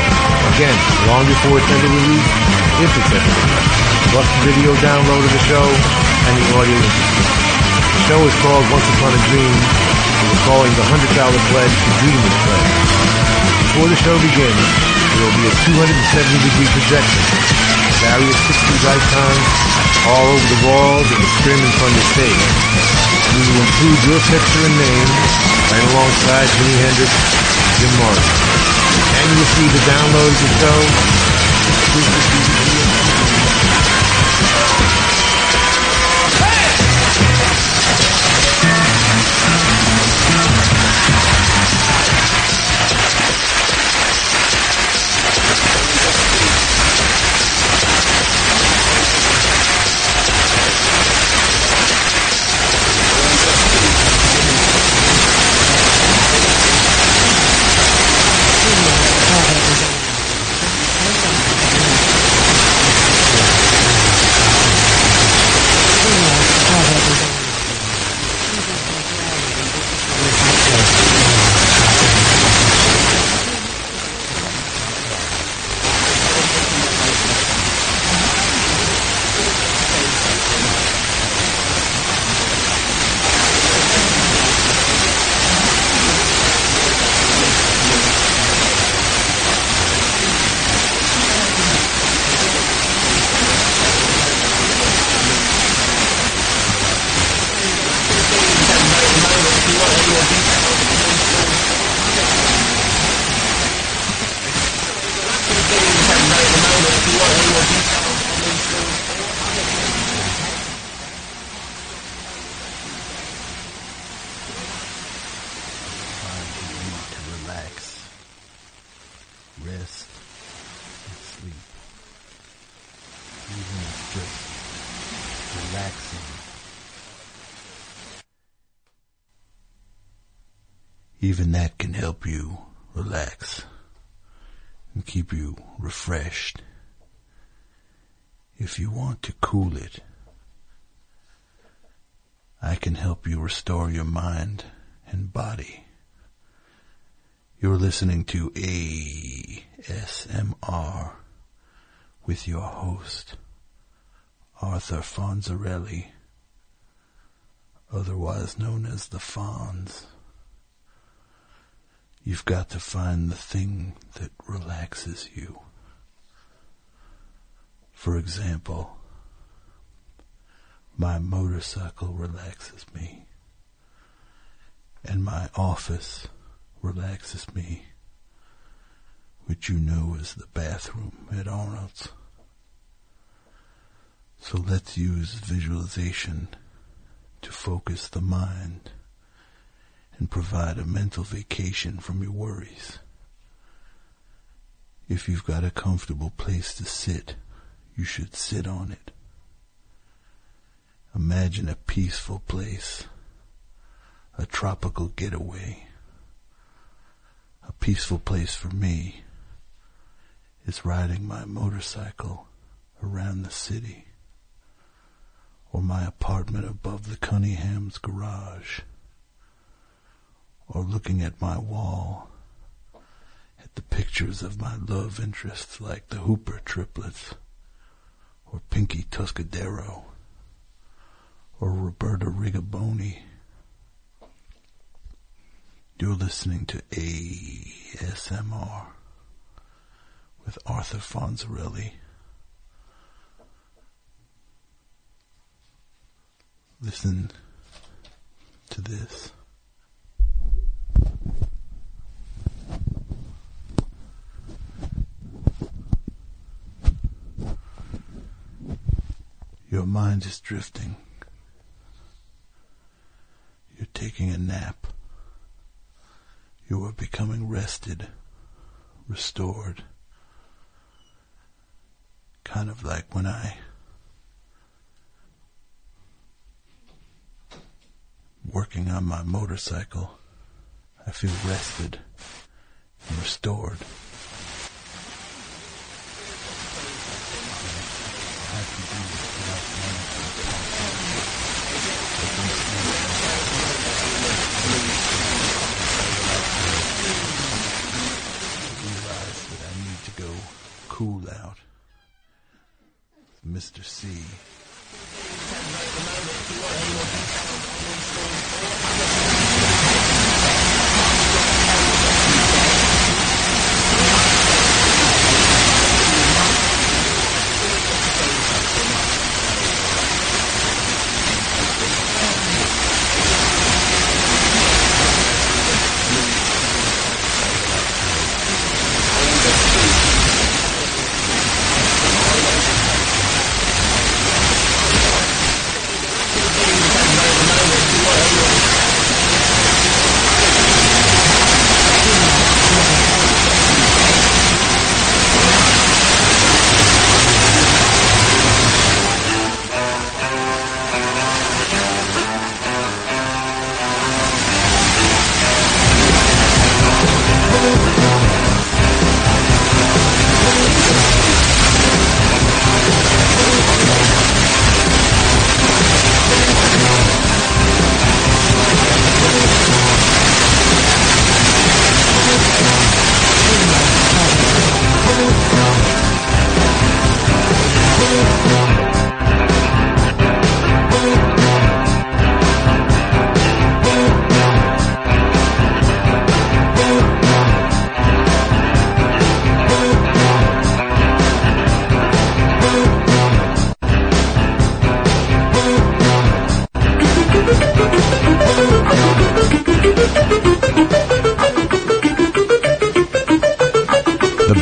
Again, long before it's ever released, if it's ever released. Plus the video download of the show and the audio. The show is called Once Upon a Dream, and we're calling the $100 pledge the Dreamers Pledge. Before the show begins, there will be a 270 degree projection of various 60s icons all over the walls and the screaming from the stage. We will include your picture and name right alongside Jimi Hendrix Jim Morrison. And you will see the download of the show, If you want to cool it, I can help you restore your mind and body. You're listening to ASMR with your host, Arthur Fonzarelli, otherwise known as the Fonz. You've got to find the thing that relaxes you. For example, my motorcycle relaxes me, and my office relaxes me, which you know is the bathroom at Arnold's. So let's use visualization to focus the mind and provide a mental vacation from your worries. If you've got a comfortable place to sit, you should sit on it. Imagine a peaceful place, a tropical getaway. A peaceful place for me is riding my motorcycle around the city or my apartment above the Cunningham's garage or looking at my wall at the pictures of my love interests like the Hooper triplets or Pinky Tuscadero or Roberta Rigaboni. You're listening to ASMR with Arthur Fonzarelli. Listen to this. Your mind is drifting. You're taking a nap. You are becoming rested, restored. Kind of like when I working on my motorcycle. I feel rested and restored. realize that I need to go cool out. Mr. C.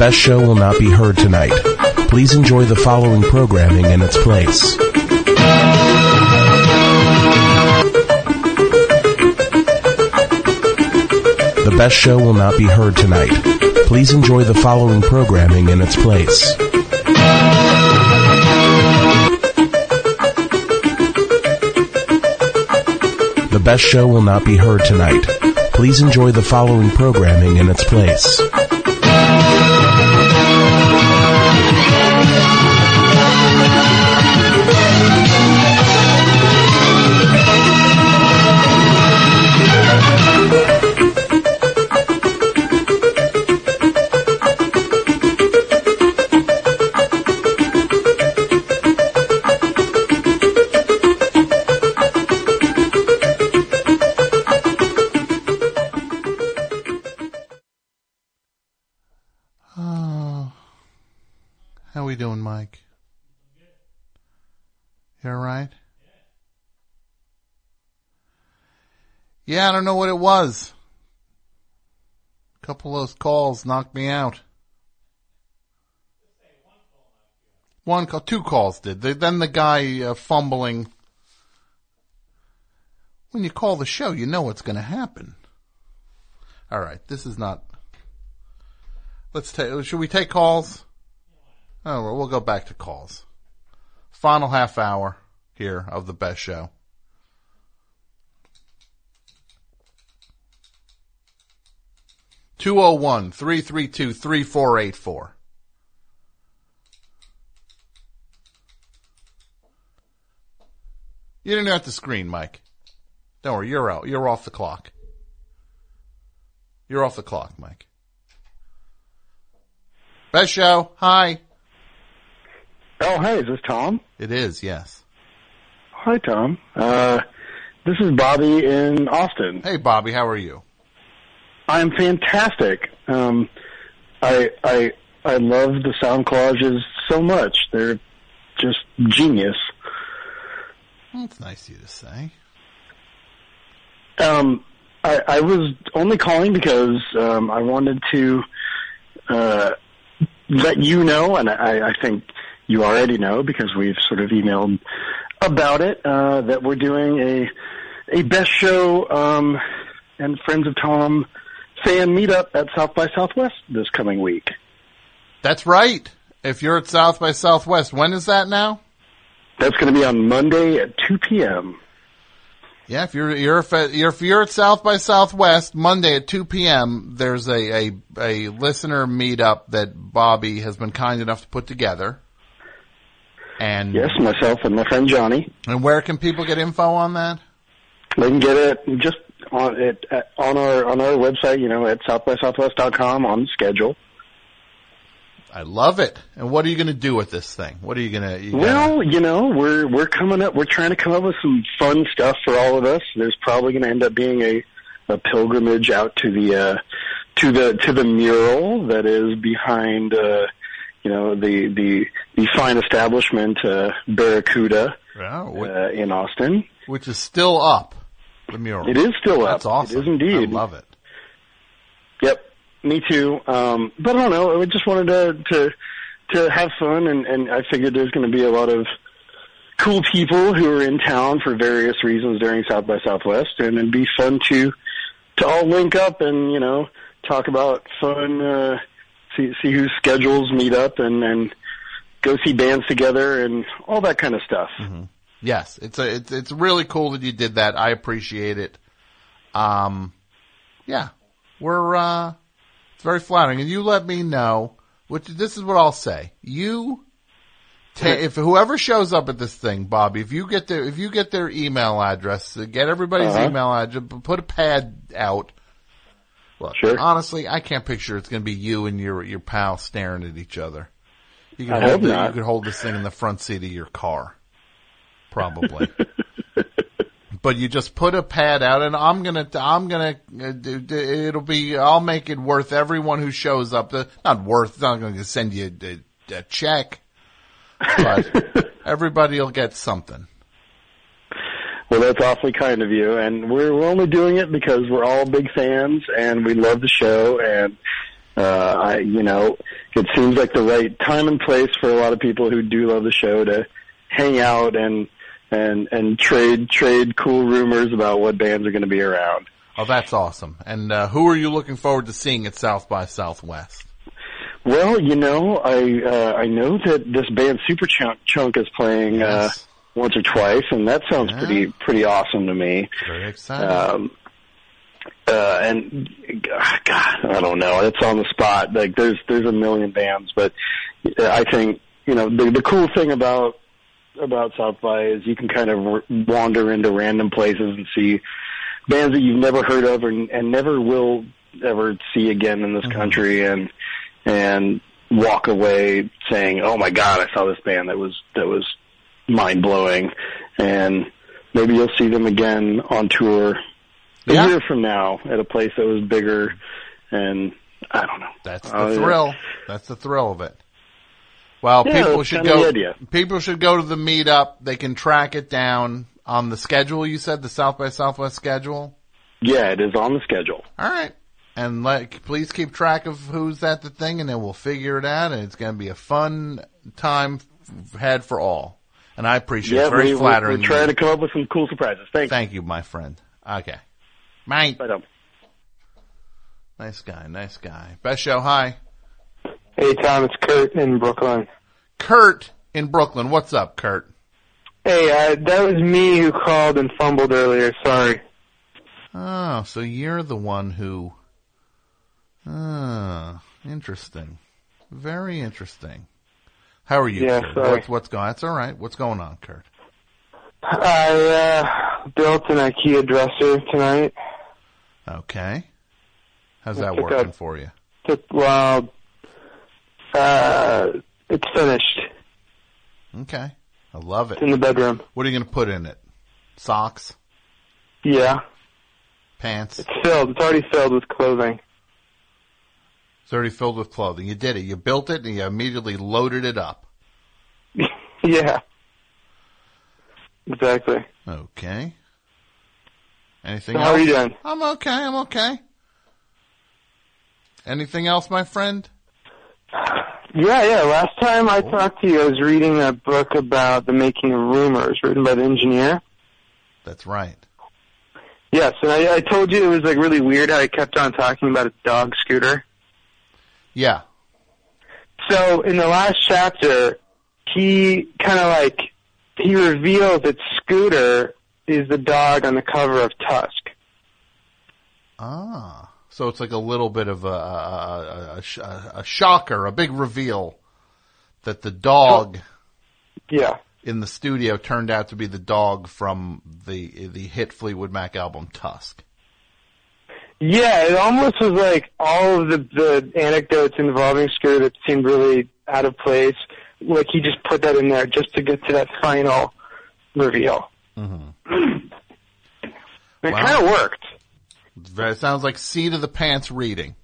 The best show will not be heard tonight. Please enjoy the following programming in its place. The best show will not be heard tonight. Please enjoy the following programming in its place. The best show will not be heard tonight. Please enjoy the following programming in its place. Was. A couple of those calls knocked me out. One call, two calls did. They, then the guy uh, fumbling. When you call the show, you know what's going to happen. All right, this is not. Let's take. Should we take calls? Oh, well, we'll go back to calls. Final half hour here of the best show. Two zero one three three two three four eight four. You didn't have to screen, Mike. Don't worry, you're out. You're off the clock. You're off the clock, Mike. Best show. Hi. Oh, hey, is this Tom? It is, yes. Hi, Tom. Uh, this is Bobby in Austin. Hey, Bobby, how are you? I'm fantastic. Um, I I I love the sound collages so much. They're just genius. Well, it's nice of you to say. Um, I, I was only calling because um, I wanted to uh, let you know, and I, I think you already know because we've sort of emailed about it, uh, that we're doing a a best show um, and Friends of Tom fan meetup at South by Southwest this coming week. That's right. If you're at South by Southwest, when is that now? That's going to be on Monday at 2 p.m. Yeah, if you're you're if you're, at South by Southwest Monday at two p.m., there's a, a a listener meetup that Bobby has been kind enough to put together. And Yes, myself and my friend Johnny. and where can people get info on that? They can get it just on it at, on our on our website, you know, at southbysouthwest.com on schedule. I love it. And what are you going to do with this thing? What are you going to? You Well, you know, we're we're coming up. We're trying to come up with some fun stuff for all of us. There's probably going to end up being a a pilgrimage out to the uh, to the to the mural that is behind, uh, you know, the the the fine establishment uh, Barracuda Wow, uh, in Austin. which is still up. The mural. It is still up. That's awesome. It is indeed. I love it. Yep, me too. Um, but I don't know. I just wanted to to to have fun, and and I figured there's going to be a lot of cool people who are in town for various reasons during South by Southwest, and it'd be fun to to all link up and you know talk about fun, uh, see see whose schedules meet up, and and go see bands together, and all that kind of stuff. Yes, it's a it's it's really cool that you did that. I appreciate it. Um, yeah, we're uh, it's very flattering, and you let me know. Which this is what I'll say. You, ta- if whoever shows up at this thing, Bobby, if you get their if you get their email address, uh, get everybody's Uh-huh. email address, put a pad out. Look, honestly, I can't picture it's going to be you and your your pal staring at each other. You I hold hope the- not. you could hold this thing in the front seat of your car, probably. but you just put a pad out, and I'm gonna, I'm gonna, uh, do, do- it'll be, I'll make it worth everyone who shows up. The, not worth, not gonna send you a, a check, but everybody will get something. Well, that's awfully kind of you, and we're, we're only doing it because we're all big fans and we love the show, and uh, I, you know, it seems like the right time and place for a lot of people who do love the show to hang out and and and trade trade cool rumors about what bands are going to be around. Oh, that's awesome. And uh, who are you looking forward to seeing at South by Southwest? Well, you know, I uh, I know that this band Superchunk, Chunk is playing uh, once or twice, and that sounds pretty pretty awesome to me. Very exciting. Um, uh, and God, I don't know. It's on the spot. Like there's there's a million bands, but I think you know the the cool thing about about South by is you can kind of r- wander into random places and see bands that you've never heard of and, and never will ever see again in this country, and and walk away saying, "Oh my God, I saw this band that was that was mind blowing," and maybe you'll see them again on tour a Yeah. year from now at a place that was bigger, and I don't know. That's the Uh, thrill. That's the thrill of it. Well, Yeah, people should go. People should go to the meetup. They can track it down on the schedule. You said the South by Southwest schedule. Yeah, it is on the schedule. All right, and like, please keep track of who's at the thing, and then we'll figure it out. And it's going to be a fun time f- had for all. And I appreciate yeah, it. Very we, we- flattering. We're trying to come up with some cool surprises. Thanks. Thank you, my friend. Okay, mate. Bye, Nice guy. Nice guy. Best show. Hi, Hey Tom, it's Kurt in Brooklyn. Kurt in Brooklyn. What's up, Kurt? Hey, uh, that was me who called and fumbled earlier. Sorry. Oh, so you're the one who. Ah, interesting. Very interesting. How are you, Yeah, Kurt? sorry. What's, what's going? That's all right. What's going on, Kurt? I uh, built an IKEA dresser tonight. Okay. How's that working for you? Took, well, uh, it's finished. Okay. I love it. It's in the bedroom. What are you going to put in it? Socks? Yeah, Pants? it's filled. It's already filled with clothing. It's already filled with clothing. You did it. You built it and you immediately loaded it up. yeah. Exactly. Okay. Anything So else? how are you doing? I'm okay. I'm okay. Anything else, my friend? Yeah, yeah. Last time I talked to you, I was reading a book about the making of Rumours, written by the engineer. That's right. Yes, and I, I told you it was like really weird how he kept on talking about a dog Scooter. Yeah. So in the last chapter, he kind of like he reveals that Scooter is the dog on the cover of Tusk. Ah. So it's like a little bit of a, a, a, a, shocker, a big reveal that the dog Yeah. in the studio turned out to be the dog from the the hit Fleetwood Mac album Tusk. Yeah, it almost was like all of the the anecdotes involving Scooter that seemed really out of place. Like he just put that in there just to get to that final reveal. Mm-hmm. It Wow. kind of worked. It sounds like seat of the pants reading.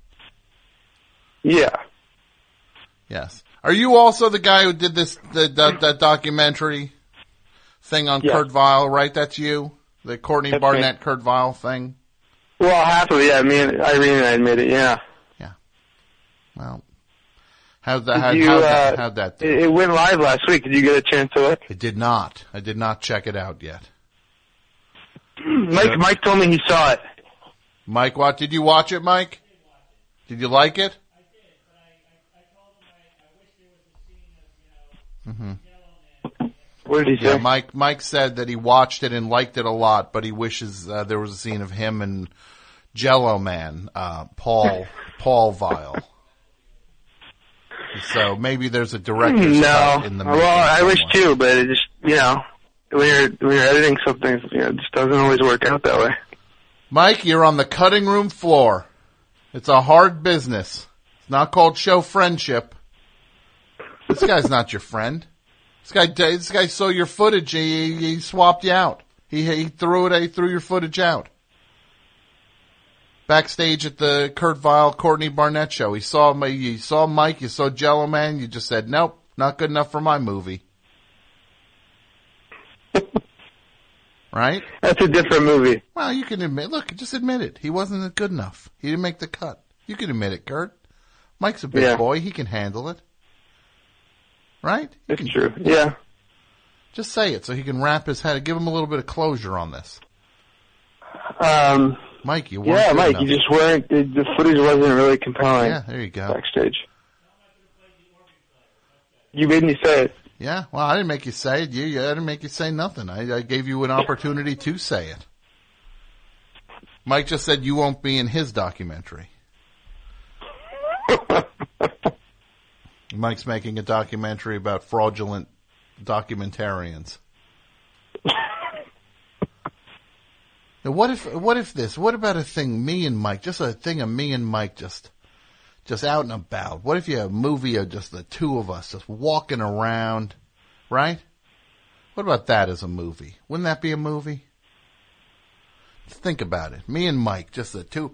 Yeah. Yes. Are you also the guy who did this the, that that documentary thing on. Kurt Vile? Right, that's you. The Courtney That's Barnett Kurt Vile thing. Well, half of it, yeah. Me and Irene and I admit it. Yeah. Yeah. Well, how'd that? Did How'd, you, how'd that? uh, How'd that? It, it went live last week. Did you get a chance to look? It did not. I did not check it out yet. Mike Mike told me he saw it. Mike, what did you watch it, Mike? Did you like it? Mm-hmm. What did he Yeah, say? Mike. Mike said that he watched it and liked it a lot, but he wishes uh, there was a scene of him and Jello Man, uh, Paul Paul Vile. So maybe there's a director's no. cut in the well, making I wish too, but it just you know when you're when you're editing something, you know, it just doesn't always work out that way. Mike, you're on the cutting room floor. It's a hard business. It's not called show friendship. This guy's not your friend. This guy, this guy saw your footage. He, he swapped you out. He, he threw it. He threw your footage out. Backstage at the Kurt Vile Courtney Barnett show, he saw me. You saw Mike. You saw Jello Man. You just said, "Nope, not good enough for my movie." right? That's a different movie. Well, you can admit. Look, just admit it. He wasn't good enough. He didn't make the cut. You can admit it, Kurt. Mike's a big Yeah. boy. He can handle it. Right? You It's true. Yeah. Just say it so he can wrap his head. Give him a little bit of closure on this. Um. Mike, you weren't Yeah, Mike, enough. you just weren't. The, the footage wasn't really compelling. Yeah, there you go. Backstage. You made me say it. Yeah, well, I didn't make you say it. You, you I didn't make you say nothing. I, I gave you an opportunity to say it. Mike just said you won't be in his documentary. Mike's making a documentary about fraudulent documentarians. Now, what if what if this? What about a thing me and Mike, just a thing of me and Mike just just out and about? What if you have a movie of just the two of us just walking around, right? What about that as a movie? Wouldn't that be a movie? Think about it. Me and Mike, just the two.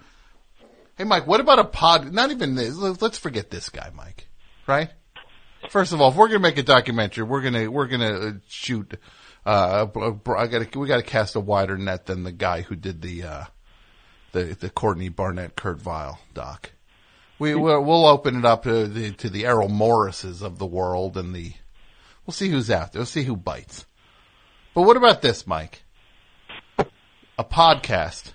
Hey, Mike, what about a pod? Not even this. Let's forget this guy, Mike. Right? First of all, if we're gonna make a documentary, we're gonna we're gonna uh, shoot. Uh, I gotta we got to cast a wider net than the guy who did the uh, the the Courtney Barnett Kurt Vile doc. We we'll, open it up to the to the Errol Morrises of the world and the we'll see who's out there. We'll see who bites. But what about this, Mike? A podcast.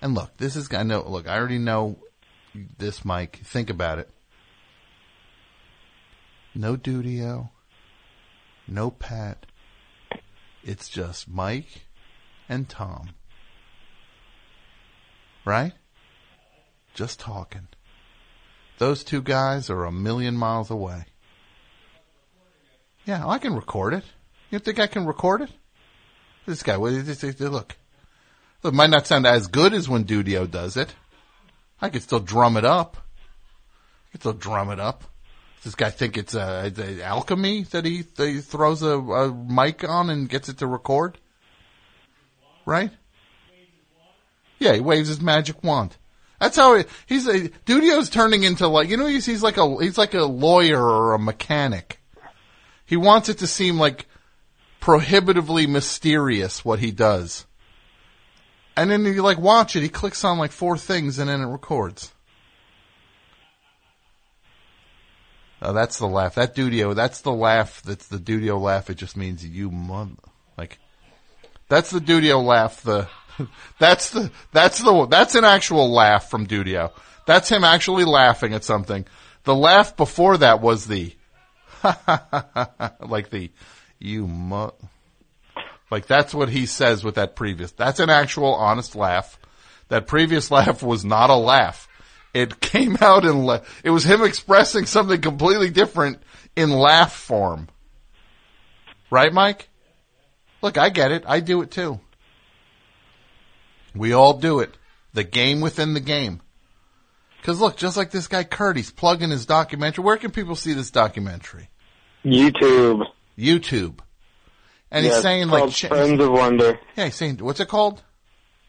And look, this is I know. Look, I already know this, Mike. Think about it. No Dudio, no Pat. It's just Mike and Tom. Right? Just talking. Those two guys are a million miles away. Yeah, I can record it. You think I can record it? This guy, Look. It might not sound as good as when Dudio does it. I could still drum it up. I could still drum it up. Does this guy think it's it's, uh, alchemy that he, that he throws a, a mic on and gets it to record? Right? Yeah, he waves his magic wand. That's how he, he's a, Dudio's turning into like, you know, he's, he's like a, he's like a lawyer or a mechanic. He wants it to seem like prohibitively mysterious what he does. And then you like watch it, he clicks on like four things and then it records. Oh, that's the laugh. That Dudio, that's the laugh. That's the Dudio laugh. It just means you mother, like, that's the Dudio laugh. The, that's the that's the that's an actual laugh from Dudio. That's him actually laughing at something. The laugh before that was the like the you mu like that's what he says with that previous. That's an actual honest laugh. That previous laugh was not a laugh. It came out in la- it was him expressing something completely different in laugh form. Right, Mike? Look, I get it. I do it too. We all do it. The game within the game. Cause look, just like this guy Kurt, he's plugging his documentary. Where can people see this documentary? YouTube. YouTube. And Yeah, he's saying like, Friends of Wonder. yeah, he's saying, what's it called?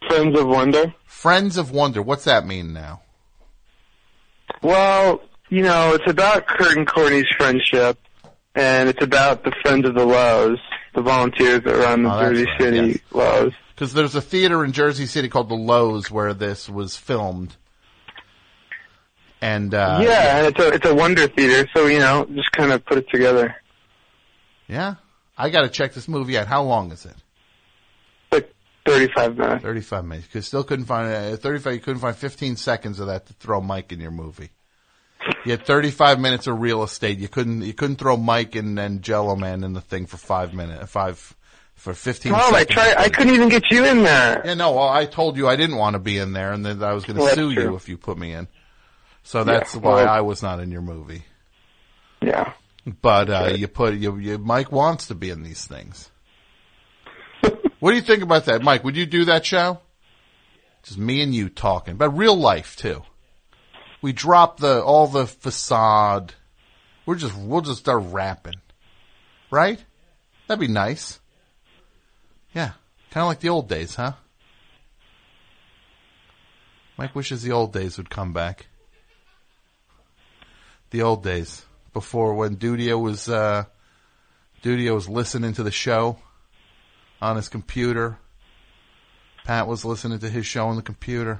Friends of Wonder. Friends of Wonder. What's that mean now? Well, you know, it's about Kurt and Courtney's friendship, and it's about the Friends of the Loew's, the volunteers that run the Oh, Jersey right, City yes. Loew's. Because there's a theater in Jersey City called the Loew's where this was filmed. And, uh, yeah, and it's a it's a Wonder Theater, so you know, just kind of put it together. Yeah. I gotta check this movie out. How long is it? Like 35 minutes. 35 minutes. Cause still couldn't find, uh, 35, you couldn't find 15 seconds of that to throw Mike in your movie. You had 35 minutes of real estate. You couldn't, you couldn't throw Mike and, and Jello Man in the thing for five minutes, five, for 15 Tom, I tried. I couldn't even get you in there. Yeah, no, well, I told you I didn't want to be in there and that I was going to Well, that's sue you if you put me in. So that's Yeah, why well- I was not in your movie. Yeah. But, uh, you put, you, you, Mike wants to be in these things. what do you think about that? Mike, would you do that show? Just me and you talking, but real life too. We drop the, all the facade. We're just, we'll just start rapping. Right? That'd be nice. Kind of like the old days, huh? Mike wishes the old days would come back. The old days before when Dudio was uh, Dudio was listening to the show on his computer. Pat was listening to his show on the computer,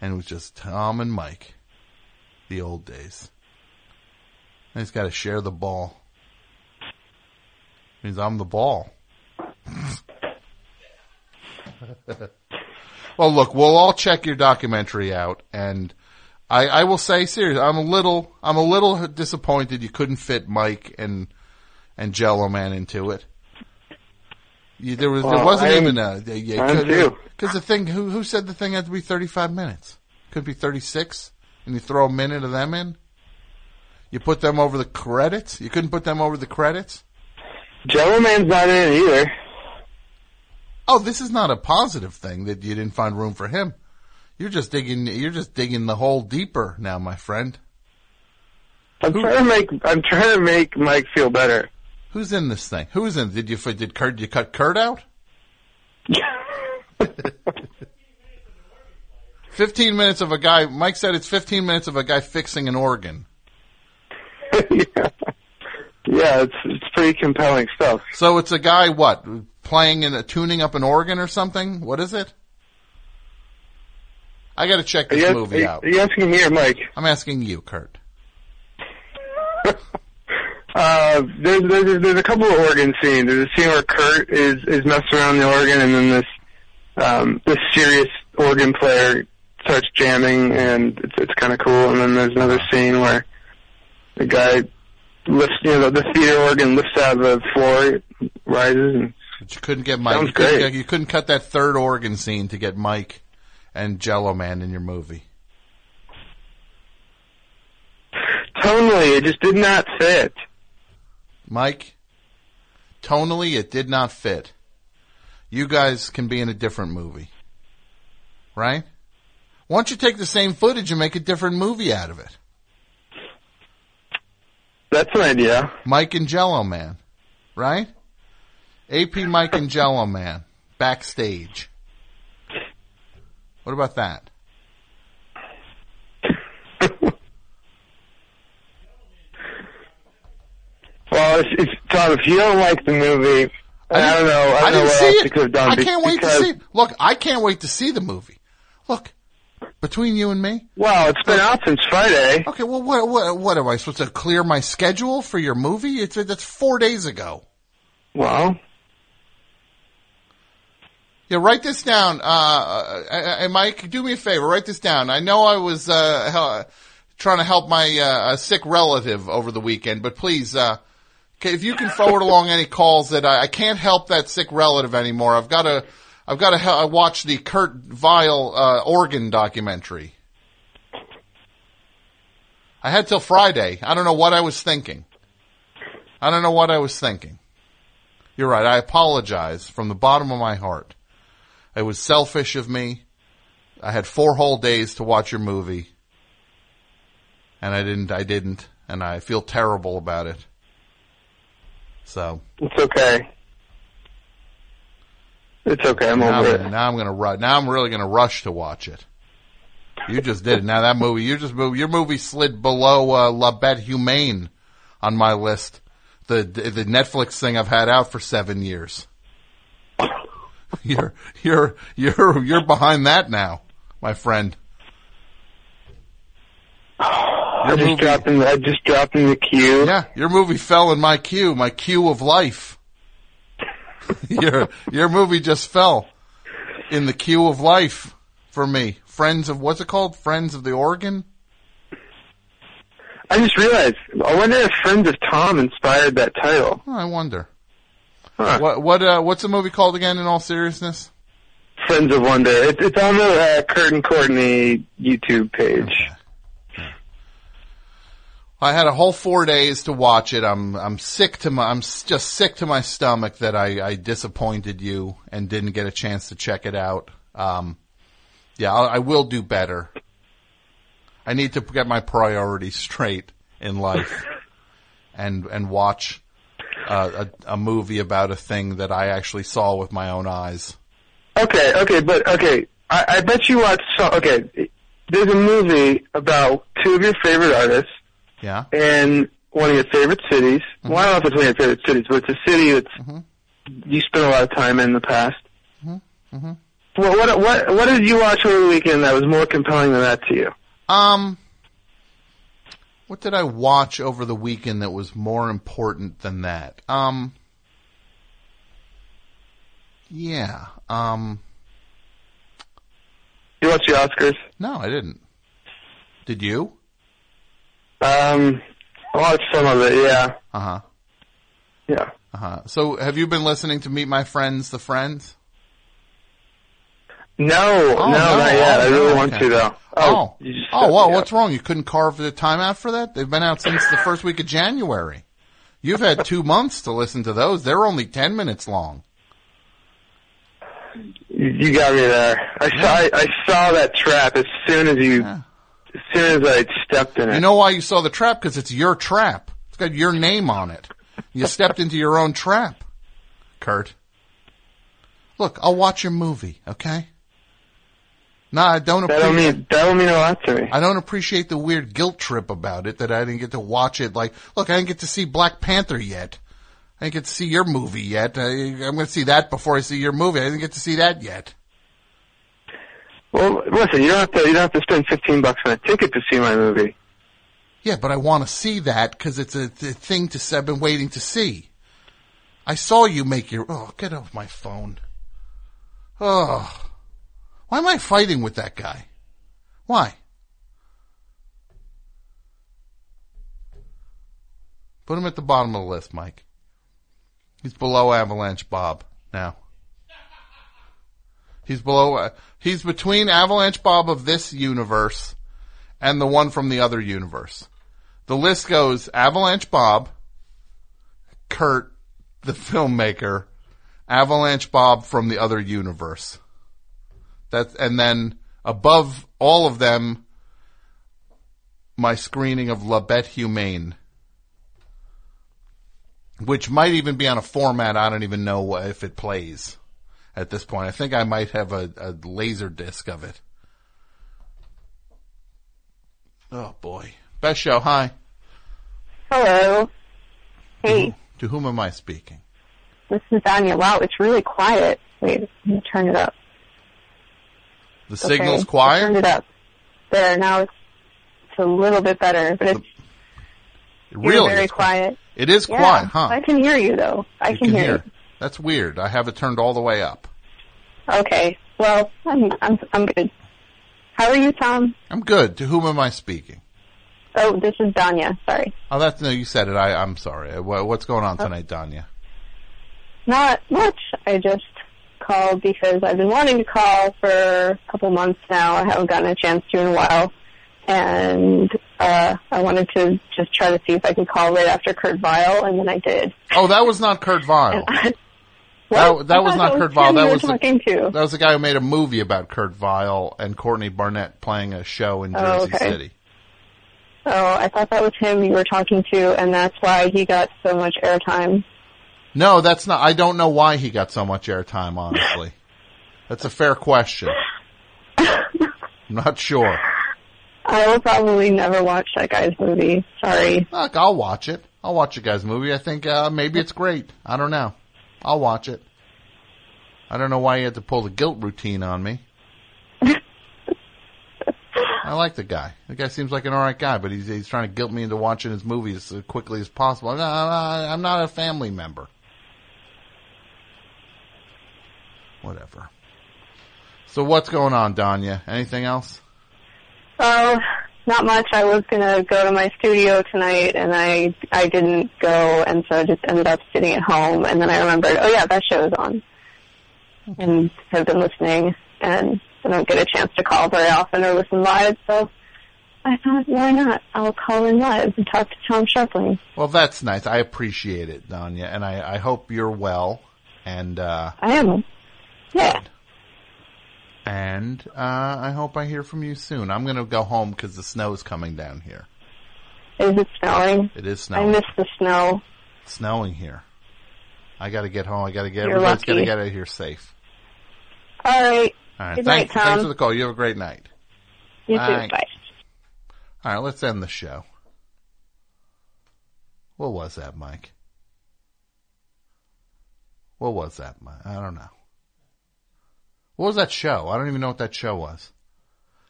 and it was just Tom and Mike. The old days. He's got to share the ball. Means I'm the ball. well, look, we'll all check your documentary out, and I, I will say, seriously, I'm a little, I'm a little disappointed you couldn't fit Mike and and Jello Man into it. You, there was, there wasn't I'm- even a. You Because the thing, who who said the thing had to be 35 minutes? Could be 36, and you throw a minute of them in. You put them over the credits. You couldn't put them over the credits. Jello Man's not in it either. Oh, this is not a positive thing that you didn't find room for him. You're just digging. You're just digging the hole deeper now, my friend. I'm trying to make. I'm trying to make Mike feel better. Who's in this thing? Who's in? Did you did Kurt? Did you cut Kurt out? Fifteen minutes of a guy. Mike said it's fifteen minutes of a guy fixing an organ. yeah. Yeah, it's it's pretty compelling stuff. So it's a guy what playing and tuning up an organ or something. What is it? I got to check Are this you, movie are, out. are you asking me or Mike? I'm asking you, Kurt. Uh, there's, there's there's a couple of organ scenes. There's a scene where Kurt is is messing around the organ, and then this um this serious organ player starts jamming, and it's it's kind of cool. And then there's another scene where the guy lifts, you know, the, the theater organ lifts out of the floor, rises, and But you couldn't get Mike. Sounds You couldn't, great. you couldn't cut that third organ scene to get Mike and Jello Man in your movie. tonally it just did not fit. Mike, tonally it did not fit. You guys can be in a different movie. Right? Why don't you take the same footage and make a different movie out of it? That's an idea. Mike and Jello Man. Right? AP Mike and Jello Man. Backstage. What about that? Well, if, if Tom, if you don't like the movie, I, don't know. I don't I know didn't see else it. could done. I can't wait to see it. Look, I can't wait to see the movie. Look, between you and me. Well, it's been out since Friday. Okay, well, what, what, what am I supposed to clear my schedule for your movie? It's that's four days ago. Well, Yeah, write this down. Uh, uh, uh, Mike, do me a favor. Write this down. I know I was uh, trying to help my uh, sick relative over the weekend, but please, uh, if you can forward along any calls that I, I can't help that sick relative anymore. I've got to, I've got to hel- watch the Kurt Vile uh, organ documentary. I had till Friday. I don't know what I was thinking. I don't know what I was thinking. You're right. I apologize from the bottom of my heart. It was selfish of me. I had four whole days to watch your movie. And I didn't, I didn't, and I feel terrible about it. So. It's okay. It's okay. I'm now, over I'm, it. now I'm gonna ru- now I'm really gonna rush to watch it. You just did it. Now that movie, you just moved, your movie slid below, uh, La Bête Humaine on my list. The, the Netflix thing I've had out for seven years. You're, you're, you're, you're behind that now, my friend. I just dropped in. I just dropped in the queue. Yeah, your movie fell in my queue, my queue of life. your your movie just fell in the queue of life for me. Friends of what's it called? Friends of the Organ. I just realized. I wonder if Friends of Tom inspired that title. Oh, I wonder. What what uh, what's the movie called again? In all seriousness, Friends of Wonder. It's it's on the uh, Kurt and Courtney YouTube page. I had a whole four days to watch it. I'm I'm sick to my I'm just sick to my stomach that I, I disappointed you and didn't get a chance to check it out. Um, yeah, I'll, I will do better. I need to get my priorities straight in life and and watch a, a movie about a thing that I actually saw with my own eyes. Okay, okay, but okay. I, I bet you watched. So, okay, there's a movie about two of your favorite artists Yeah. in one of your favorite cities. Well, I don't know if it's one of your favorite cities, but it's a city that's you spent a lot of time in the past. Mm-hmm. What what what what did you watch over the weekend that was more compelling than that to you? Um, what did I watch over the weekend that was more important than that? Um, yeah. Um, You watched the Oscars? no, I didn't. Did you? Um, I watched some of it. Yeah, Uh huh. yeah. Uh huh. So, have you been listening to Meet My Friends, the Friends? No, Oh, no, not yet. I Oh, really no, want to though. Oh, oh, oh just oh, set well, what's wrong? You couldn't carve the time out for that? They've been out since the first week of January. You've had two months to listen to those. They're only ten minutes long. You got me there. I saw I, I saw that trap as soon as you, as soon as I stepped in it. You know why you saw the trap? Because it's your trap. It's got your name on it. You stepped into your own trap, Kurt. Look, I'll watch your movie, okay? No, I don't That don't appreciate. mean that don't mean a lot to me. I don't appreciate the weird guilt trip about it that I didn't get to watch it. Like, look, I didn't get to see Black Panther yet. I didn't get to see your movie yet. I, I'm going to see that before I see your movie. I didn't get to see that yet. Well, listen, you don't have to you don't have to spend fifteen bucks on a ticket to see my movie. Yeah, but I want to see that because it's a, a thing to I've been waiting to see. I saw you make your. Oh, get off my phone. Oh, why am I fighting with that guy? Why? Put him at the bottom of the list, Mike. He's below Avalanche Bob now. He's below. Uh, he's between Avalanche Bob of this universe and the one from the other universe. The list goes Avalanche Bob, Kurt, the filmmaker, Avalanche Bob from the other universe. That and then above all of them, my screening of La Bête Humaine, which might even be on a format I don't even know if it plays at this point. I think I might have a, a laser disc of it. Oh boy. Best show, hi. Hello. Hey, To whom am I speaking? this is Anya. Wow, it's really quiet. Wait, let me turn it up. The Okay, signal's I quiet? turned it up. There, now it's, it's a little bit better, but it's Really? very quiet. It is Yeah, quiet, huh? I can hear you though. I You can, hear, you. That's weird. I have it turned all the way up. Okay. Well, I'm I'm I'm good. How are you, Tom? I'm good. To whom am I speaking? Oh, this is Danya. Sorry. Oh, that's no. You said it. I, I'm sorry. What's going on oh. tonight, Danya? Not much. I just called because I've been wanting to call for a couple months now. I haven't gotten a chance to in a while. And uh, I wanted to just try to see if I could call right after Kurt Vile, and then I did. Oh, that was not Kurt Vile. that, What? that I was not that Kurt Vile. That was the, to. that was the guy who made a movie about Kurt Vile and Courtney Barnett playing a show in Oh, Jersey okay. City. Oh, I thought that was him you were talking to, and that's why he got so much airtime. No, that's not. I don't know why he got so much airtime. Honestly, that's a fair question. I'm not sure. I will probably never watch that guy's movie. Sorry. Look, I'll watch it. I'll watch a guy's movie. I think uh, maybe it's great. I don't know. I'll watch it. I don't know why you had to pull the guilt routine on me. I like the guy. The guy seems like an alright guy, but he's he's trying to guilt me into watching his movies as quickly as possible. I'm not, I'm not a family member. Whatever. So what's going on, Danya? Anything else? Oh, not much. I was gonna go to my studio tonight, and I I didn't go, and so I just ended up sitting at home. And then I remembered, oh yeah, that show is on, and have been listening. And I don't get a chance to call very often or listen live, so I thought, why not? I'll call in live and talk to Tom Scharpling. Well, that's nice. I appreciate it, Danya, and I, I hope you're well. And uh, I am. Yeah. and uh, I hope I hear from you soon. I'm going to go home because the snow is coming down here. Is it snowing? It is snowing. I miss the snow. It's snowing here. I got to get home. I got to get. You're Everybody's got to get out of here safe. All right. All right. Good thanks, night, Tom. thanks for the call. You have a great night. You too. Bye. Bye. All right, let's end the show. What was that, Mike? What was that, Mike? I don't know. What was that show? I don't even know what that show was.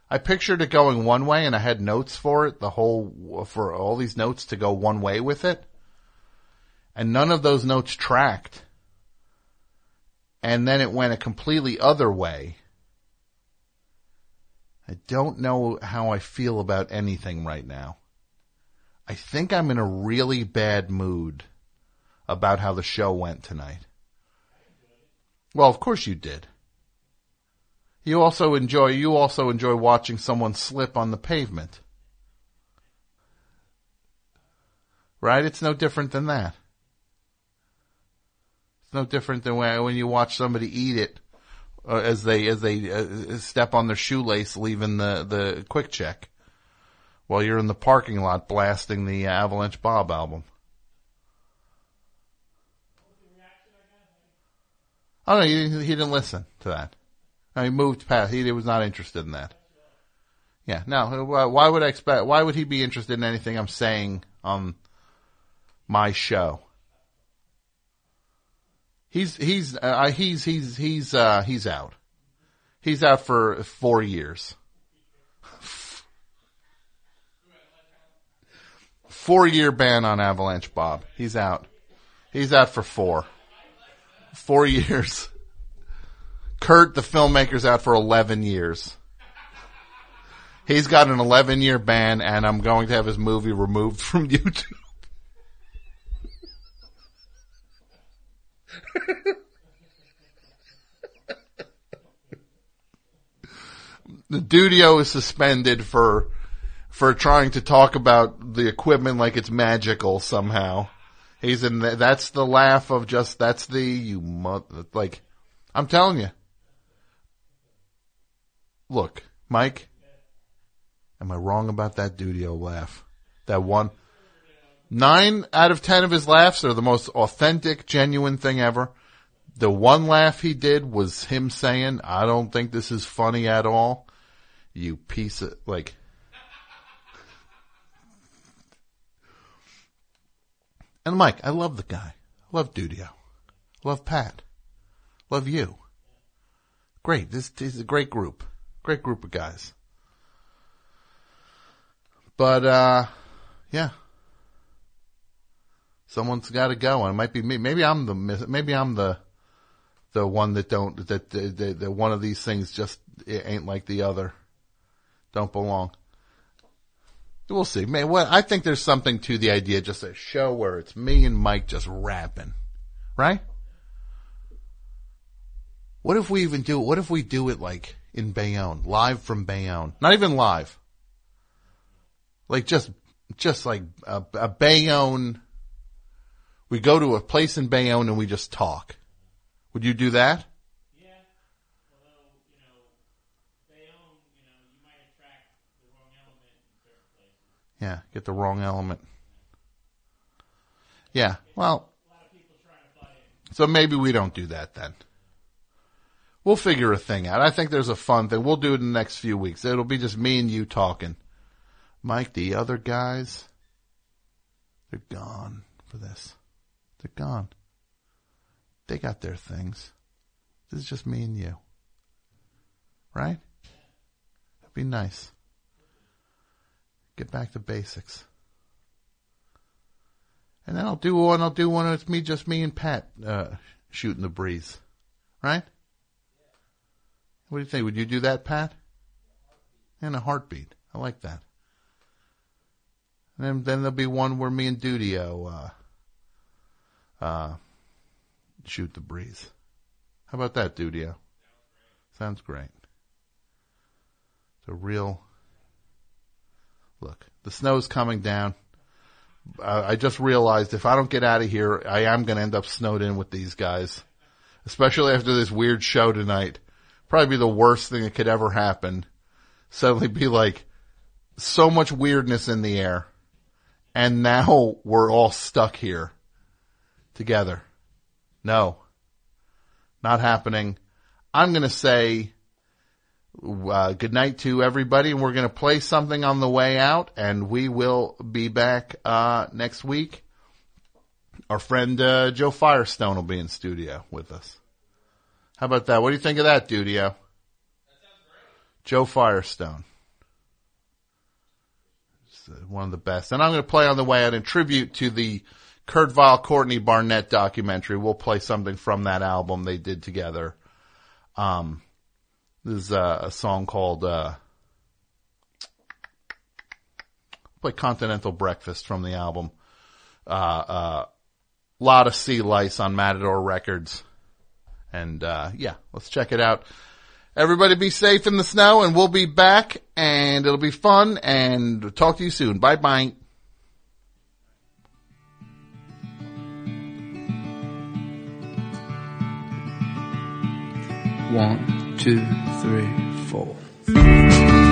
I pictured it going one way, and I had notes for it. The whole for all these notes to go one way with it, and none of those notes tracked. And then it went a completely other way. I don't know how I feel about anything right now. I think I'm in a really bad mood about how the show went tonight. Well, of course you did. You also enjoy you also enjoy watching someone slip on the pavement. Right? It's no different than that. It's no different than when you watch somebody eat it uh, as they as they uh, step on their shoelace leaving the the QuickChek while you're in the parking lot blasting the Avalanche Bob album. Oh no, he didn't listen to that. No, he moved past. He was not interested in that. Yeah, Now, why- Why would I expect? Why would he be interested in anything I'm saying on my show? He's he's uh, he's he's he's uh, he's out. He's out for four years. Four year ban on Avalanche Bob. He's out. He's out for four. Four years. Kurt, the filmmaker's out for 11 years. He's got an 11 year ban and I'm going to have his movie removed from YouTube. the Dudio is suspended for for trying to talk about the equipment like it's magical somehow. He's in the, that's the laugh of just that's the you mo- like I'm telling you. Look, Mike, am I wrong about that Dudio laugh? That one nine out of ten of his laughs are the most authentic, genuine thing ever. The one laugh he did was him saying, "I don't think this is funny at all." You piece of like. And Mike, I love the guy. I love Dudio. Love Pat. Love you. Great. This, this is a great group. Great group of guys. But, uh, yeah. Someone's got to go. And it might be me. Maybe I'm the, maybe I'm the, the one that don't that the one of these things just it ain't like the other, don't belong. We'll see. Man, what I think there's something to the idea, just a show where it's me and Mike just rapping, right? What if we even do? What if we do it like in Bayonne, live from Bayonne? Not even live. Like just, just like a, a Bayonne. We go to a place in Bayonne and we just talk. Would you do that? Yeah, get the wrong element. Yeah, well, so maybe we don't do that then. We'll figure a thing out. I think there's a fun thing. We'll do it in the next few weeks. It'll be just me and you talking. Mike, the other guys, they're gone for this. They're gone. They got their things. This is just me and you. Right? It'd be nice. Get back to basics. And then I'll do one, I'll do one, it's me, just me and Pat, uh, shooting the breeze. Right? What do you think? Would you do that, Pat? In a heartbeat. I like that. And then, then there'll be one where me and Dudio, uh, uh, shoot the breeze. How about that, Dudio? Sounds great. It's a real, look, the snow's coming down. I just realized if I don't get out of here, I am going to end up snowed in with these guys, especially after this weird show tonight. Probably be the worst thing that could ever happen. Suddenly be like so much weirdness in the air. And now we're all stuck here together. No, not happening. I'm going to say uh, good night to everybody, and we're going to play something on the way out, and we will be back uh, next week. Our friend uh, Joe Firestone will be in studio with us. How about that? What do you think of that, Dudio? Joe Firestone. Uh, one of the best. And I'm going to play on the way out in tribute to the Kurt Vile, Courtney Barnett documentary. We'll play something from that album they did together. Um, this is uh, a song called, uh, play Continental Breakfast from the album. Uh, uh, Lotta Sea Lice on Matador Records. And, uh, yeah, let's check it out. Everybody be safe in the snow and we'll be back and it'll be fun and talk to you soon. Bye bye. One, two, three, four.